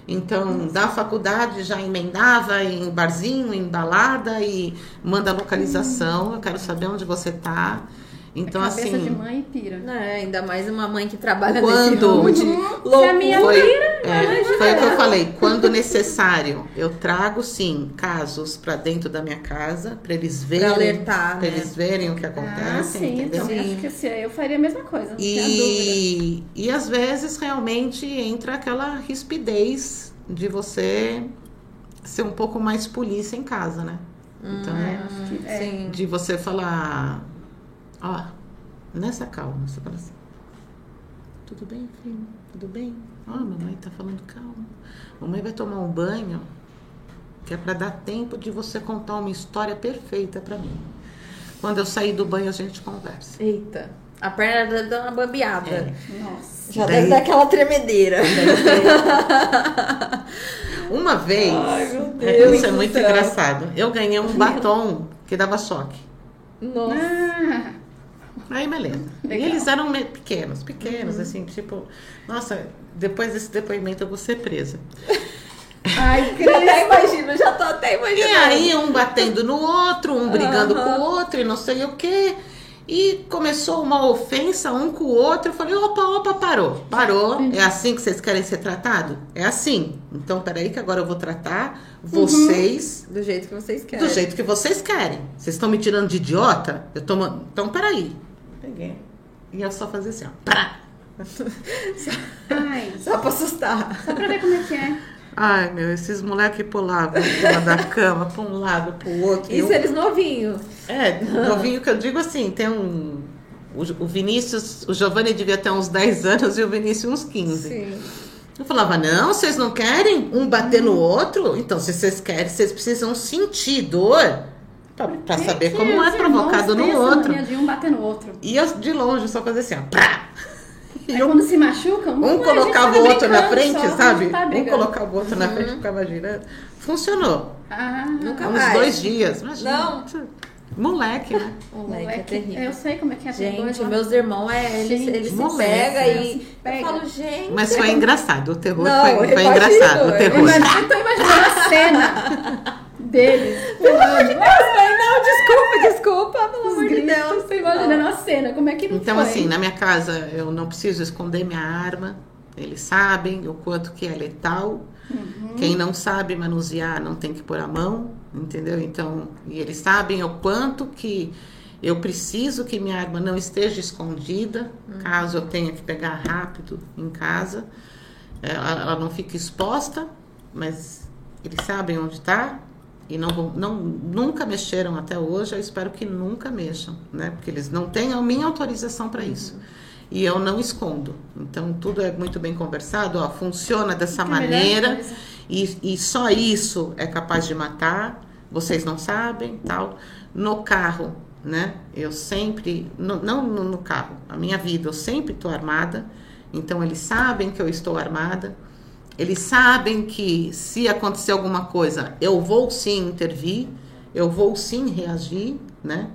Então, da faculdade já emendava em barzinho, em balada e manda a localização. Eu quero saber onde você tá. Então, É cabeça assim. de mãe pira. É, ainda mais uma mãe que trabalha Quando- nesse de Uhum. loucura. Se a minha Foi, pira, é, foi o que eu falei. Quando necessário, eu trago sim casos para dentro da minha casa para eles verem, alertar, pra né? eles verem o que Ah, acontece, sim, entendeu? então Sim. acho que assim, eu faria a mesma coisa. E, e às vezes realmente entra aquela rispidez de você ser um pouco mais polícia em casa, né? Então, É, acho que é. Sim. de você falar, ó, nessa calma, você fala assim, tudo bem, filho? Tudo bem? Ó, mamãe tá falando calma. Mamãe vai tomar um banho, que é para dar tempo de você contar uma história perfeita para mim. Quando eu sair do banho, a gente conversa. Eita. A perna deve dar uma bambeada. É. Nossa. Já Daí- deve dar aquela tremedeira. [LAUGHS] Uma vez, Ai, meu é, Deus isso é muito céu. engraçado. Eu ganhei um batom que dava choque. Nossa. Ah, Aí, beleza. E Legal. eles eram pequenos, pequenos, assim, tipo, nossa, depois desse depoimento eu vou ser presa. [LAUGHS] ai, [LAUGHS] Eu até imagino, já tô até E imaginando. aí, um batendo no outro, um brigando Aham. com o outro, e não sei o quê. E começou uma ofensa um com o outro. Eu falei, opa, opa, parou. Parou. É assim que vocês querem ser tratados? É assim. Então, peraí que agora eu vou tratar vocês Do jeito que vocês querem. do jeito que vocês querem. Vocês estão me tirando de idiota? Eu tô... Então, peraí. Peguei. E eu só fazer assim, ó. Pará. Ai, [LAUGHS] Só pra assustar. só pra ver como é que é. Ai, meu, esses moleques pulavam em cima da cama, pra um lado, pro outro. Isso Eu- eles novinhos. É, novinho que eu digo assim, tem um. O o Vinícius, o Giovanni devia ter uns 10 anos e o Vinícius uns 15. Sim. Eu falava, não, vocês não querem um bater no outro? Então, se vocês querem, vocês precisam sentir dor pra, pra saber Que como é provocado no outro. de um bater no outro. E eu de longe só fazia assim, ó. Pá! E Aí eu- quando se machucam, um a gente colocava tava o outro na frente, só, sabe? tá Um colocava o outro na frente e ficava girando. Funcionou. Ah, Nunca Uns mais. dois dias. Imagina. Não. Moleque, né? Moleque, é moleque, terrível. eu sei como é que é. dois Gente, lá. meus irmãos, é, eles, Gente, eles se pegam né? e. Pega. Eu falo, gente. Mas foi engraçado. O terror Não, foi, foi imagino, engraçado. O terror. Eu imagino- eu tô imaginando a cena [LAUGHS] deles. Pelo amor de Deus, mãe, não, desculpa, desculpa, pelo Os amor de Deus. tô imaginando a cena. Como é que não Então, foi? assim, na minha casa eu não preciso esconder minha arma. Eles sabem o quanto que é letal. Uhum. Quem não sabe manusear não tem que pôr a mão, entendeu? Então, e eles sabem o quanto que eu preciso que minha arma não esteja escondida, caso eu tenha que pegar rápido em casa. É, Ela, ela não fica exposta, mas eles sabem onde está e não, não nunca mexeram até hoje. Eu espero que nunca mexam, né? Porque eles não têm a minha autorização para isso. E eu não escondo. Então, tudo é muito bem conversado. Ó, funciona dessa Que maneira. E, e só isso é capaz de matar. Vocês não sabem, tal. No carro, né? Eu sempre, no- não no, no carro, a minha vida, eu sempre estou armada. Então eles sabem que eu estou armada. Eles sabem que se acontecer alguma coisa, eu vou sim intervir, eu vou sim reagir, né?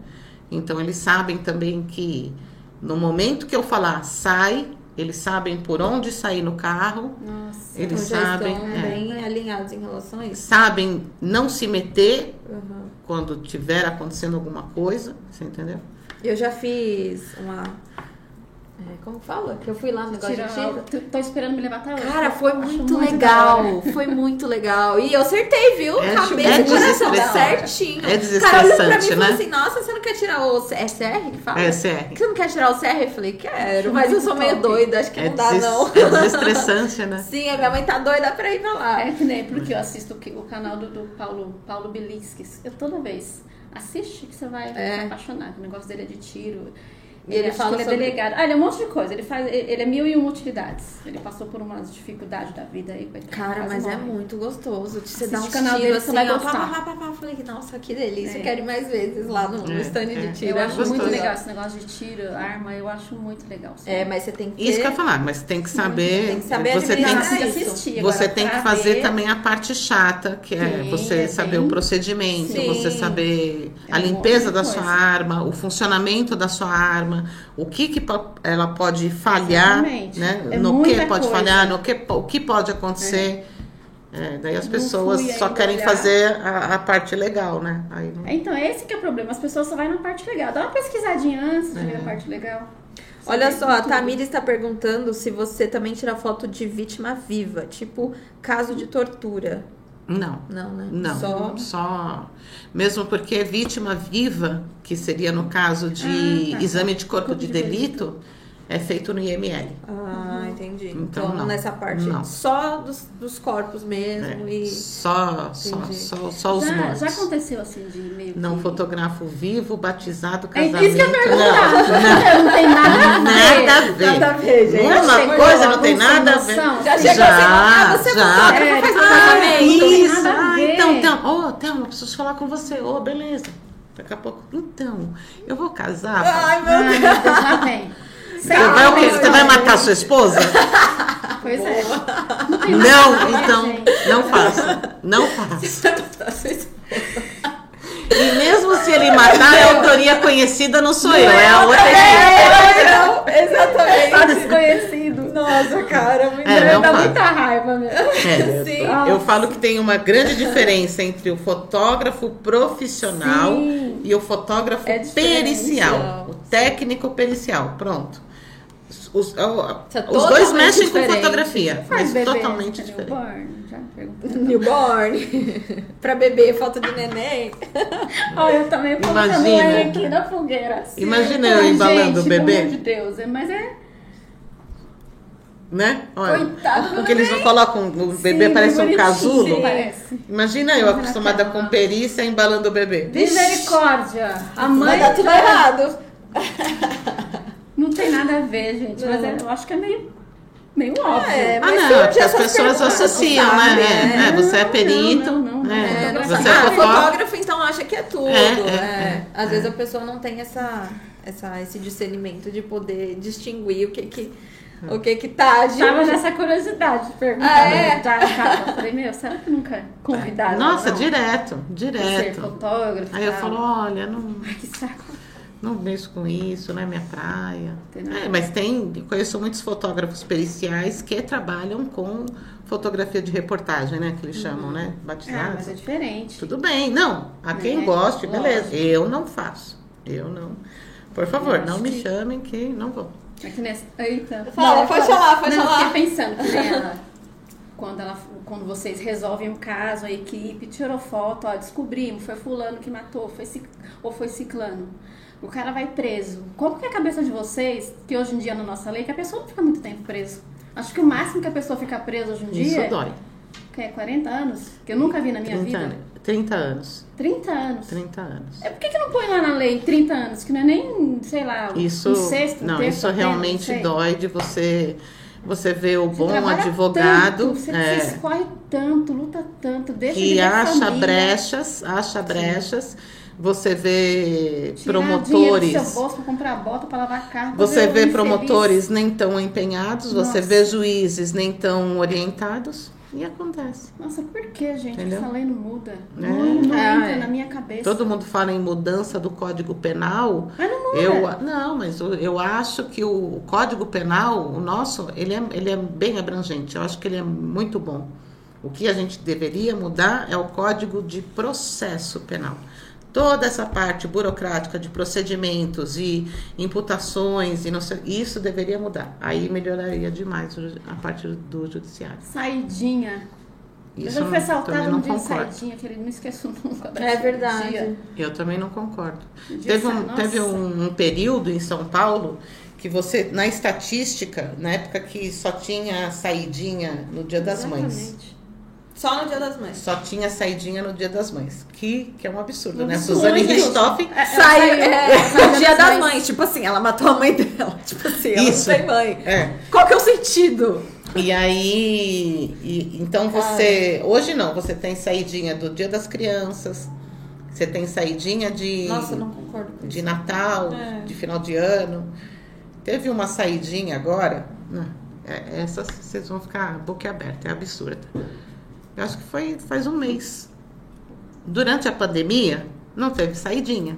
Então eles sabem também que no momento que eu falar sai, eles sabem por onde sair no carro, Nossa. eles Então sabem, estão é. bem alinhados em relação a isso. sabem não se meter Uhum. quando tiver acontecendo alguma coisa, você entendeu? Eu já fiz uma. É, como fala? Que eu fui lá no negócio Tira, de tiro. tô, esperando me levar até hoje. Cara, foi muito, legal. [LAUGHS] Foi muito legal. E eu acertei, viu? É, Cabeça é e coração desestressante. certinho. É O cara olhou pra mim e desestressante, falou né? assim: Nossa, você não quer tirar o. É CR que fala? É, CR. que você não quer tirar o CR? Eu falei: Quero, mas eu sou meio doida. Acho que É, não dá, não. é desestressante, né? [LAUGHS] Sim, a minha mãe tá doida pra ir pra lá. É que nem porque eu assisto o canal do, do Paulo, Paulo Bilinskis. Eu toda vez assiste que você vai É. se apaixonar. O negócio dele é de tiro. E ele fala que ele sobre- é delegado. Ah, ele é um monte de coisa. Ele faz. Ele é mil e uma utilidades. Ele passou por umas dificuldades da vida aí. Cara, mas é morre. muito gostoso de você o uns canal dele, assim, você vai ó, gostar. pá, pá, pá, pá. Eu falei que, nossa, que delícia. É. Eu quero ir mais vezes lá no, no É, stand é. de tiro. Eu acho gostoso. muito legal esse negócio de tiro, arma. Eu acho muito legal. É, mas você tem que ter... Isso que eu ia falar, mas tem que saber. Tem que saber você tem que, assistir. você Agora, tem que fazer ver, também a parte chata, que é Sim, você é saber bem- o procedimento, Sim. você saber É a um limpeza da sua arma, o funcionamento da sua arma, o que, que ela pode falhar, Exatamente. né? É no que pode coisa. falhar, no que, o que pode acontecer. É, daí as pessoas só querem olhar. fazer a, a parte legal, né? Aí não- Então, esse que é o problema. As pessoas só vai na parte legal. Dá uma pesquisadinha antes de ver É. a parte legal. Olha Saber só, a. Tamira está perguntando se você também tira foto de vítima viva, tipo caso de tortura. Não. Não, né? Não, Só... só... Mesmo porque vítima viva, que seria no caso de Ah, tá. exame de corpo Corpo de de delito, é feito no IML. Ah, entendi. Então, Então, não. nessa parte Não. só dos, dos corpos mesmo É, e... Só, só, Entendi. só, só os já, mortos. já aconteceu assim de meio Não que... fotografo vivo, batizado, É casamento. isso que eu ia não, perguntar. [LAUGHS] Não, tem nada a ver. nada a ver. Nada a ver, gente. Uma Chegou coisa não tem nada a ver. Já chegou assim, ah, você já. fotógrafa, faz meu Ah. Isso. Nada a Ah, ver. então, então. Ô, Thelma, preciso falar com você. Ô, beleza. Daqui a pouco. Então, eu vou casar. Ai, meu Ai, Deus. meu Deus, lá vem. Você vai, o quê? Você vai matar sua esposa? Pois é. Não, então, não faça. Não faça. E mesmo se ele matar, a autoria conhecida não sou eu, é a outra equipe. É, não, Tá exatamente. desconhecido. Nossa, cara, É, não Dá muita raiva mesmo. É, Sim. eu, falo que tem uma grande diferença entre o fotógrafo profissional Sim. e o fotógrafo É pericial. O Técnico-pericial, pronto. Os, os- Isso é os dois mexem com diferente. fotografia, Faz mas bebê, totalmente né? diferente. Newborn, já perguntei. Newborn. pra beber, foto de neném. [LAUGHS] Olha, eu também colocando Imagina. ele aqui na fogueira. assim. Imagina eu Ai, embalando o bebê. Pelo amor de Deus, é- mas é. Né? Olha, Coitado do porque eles não colocam o bebê Sim, parece um casulo. sim, Parece. Imagina eu acostumada com perícia embalando o bebê. Misericórdia! A mãe Vai dar tudo errado. [LAUGHS] não tem nada a ver, gente. Mas é- eu acho que é meio, meio óbvio. É, Ah, não, porque as pessoas associam, sabe? né? É. É, você é perito, Não, não, não, né? não. É, Você ah, é fotógrafo. então acha que é tudo. É, É, é, é, Às é. vezes a pessoa não tem essa, essa, esse discernimento de poder distinguir o que que, o que, que tá de. Tava nessa curiosidade de perguntar. Ah, é? Já, já, eu falei, meu, será que nunca convidaram? Nossa, não? direto, Ser direto. fotógrafo. Aí eu falo, olha, não, Ai, que saco. Não mexo com isso, não é minha praia. É, mas tem, eu conheço muitos fotógrafos periciais que trabalham com fotografia de reportagem, né? Que eles chamam, né? Ah, Batizados. mas é diferente. Tudo bem, não. A quem É, goste, beleza. lógico. Eu não faço. Eu não. Por favor, Eu não me que- chamem que não vou. É que nessa... Eita. Fala, pode falar, pode não, falar. fiquei pensando que ela, [LAUGHS] quando, ela, quando vocês resolvem um caso, a equipe tirou foto, ó, descobrimos, foi fulano que matou, foi cic- ou foi ciclano. O cara vai preso. Como que é a cabeça de vocês, que hoje em dia na nossa lei, que a pessoa não fica muito tempo preso? Acho que o máximo que a pessoa fica presa hoje em Isso dia dói. que é 40 anos, que eu nunca vi na minha 30 vida. anos. 30 anos. 30 anos. 30 anos. É, por que, que não põe lá na lei 30 anos? Que não é nem, sei lá, Isso, um sexto, não, terço, isso realmente sei. dói de você você ver o Você bom advogado tanto, você, é, escorre tanto, luta tanto, deixa de que ver acha família, brechas, acha brechas. Você vê tirar dinheiro do promotores, seu bolso pra comprar bota, lavar carro. você vê promotores nem tão empenhados, você Nossa. vê juízes nem tão orientados e acontece. Nossa, por que, gente? Entendeu? Essa lei não muda. É. Não, não Ah, entra é. na minha cabeça. Todo mundo fala em mudança do Código Penal. Mas não muda. Eu, não, mas eu, eu acho que o Código Penal, o nosso, ele é, ele é bem abrangente. Eu acho que ele é muito bom. O que a gente deveria mudar é o Código de Processo Penal. Toda essa parte burocrática de procedimentos e imputações e não sei, isso deveria mudar. Aí melhoraria demais a parte do judiciário. Saidinha. eu Isso já fui eu assaltada também no não dia de concordo. saidinha, que ele não esqueço nunca da É verdade. dia. Eu também não concordo. Teve, um, teve um, um período em São Paulo que você, na estatística, na época que só tinha saidinha no Dia das Mães. Só no Dia das Mães. Só tinha saidinha no Dia das Mães. Que, que é um absurdo, Um né? absurdo. Suzane Richthofen. É, Sai, saiu- é, no Dia das mães. Mães. Tipo assim, ela matou a mãe dela. [LAUGHS] Tipo assim, ela Isso. não tem mãe. É. Qual que é o sentido? E aí, e- então você, hoje não, você tem saidinha do Dia das Crianças, você tem saidinha de, Nossa, eu não concordo com de isso. Natal, É. de final de ano. Teve uma saidinha agora, não, é- essa vocês vão ficar boca aberta, é absurda. Eu acho que foi faz um mês. Durante a pandemia, não teve saidinha.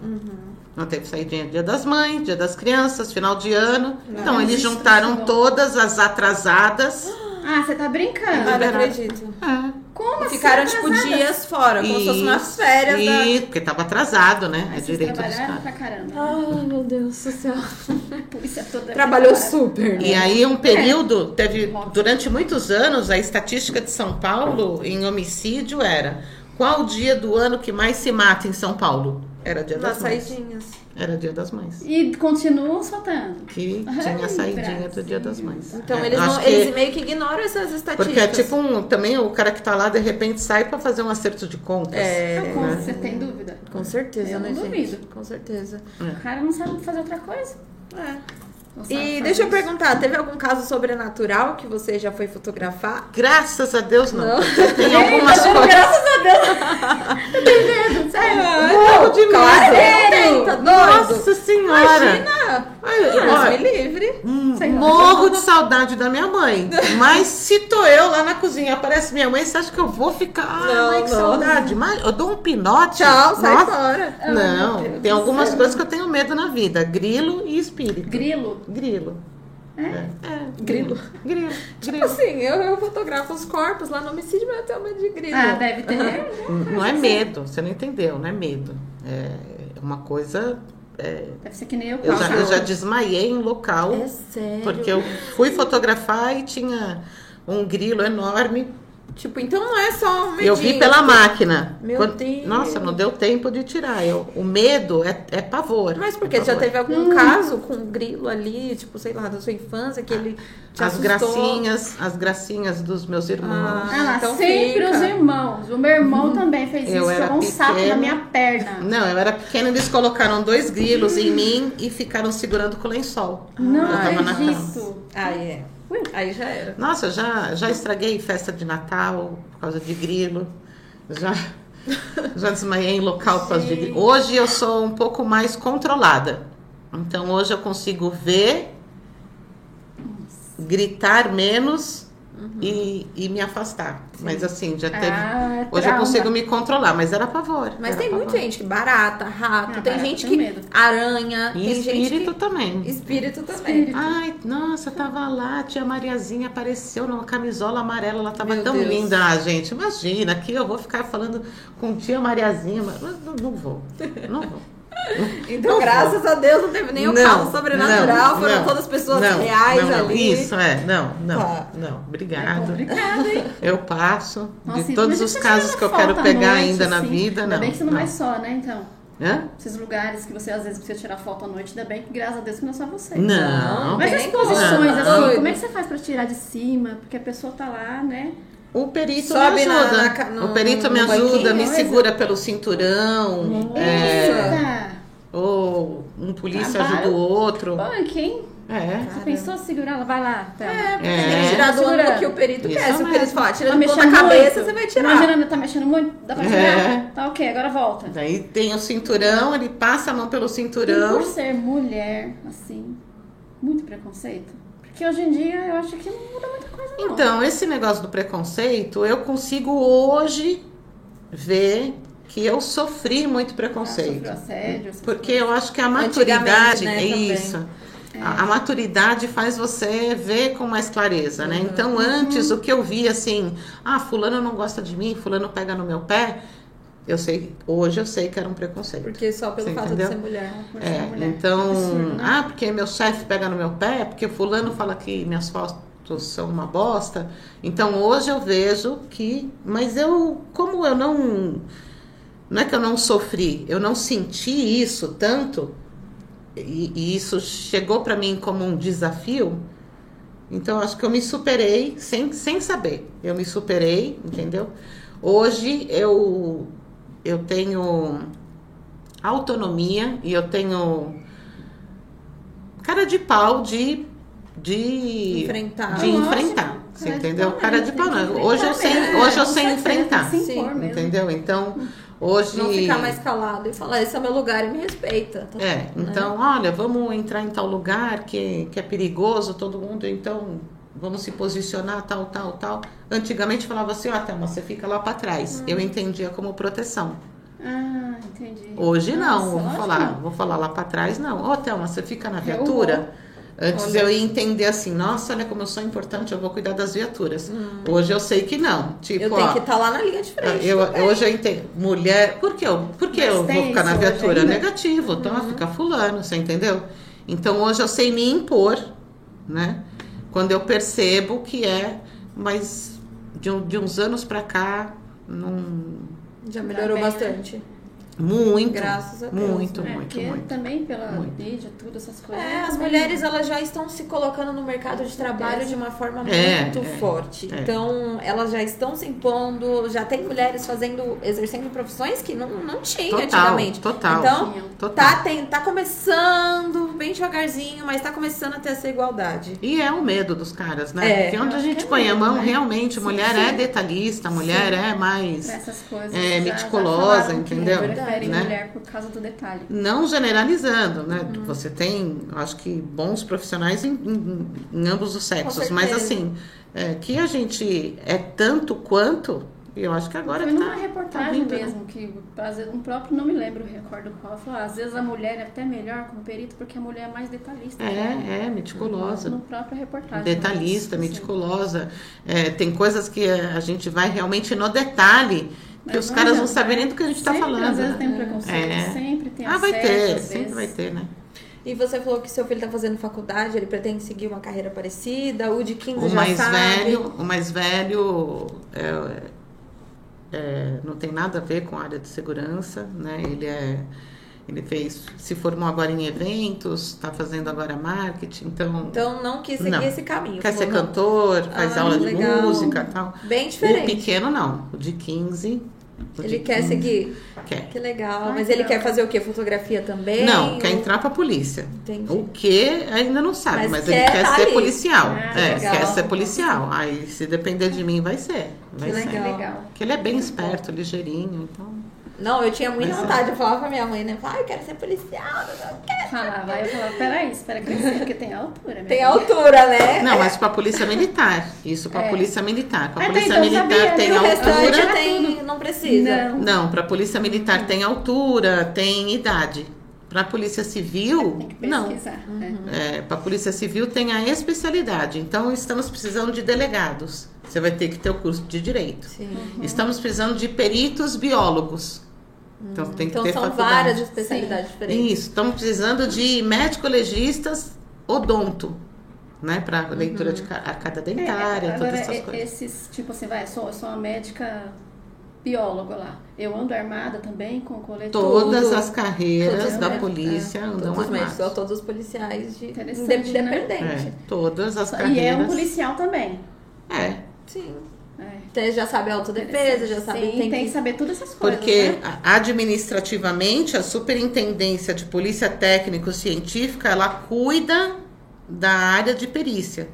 Não teve saidinha Dia das Mães, Dia das Crianças, final de ano. então, eles juntaram todas as atrasadas. Ah, você tá brincando? Ah, não acredito. É. Como assim? ficaram, tipo, dias fora, como se fosse umas férias da... E, porque tava atrasado, né? É direito do trabalharam Estado. pra caramba. Ai, meu Deus do céu. [LAUGHS] Polícia toda Trabalhou super, né? E aí, um período, teve, durante muitos anos, a estatística de São Paulo em homicídio era qual o dia do ano que mais se mata em São Paulo? Era dia Nas das mães. saidinhas. Era dia das mães. E continuam soltando. Que Ai, tinha a saidinha do dia das mães. Então, É, eles, não, que- eles meio que ignoram essas estatísticas. Porque é tipo um, também o cara que tá lá, de repente, sai pra fazer um acerto de contas. É, né? Você tem dúvida? com certeza, Eu né, não gente? duvido. Com certeza. O cara não sabe fazer outra coisa. É. Não E deixa eu perguntar, teve algum caso sobrenatural que você já foi fotografar? Graças a Deus, não. Não. Tem [LAUGHS] algumas coisas. Graças a Deus. [LAUGHS] Eu tenho medo, sério. Morro de medo. Claro, tá doido? Nossa senhora! Imagina! Olha, me livre. hum, morro de saudade da minha mãe. [LAUGHS] Mas se tô eu lá na cozinha, aparece minha mãe, você acha que eu vou ficar? Ai, Não, mãe, que não. saudade. Mas eu dou um pinote. Tchau, sai Nossa. fora. Ah, Não, tem algumas céu. coisas que eu tenho medo na vida: grilo e espírito. Grilo. Grilo. É? É, Grilo. Grilo. Tipo grilo. assim, eu, eu fotografo os corpos lá no homicídio, mas eu tenho medo de grilo. Ah, deve ter. Não é medo, você não entendeu, não é medo. É uma coisa é, Deve ser que nem eu, eu, já, eu já desmaiei em local. É sério. Porque eu fui fotografar e tinha um grilo enorme. Tipo, então não é só um eu vi pela tipo, máquina. Meu Deus. Nossa, não deu tempo de tirar. Eu, o medo é, é pavor. Mas porque é já teve algum caso com um grilo ali, tipo, sei lá, da sua infância, que ele te As assustou? gracinhas, as gracinhas dos meus irmãos. Ah lá, Então sempre fica. os irmãos. O meu irmão também fez Eu isso, jogou um sapo na minha perna. Não, eu era pequena, eles colocaram dois grilos em mim e ficaram segurando com o lençol. Não eu tava na cama. acredito. Aí é. Aí já era. Nossa, já, já estraguei festa de Natal por causa de grilo. Já, [LAUGHS] já desmaiei em local por causa de grilo. Hoje eu sou um pouco mais controlada. Então hoje eu consigo ver, gritar menos e, e me afastar. Mas assim, já teve. Ah, hoje eu consigo me controlar, mas era pavor. Mas era tem pavor. muita gente que barata, rato, Ah, tem barata, gente que medo. aranha, E tem gente espírito que também. espírito também. Espírito. Ai, nossa, tava lá, a tia Mariazinha apareceu numa camisola amarela, ela tava Meu tão Deus. linda. Ah, gente, imagina, aqui eu vou ficar falando com tia Mariazinha, mas não, não vou, não vou. Então, Não graças a Deus, não teve nenhum Não, caso sobrenatural, não, foram não, todas pessoas não, reais não, não, ali. Isso, é, não, não, Tá. não, É obrigado. complicado, hein? [LAUGHS] Eu passo Nossa, de todos os casos que eu quero pegar noite, ainda na assim. vida, Ainda não. bem que você não, não. vai só, né, então? Hã? Esses lugares que você às vezes precisa tirar foto à noite, ainda bem que graças a Deus que não é só você. Não. Mas as posições, assim, como é que você faz pra tirar de cima? Porque a pessoa tá lá, né? O perito Sobe me ajuda. na no- o perito me no ajuda, me segura pelo cinturão. É, Eita! ou um polícia ajuda o outro. Punk, hein? É. Você pensou segurar ela? Vai lá, Thelma. É, porque É. tem que tirar do ângulo que o perito Isso quer. Se o perito falar, tira Tá do ponto da mexendo cabeça, muito? você vai tirar. Imagina, tá mexendo muito? Dá pra tirar? É. Tá ok, agora volta. Daí tem o cinturão, ele passa a mão pelo E cinturão. por ser mulher, assim, muito preconceito? Porque hoje em dia eu acho que não muda muita coisa, não. Então, esse negócio do preconceito, eu consigo hoje ver que eu sofri muito Ah, preconceito. sofreu assédio, Porque eu acho que a maturidade né, é isso. A, a maturidade faz você ver com mais clareza, Uhum. né? Então, antes, o que eu via assim, ah, fulano não gosta de mim, fulano pega no meu pé, eu sei, hoje eu sei que era um preconceito. Porque só pelo Você fato entendeu? de ser mulher. Por ser É, mulher. então, Absurdo, né? ah, porque meu chefe pega no meu pé, porque fulano fala que minhas fotos são uma bosta. Então hoje eu vejo que, mas eu, como eu não, não é que eu não sofri, eu não senti isso tanto, e, e isso chegou para mim como um desafio. Então acho que eu me superei sem, sem saber. Eu me superei, entendeu? Hoje eu eu tenho autonomia e eu tenho cara de pau de de Enfrentar. de enfrentar, você entendeu? Cara de pau, não. Hoje eu sei, hoje eu sei enfrentar, entendeu? Então hoje Não ficar mais calado e falar, esse é o meu lugar e me respeita. Tá É, né? então, olha, vamos entrar em tal lugar que, que é perigoso, todo mundo, então vamos se posicionar, tal, tal, tal. Antigamente falava assim, ó, Thelma, você fica lá para trás. Hum. Eu entendia como proteção. Ah, entendi. Hoje não, Nossa, vou lógico falar, não. vou falar lá para trás, não. Ó, Thelma, você fica na Eu viatura. Antes Olha eu ia entender assim, nossa, olha como eu sou importante, eu vou cuidar das viaturas. Hoje eu sei que não. Tipo, Hum. Eu tenho ó, que estar lá na linha de frente. eu, também. hoje eu entendo. Mulher. Por que eu, por que Mas eu vou ficar na viatura? ainda? Negativo. Então fica fulano, você entendeu? Então hoje eu sei me impor, né? Quando eu percebo que é, mas de, um- de uns anos pra cá, não. Já melhorou bem, né? bastante. Muito. Graças a Deus, Muito, É, muito, porque muito. também pela Muito. mídia, tudo, essas coisas. É, as também- mulheres elas já estão se colocando no mercado de trabalho de uma forma É, muito é, forte. é. Então, elas já estão se impondo, já tem mulheres fazendo, exercendo profissões que não, não tinha Total, antigamente. total. Então, Tinham. Total. tá, tem, tá começando bem devagarzinho, mas tá começando a ter essa igualdade. E é o medo dos caras, né? É. Porque onde a gente é põe a mão, né? realmente, Sim, mulher sim. é detalhista, mulher é mais. Essas coisas. É, já- já meticulosa, que entendeu? Preferem Né? mulher por causa do detalhe. Não generalizando, né? Uhum. Você tem, acho que, bons profissionais em, em- em ambos os sexos, mas assim, é, que a gente é tanto quanto, eu acho que agora Foi tá, numa tá reportagem né? mesmo, que às vezes, um próprio, não me lembro, recordo qual, falou, às vezes a mulher é até melhor como perito porque a mulher é mais detalhista. né? É, é, meticulosa. No próprio reportagem. Detalhista, Assim. meticulosa. É, tem coisas que a gente vai realmente no detalhe que Mas os caras não sabem nem do que a gente tá Sempre, falando. Às vezes né? tem preconceito, É. sempre tem Ah, vai ter, sempre vezes. vai ter, né? E você falou que seu filho tá fazendo faculdade, ele pretende seguir uma carreira parecida, o de 15 O já mais sabe. velho, o mais velho é, é, não tem nada a ver com a área de segurança, né? Ele é ele fez, se formou agora em eventos, está fazendo agora marketing, então, Então não quis seguir Não. esse caminho. quer ser não. cantor, faz Ah, aula de legal. música, tal. Bem O diferente. pequeno não, o de 15. Ele de quer 15 seguir. Quer. Que legal. Ai, Mas que ele legal. quer fazer o quê? Fotografia também? Não, quer Ou- entrar pra polícia. Entendi. O que ainda não sabe, Mas mas, quer ele quer tá ser ali. policial. Ah, é, legal. quer ser policial. Aí, se depender de mim, vai ser. Vai Que ser. legal. Legal. Porque ele é bem esperto, ligeirinho, então. Não, eu tinha muita é. vontade de falar pra minha mãe, né? Falar, ah, eu quero ser policial, não sei o quê. Falava, aí eu falava, peraí, espera crescer, porque tem altura, Tem altura, né? Não, mas pra polícia militar. Isso pra É. polícia militar. Pra Ah, polícia então eu militar sabia, tem restante altura. tem, não precisa. Não. Não, pra polícia militar tem altura, tem idade. Pra polícia civil, Tem que não. pesquisar. Uhum. é. É, para a Polícia Civil tem a especialidade. Então, estamos precisando de delegados. Você vai ter que ter o curso de direito. Sim. Estamos precisando de peritos biólogos. Então, tem que Então ter são faculdade. várias especialidades diferentes. Isso. Estamos precisando de médico-legistas odonto. Né, para leitura de ca- arcada dentária, É, todas agora, essas e- coisas. esses, tipo assim, vai, eu sou, eu sou uma médica bióloga lá. Eu ando armada também com colete. Todas tudo. as carreiras da médicos, polícia é, andam todos os médicos, armados. todos os policiais de Interessante, né? independente. É, todas as E carreiras. é um policial também. É, Sim. É. Então já sabe a autodefesa, já sabe Sim, tem, tem que que saber todas essas coisas. Porque né? administrativamente a superintendência de polícia técnico-científica ela cuida da área de perícia.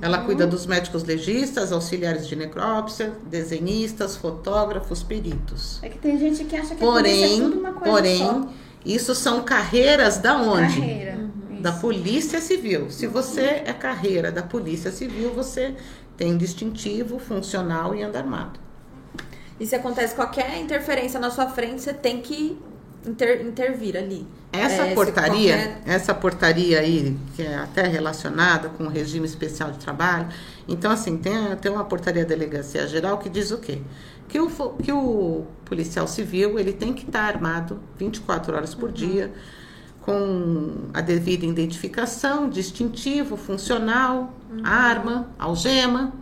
Ela Uhum. cuida dos médicos legistas, auxiliares de necrópsia, desenhistas, fotógrafos, peritos. É que tem gente que acha que a polícia é Porém, tudo uma coisa porém, só. isso são carreiras da onde? Carreira. Da Isso. Polícia Civil. Se você é carreira da Polícia Civil, você tem distintivo, funcional e anda armado. E se acontece qualquer interferência na sua frente, você tem que inter- intervir ali. Essa É, portaria, qualquer- essa portaria aí, que é até relacionada com o regime especial de trabalho, então assim, tem, tem uma portaria da delegacia geral que diz o quê? Que o, que o policial civil, ele tem que estar armado 24 horas Uhum. por dia, com a devida identificação, distintivo, funcional, Uhum. arma, algema.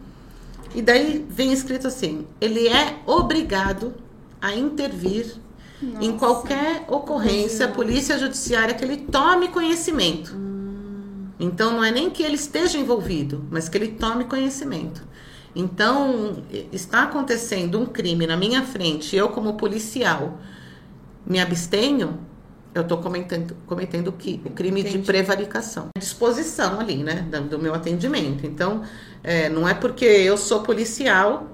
E daí vem escrito assim: ele é obrigado a intervir em Nossa. qualquer ocorrência polícia judiciária que ele tome conhecimento. Então não é nem que ele esteja envolvido, mas que ele tome conhecimento. Então está acontecendo um crime na minha frente, eu como policial me abstenho, eu estou cometendo, cometendo o, que, o crime de Entendi. prevaricação. Disposição ali, né, do, do meu atendimento. Então, é, não é porque eu sou policial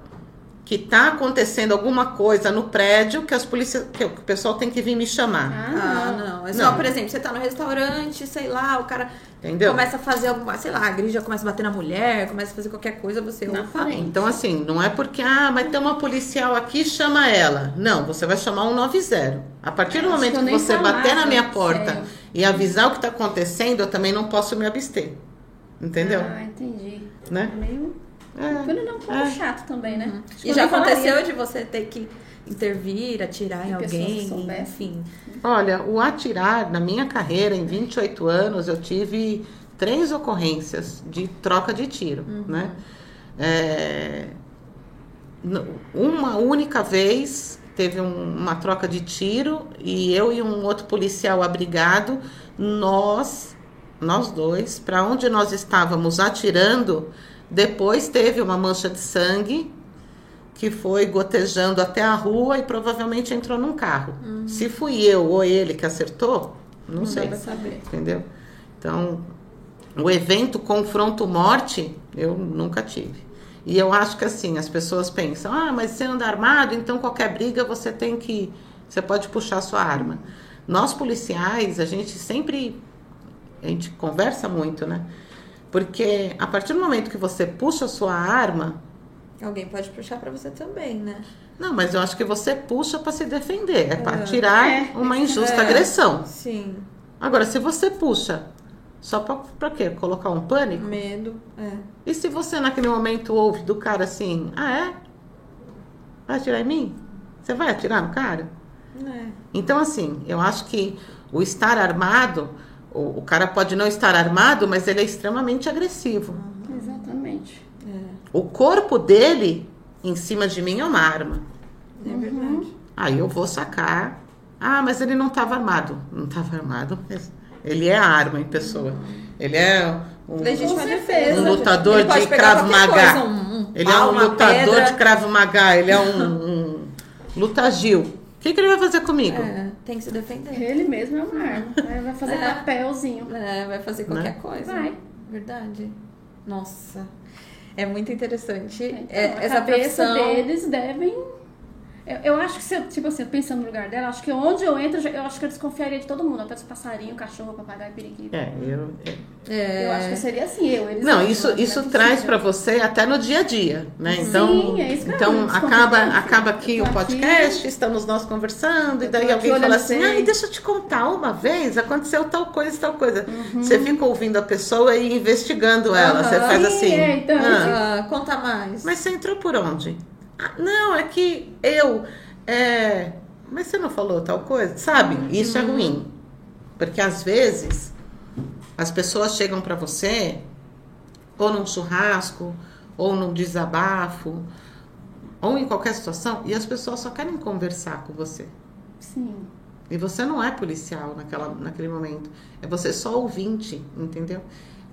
que está acontecendo alguma coisa no prédio que as polícias, que o pessoal tem que vir me chamar. Ah, Ah, não. não. É só, Não. por exemplo, você tá no restaurante, sei lá, o cara Entendeu? começa a fazer alguma, sei lá, a grija começa a bater na mulher, começa a fazer qualquer coisa, você opa, frente. Então, assim, não é porque, ah, mas tem uma policial aqui, chama ela. Não, você vai chamar um 90. A partir do Acho momento que que você bater na minha porta sério. e avisar o que está acontecendo, eu também não posso me abster. Entendeu? Ah, entendi. Né? Meio. É. Quando não, um pouco É. chato também, né? Que E já nem falaria. aconteceu de você ter que intervir, atirar em alguém, enfim. Olha, o atirar, na minha carreira, em 28 anos, eu tive três ocorrências de troca de tiro, né? É, uma única vez teve um- uma troca de tiro e eu e um outro policial abrigado, nós, nós dois, para onde nós estávamos atirando, depois teve uma mancha de sangue que foi gotejando até a rua e provavelmente entrou num carro. Se fui eu ou ele que acertou, não, Não sei. dá pra saber. Entendeu? Então, o evento confronto-morte, eu nunca tive. E eu acho que assim, as pessoas pensam, ah, mas você anda armado, então qualquer briga você tem que. Você pode puxar sua arma. Nós policiais, a gente sempre. A gente conversa muito, né? Porque a partir do momento que você puxa a sua arma, Alguém pode puxar pra você também, né? não, mas eu acho que você puxa para se defender, é para É. tirar É, uma injusta é. agressão. Sim. Agora, se você puxa só pra, pra quê? Colocar um pânico? Medo. É. E se você naquele momento ouve do cara assim, ah é? Vai atirar em mim? Você vai atirar no cara? É. Então, assim, eu acho que o estar armado, o, o cara pode não estar armado, mas ele é extremamente agressivo. Exatamente. O corpo dele em cima de mim é uma arma. É verdade. Aí eu vou sacar. Ah, mas ele não estava armado. Não estava armado. mas Ele é a arma em pessoa. Ele é um, Legítima defesa. um lutador de Krav qualquer Maga. coisa, um- um ele é pau, um uma lutador pedra. de Krav Maga. Ele é um, um [LAUGHS] lutagil. O que, que ele vai fazer comigo? É, tem que se defender. Ele mesmo é uma arma. Aí Vai fazer É. papelzinho. É, vai fazer qualquer coisa. Vai. Verdade. Nossa. É muito interessante. Então, É, a essa cabeça profissão. deles devem. Eu, eu acho que se eu, tipo assim, pensando no lugar dela, acho que onde eu entro, eu acho que eu desconfiaria de todo mundo, até dos passarinhos, cachorro, papagaio, periquito. É, eu, É, Eu acho que seria assim, eu. Eles Não, não, isso, não é isso traz para você até no dia a dia, né? Então, Sim, é isso que eu então acaba, acaba aqui o podcast, estamos nós conversando, e daí alguém aqui fala assim, ai, deixa eu te contar, uma vez aconteceu tal coisa, tal coisa. Uhum. Você fica ouvindo a pessoa e investigando ela, você Aham. faz Sim, assim. é, então, "Ah, Ah, conta mais. mas você entrou por onde? "Ah, não, é que eu. É... Mas você não falou tal coisa? Sabe? Isso é ruim. Porque às vezes as pessoas chegam pra você ou num churrasco, ou num desabafo, ou em qualquer situação, e as pessoas só querem conversar com você. Sim. E você não é policial naquela, naquele momento. É você só ouvinte, entendeu?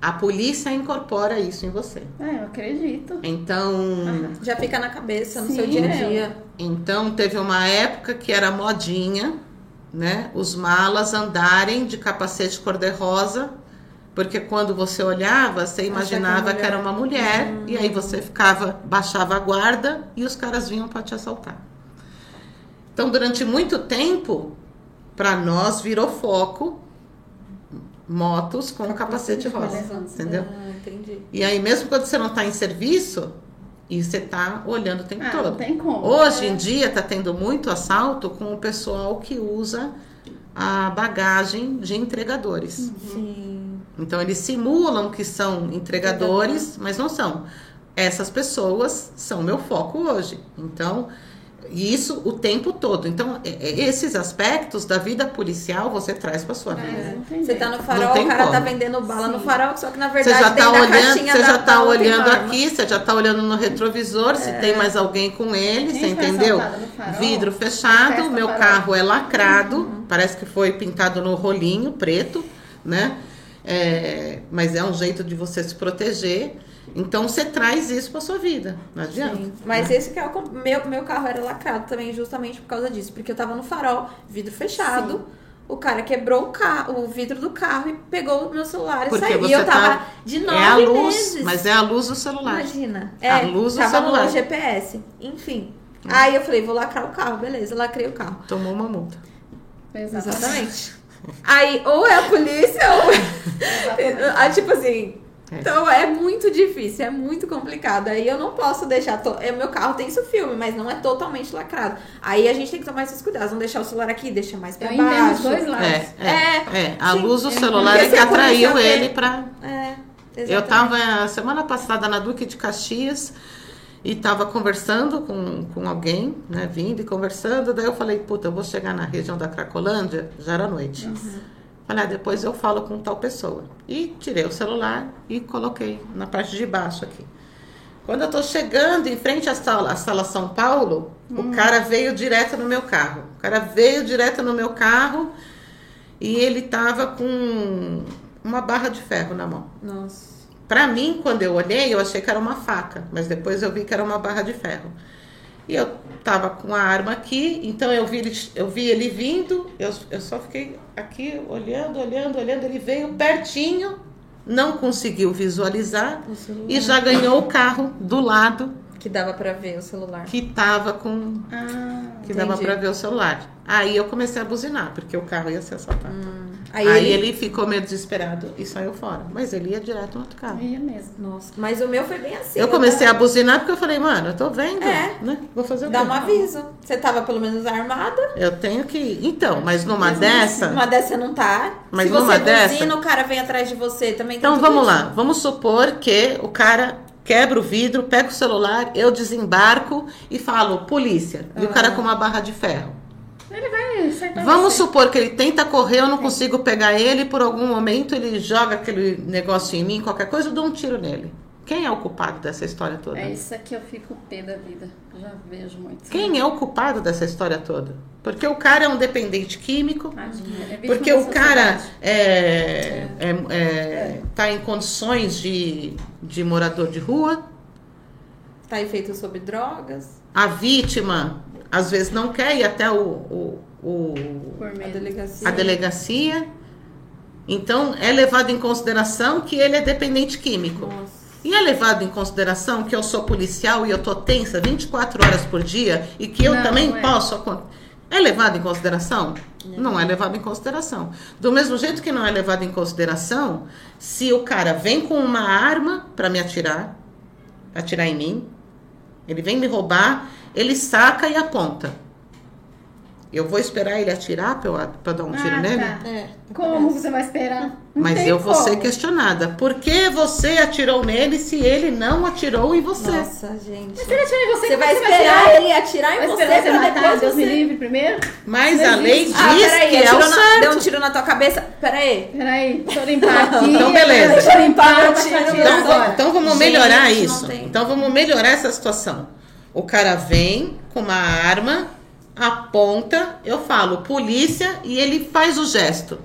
A polícia incorpora isso em você. É, eu acredito. Então. Já fica na cabeça no Sim, seu dia a é. dia. Então teve uma época que era modinha, né? Os malas andarem de capacete cor-de-rosa, porque quando você olhava, você imaginava que que era uma mulher, e aí você ficava, baixava a guarda e os caras vinham para te assaltar. Então, durante muito tempo, para nós virou foco motos com capacete rosa, entendeu? Ah, entendi. E aí, mesmo quando você não está em serviço, e você tá olhando o tempo Ah, todo. não tem como. Hoje em dia tá tendo muito assalto com o pessoal que usa a bagagem de entregadores. Sim. Então eles simulam que são entregadores, mas não são. Essas pessoas são meu foco hoje. Então, e isso o tempo todo. Então, é- é- esses aspectos da vida policial você traz para sua vida. É, tem Você tá no farol, o cara tá como. vendendo bala no Sim. farol, só que na Você verdade já tá dentro da olhando, caixinha você já tá olhando aqui, você já tá olhando no retrovisor, se tem mais alguém com ele, você entendeu? no farol? Vidro fechado, meu farol. carro é lacrado, parece que foi pintado no rolinho preto, né? É, mas é um jeito de você se proteger. Então você traz isso para sua vida, não adianta. Sim, mas né? esse carro, comp- meu, meu carro era lacrado também justamente por causa disso, porque eu tava no farol, vidro fechado. O cara quebrou o, carro, o vidro do carro e pegou o meu celular e Porque saiu. você E eu tava tá- de nove é a luz, meses. mas é a luz do celular. Imagina. A É, luz do tava celular. no GPS. Enfim. Aí eu falei, vou lacrar o carro, beleza, lacrei o carro. Tomou uma multa. Exatamente. Exatamente. [LAUGHS] Aí, ou é a polícia, ou é. [LAUGHS] Ah, tipo assim. É. Então é muito difícil, é muito complicado. Aí eu não posso deixar. To... é, Meu carro tem isso filme, mas não é totalmente lacrado. Aí a gente tem que tomar esses cuidados. Não deixar o celular aqui, deixa mais pra Eu baixo. os dois lados. É, é, É, é. A luz do celular é que atraiu ele para É, Eu exatamente. tava semana passada na Duque de Caxias e tava conversando com, com alguém, né, vindo e conversando, daí eu falei, puta, eu vou chegar na região da Cracolândia, já era noite. Falei, ah, depois eu falo com tal pessoa. E tirei o celular e coloquei na parte de baixo aqui. Quando eu tô chegando em frente à sala, à sala São Paulo, o cara veio direto no meu carro. O cara veio direto no meu carro e ele tava com uma barra de ferro na mão. Nossa. Pra mim, quando eu olhei, eu achei que era uma faca, mas depois eu vi que era uma barra de ferro. E eu tava com a arma aqui, então eu vi ele, eu vi ele vindo, eu, eu só fiquei aqui olhando, olhando, olhando. Ele veio pertinho, não conseguiu visualizar e já ganhou o carro do lado Que dava pra ver o celular. que tava com. Ah, que dava Entendi. pra ver o celular. Aí eu comecei a buzinar, porque o carro ia ser assaltado. Aí, Aí, ele... ele... ficou meio desesperado e saiu fora. Mas ele ia direto no outro carro. ia mesmo. Nossa, mas o meu foi bem assim. Eu comecei a buzinar porque eu falei, mano, eu tô vendo, É. né? Vou fazer o Dá quê? um aviso. Você tava pelo menos armada. Eu tenho que. Então, mas numa dessa. Uma dessa você não tá. Mas Se você numa buzina, dessa- o cara vem atrás de você também. tem Então vamos isso. lá. Vamos supor que o cara quebro o vidro, pego o celular, eu desembarco e falo, polícia. E o cara com uma barra de ferro. Ele vai Vamos você. supor que ele tenta correr, eu não consigo pegar ele, por algum momento ele joga aquele negócio em mim, qualquer coisa, eu dou um tiro nele. Quem é o culpado dessa história toda? É isso aqui eu fico pé da vida. Já vejo muito. Quem é o culpado dessa história toda? Porque o cara é um dependente químico, Tadinho, é vítima porque o cara sociedade. é, é- é- tá em condições de, de morador de rua, Tá feito sobre drogas, a vítima às vezes não quer ir até o, o- o- a delegacia. a delegacia. Então é levado em consideração que ele é dependente químico. Nossa. E é levado em consideração que eu sou policial e eu tô tensa 24 horas por dia e que eu Não, também não é. posso. É levado em consideração? Não é levado em consideração. Do mesmo jeito que não é levado em consideração se o cara vem com uma arma para me atirar, atirar em mim, ele vem me roubar, ele saca e aponta. Eu vou esperar ele atirar eu, eu dar um tiro Ah, nele? tá. É. Como você vai esperar? Não Mas eu vou ser como. questionada. Por que você atirou nele se ele não atirou em você? Nossa, gente. Se ele atirar em você, Você vai você esperar ele atirar em Vai você matar, depois Deus me você... livre primeiro? Mas Não a lei existe. diz Ah, peraí, que é atirou o na- certo. deu um tiro na tua cabeça. Peraí. Peraí, deixa eu [LAUGHS] limpar aqui. Então, beleza. Deixa eu limpar Então, tiro atirar Então, então vamos Gente, melhorar não isso. Então vamos melhorar essa situação. O cara vem com uma arma, aponta, eu falo polícia e ele faz o gesto.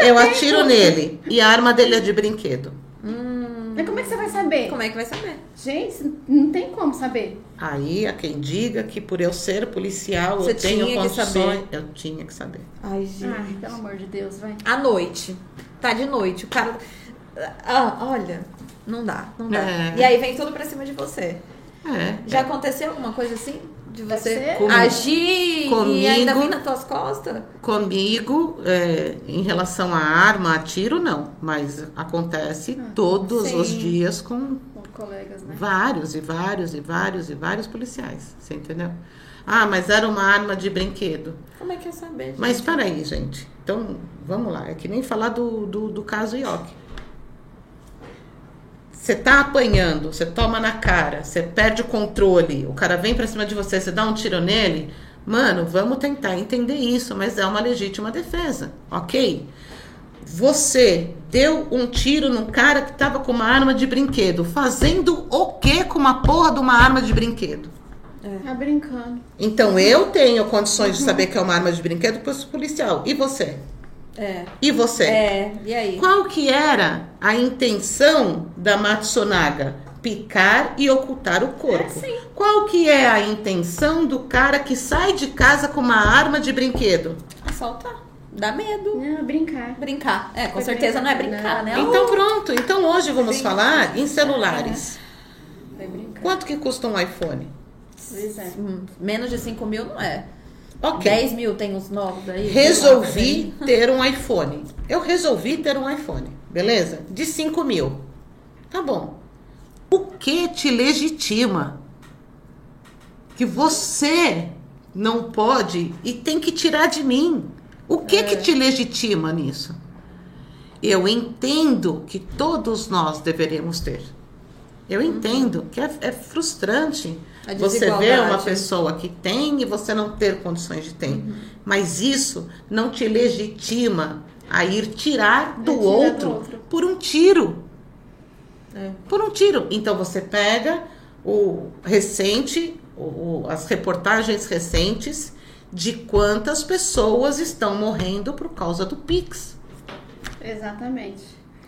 Eu atiro nele e a arma dele é de brinquedo. Mas como é que você vai saber? Como é que vai saber? Gente, não tem como saber. Aí há quem diga que por eu ser policial Você eu tenho tinha que condições. saber. Eu tinha que saber. Ai, gente. Ai, pelo amor de Deus, vai. À noite. Tá de noite. O cara. Ah, olha. Não dá, não dá. É. E aí vem tudo pra cima de você. É. Já aconteceu alguma coisa assim? De você. Com- agir e comigo. ainda vir nas tuas costas? Comigo, é, em relação à arma, a tiro, não. Mas acontece todos sim. os dias com Com colegas, né? vários e vários e vários e vários policiais. Você entendeu? Ah, mas era uma arma de brinquedo. Como é que é saber? gente? Mas peraí, gente. Então, vamos lá. É que nem falar do, do, do caso Ioki. Você tá apanhando, você toma na cara, você perde o controle, o cara vem pra cima de você, você dá um tiro nele. Mano, vamos tentar entender isso, mas é uma legítima defesa, ok? Você deu um tiro num cara que tava com uma arma de brinquedo, fazendo o que com uma porra de uma arma de brinquedo? Tá brincando. Então eu tenho condições de saber que é uma arma de brinquedo porque eu sou policial. E você? É. E você? É, e aí? Qual que era a intenção da Matsunaga? Picar e ocultar o corpo. É, sim. Qual que é a intenção do cara que sai de casa com uma arma de brinquedo? Assaltar. Dá medo. Não, brincar. Brincar. É, com Foi certeza não é brincar, brincar, né? Então pronto. Então hoje vamos Sim. falar em celulares. Vai brincar. Quanto que custa um iPhone? Pois é. Hum, Menos de 5 mil não é. Ok. 10 mil tem os novos aí. Resolvi ter um iPhone. Eu resolvi ter um iPhone, beleza? De 5 mil. Tá bom. O que te legitima que você não pode e tem que tirar de mim? O que que te legitima nisso? Eu entendo que todos nós deveríamos ter. Eu entendo que é, é frustrante você ver uma pessoa que tem e você não ter condições de ter. Mas isso não te legitima a ir tirar do, É tirar do outro, outro. por um tiro. É. Por um tiro. Então você pega o recente, o- as reportagens recentes de quantas pessoas estão morrendo por causa do Pix. Exatamente.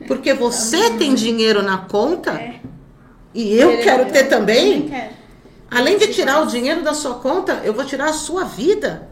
Porque você tem dinheiro na conta É. e eu Ele quero ter também. Além de tirar o dinheiro da sua conta, eu vou tirar a sua vida.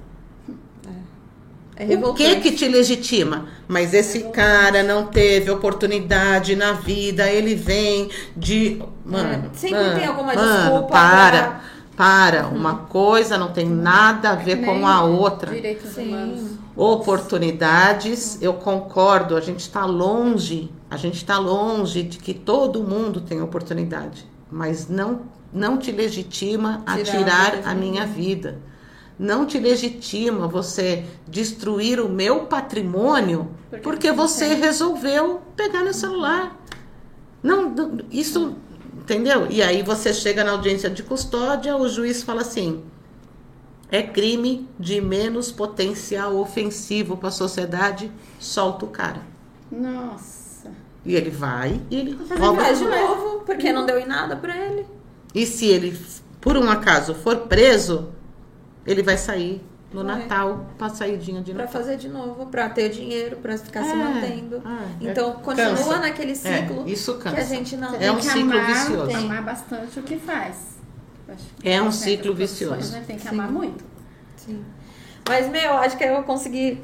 É O que que te legitima? Mas esse cara não teve oportunidade na vida, ele vem de. Mano, É, sempre mano, tem alguma mano, desculpa Para, pra- para. Uma coisa não tem nada a ver com a outra. Direitos Sim. humanos. Oportunidades, eu concordo, a gente está longe, a gente está longe de que todo mundo tem oportunidade, mas não, não te legitima a Tirar a tirar a minha vida. Não te legitima você destruir o meu patrimônio Porque porque você você tem. resolveu pegar meu celular. Não, não, isso Entendeu? E aí você chega na audiência de custódia, o juiz fala assim: é crime de menos potencial ofensivo para a sociedade, solta o cara. Nossa. E ele vai e ele Mas rouba. faz de novo, porque não deu em nada pra ele. E se ele, por um acaso, for preso, ele vai sair no Vai. Natal pra saidinha de Pra Natal. fazer de novo, pra ter dinheiro, pra ficar se É, mantendo. é, então, é, continua cansa. naquele ciclo É, isso que a cansa. gente não... É Tem um que ciclo amar, vicioso. Tem que amar bastante o que faz. É um ciclo vicioso. Né? Tem que Sim. amar muito. Sim. Mas, meu, acho que eu consegui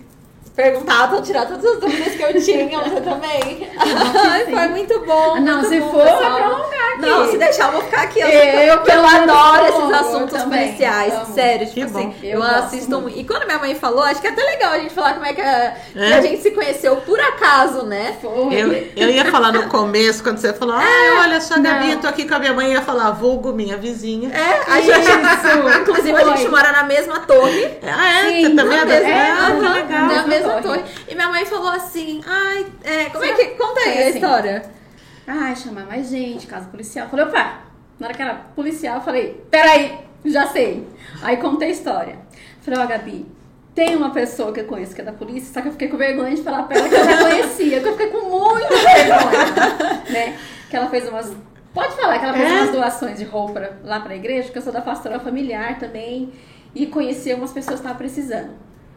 perguntar, tô tirar todas as dúvidas que eu tinha, você também. [LAUGHS] Ai, foi muito bom. Não, muito se bom, for, pessoal. vai prolongar aqui. Não, se deixar, eu vou ficar aqui. Eu, Eu, eu adoro amo, esses assuntos policiais. Sério, tipo Que assim, bom. eu, Eu assisto muito. E quando minha mãe falou, acho que é até legal a gente falar como é que a, que É? a gente se conheceu por acaso, né? Foi. Eu, eu ia falar no começo, quando você falou, ah, olha só, Gabi, não. tô aqui com a minha mãe, eu ia falar, vulgo minha vizinha. É, a gente. Isso, Inclusive, a foi. gente mora na mesma torre. Ah, é? Sim, você também é da... mesma, é, Ah, legal. na mesma torre. torre. E minha mãe falou assim: ai, é, como é que. Conta aí assim. a história. Ai, chamar mais gente, caso policial. Eu Falei, opa, na hora que era policial, eu falei, peraí, já sei. Aí contei a história. Falei, ó, Gabi, tem uma pessoa que eu conheço que é da polícia, só que eu fiquei com vergonha de falar pra ela que eu já conhecia, que eu fiquei com muita vergonha, [LAUGHS] né? Que ela fez umas. Pode falar que ela fez É? umas doações de roupa lá pra igreja, porque eu sou da pastoral familiar também, e conheci umas pessoas que estavam precisando.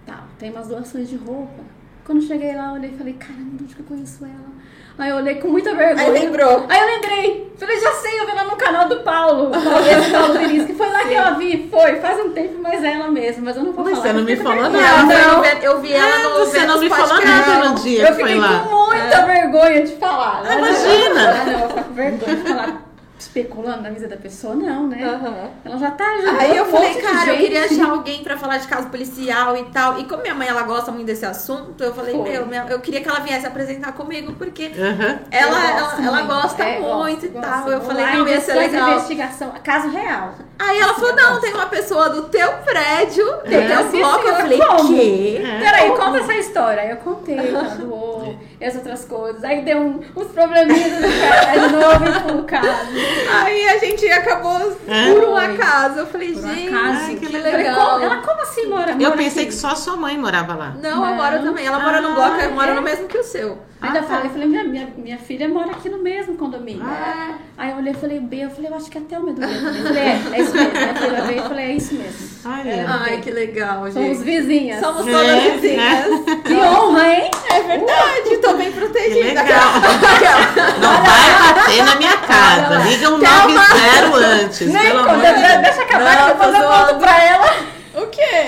Tá, tem umas doações de roupa. Quando cheguei lá, eu olhei e falei, caramba, de onde que eu conheço ela? Aí eu olhei com muita vergonha. Aí lembrou. Aí eu lembrei. Falei, já sei, eu vi lá no canal do Paulo. Esse Paulo Vinícius, que foi lá que eu a vi. Foi, faz um tempo, mas é ela mesma. Mas eu não vou Mas falar. você não me eu falou fiquei nada. Não, eu vi ela Ah, no você não me falou nada no dia Eu que foi fiquei lá. com muita vergonha de falar. Imagina. Ah, não, eu ficar com vergonha de falar especulando na vida da pessoa, não, né? Aham. Ela já tá ajudando Aí eu um falei, cara, eu queria achar alguém pra falar de caso policial e tal. E como minha mãe, ela gosta muito desse assunto, eu falei, Foi. meu, minha- eu queria que ela viesse apresentar comigo, porque Aham. ela, ela, gosto ela muito. gosta É, muito e gosto, tal. gosto. Eu falei, não, e ia ser legal. investigação, caso real. Aí ela falou, não, tem uma pessoa do teu prédio, do É, teu bloco. Eu falei, como? quê? É. Peraí, conta essa história. Aí eu contei, ela doou, e as outras coisas. Aí deu um- uns probleminhas no cara de novo e pro caso. Aí a gente acabou É? por um acaso. Eu falei, Por gente, acaso. que, que legal. como- ela, como assim mora? Eu mora pensei aqui? que só sua mãe morava lá. Não, eu Não. moro também. Ela mora no Ah, bloco, eu é? no mesmo que o seu. Ainda Ah, tá. falei, falei, minha, minha, minha filha mora aqui no mesmo condomínio. Ah. Aí eu olhei e falei, B, eu falei, eu acho que até o meu também. Eu falei, é, é isso mesmo. Minha filha veio e falei, é isso mesmo. Ai, É. é. Ai, que legal, Somos gente. vizinhas. Somos É, todas é. vizinhas. Que honra, hein? É verdade, tô bem Que protegida. legal. [LAUGHS] Não vai bater na minha casa. Liga um 90 antes, Nem pelo conta, amor de deixa, Deus. deixa acabar Não, que depois eu zoando. conto pra ela. O quê?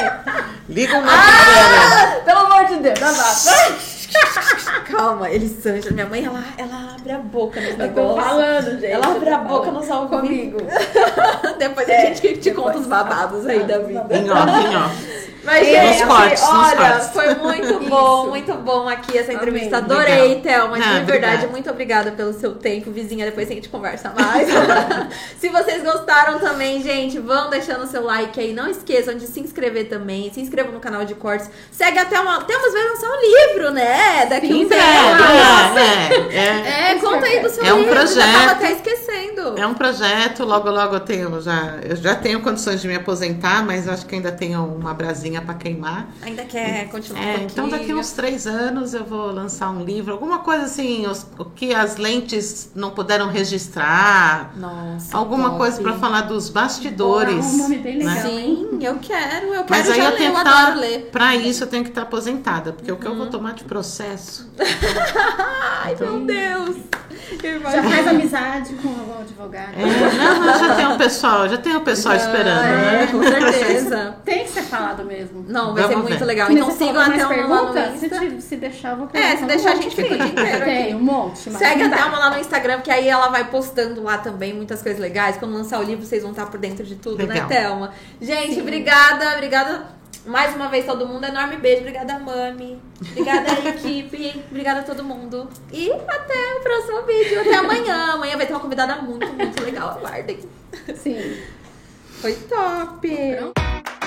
Liga um 90 Pelo amor de Deus, abafa. [LAUGHS] Calma, Elisângela, minha mãe, ela, ela abre a boca nos negócios. falando, gente. Ela abre a boca nos ao Comigo. [LAUGHS] Depois a É, gente te conta os babados aí da vida. Em off, em off. Mas, É, gente, nos cortes, olha, foi muito Isso. bom, muito bom aqui essa Amém. entrevista. Adorei, Legal. Thelma. De Ah, verdade, obrigada. muito obrigada pelo seu tempo, vizinha. Depois a gente conversa mais. [LAUGHS] se vocês gostaram também, gente, vão deixando o seu like aí. Não esqueçam de se inscrever também. Se inscrevam no canal de cortes. Segue até uma. Temos vai lançar um livro, né? Daqui Sim, um É, tempo. é, é. É, conta aí do seu É um livro. Já projeto. tava até esquecendo. É um projeto, logo logo eu tenho já, eu já tenho condições de me aposentar, mas acho que ainda tenho uma brasinha para queimar. Ainda quer continuar um É, pouquinho. então daqui uns três anos eu vou lançar um livro, alguma coisa assim, os- o que as lentes não puderam registrar, Nossa. alguma top. coisa para falar dos bastidores. Boa, um nome bem legal. né? Sim, eu quero. Eu quero Mas aí já eu ler, tenho eu que adoro estar, ler. para isso eu tenho que estar aposentada, porque o que eu vou tomar de processo. [LAUGHS] Ai, meu Deus. Eu Já faz amizade com o advogado. É, não, não, já tem o pessoal, já tem o pessoal esperando, É, né? com certeza. [LAUGHS] Tem que ser falado mesmo. Não, vai ser Vamos muito ver. legal. Então sigam até uma lá no? Insta. Se, se deixar, eu vou É, se um deixar a monte. gente fica o dia inteiro aqui. Tem, um monte. mas Segue dá. uma lá no Instagram, que aí ela vai postando lá também muitas coisas legais. Quando lançar o livro, vocês vão estar por dentro de tudo, Legal. né, Thelma? Gente, Sim. obrigada, obrigada mais uma vez todo mundo. Enorme beijo. Obrigada, Mami. Obrigada, [LAUGHS] equipe. Obrigada a todo mundo. E até o próximo vídeo. Até amanhã. Amanhã vai ter uma convidada muito, muito legal. Aguardem. Sim. Foi top. Pronto.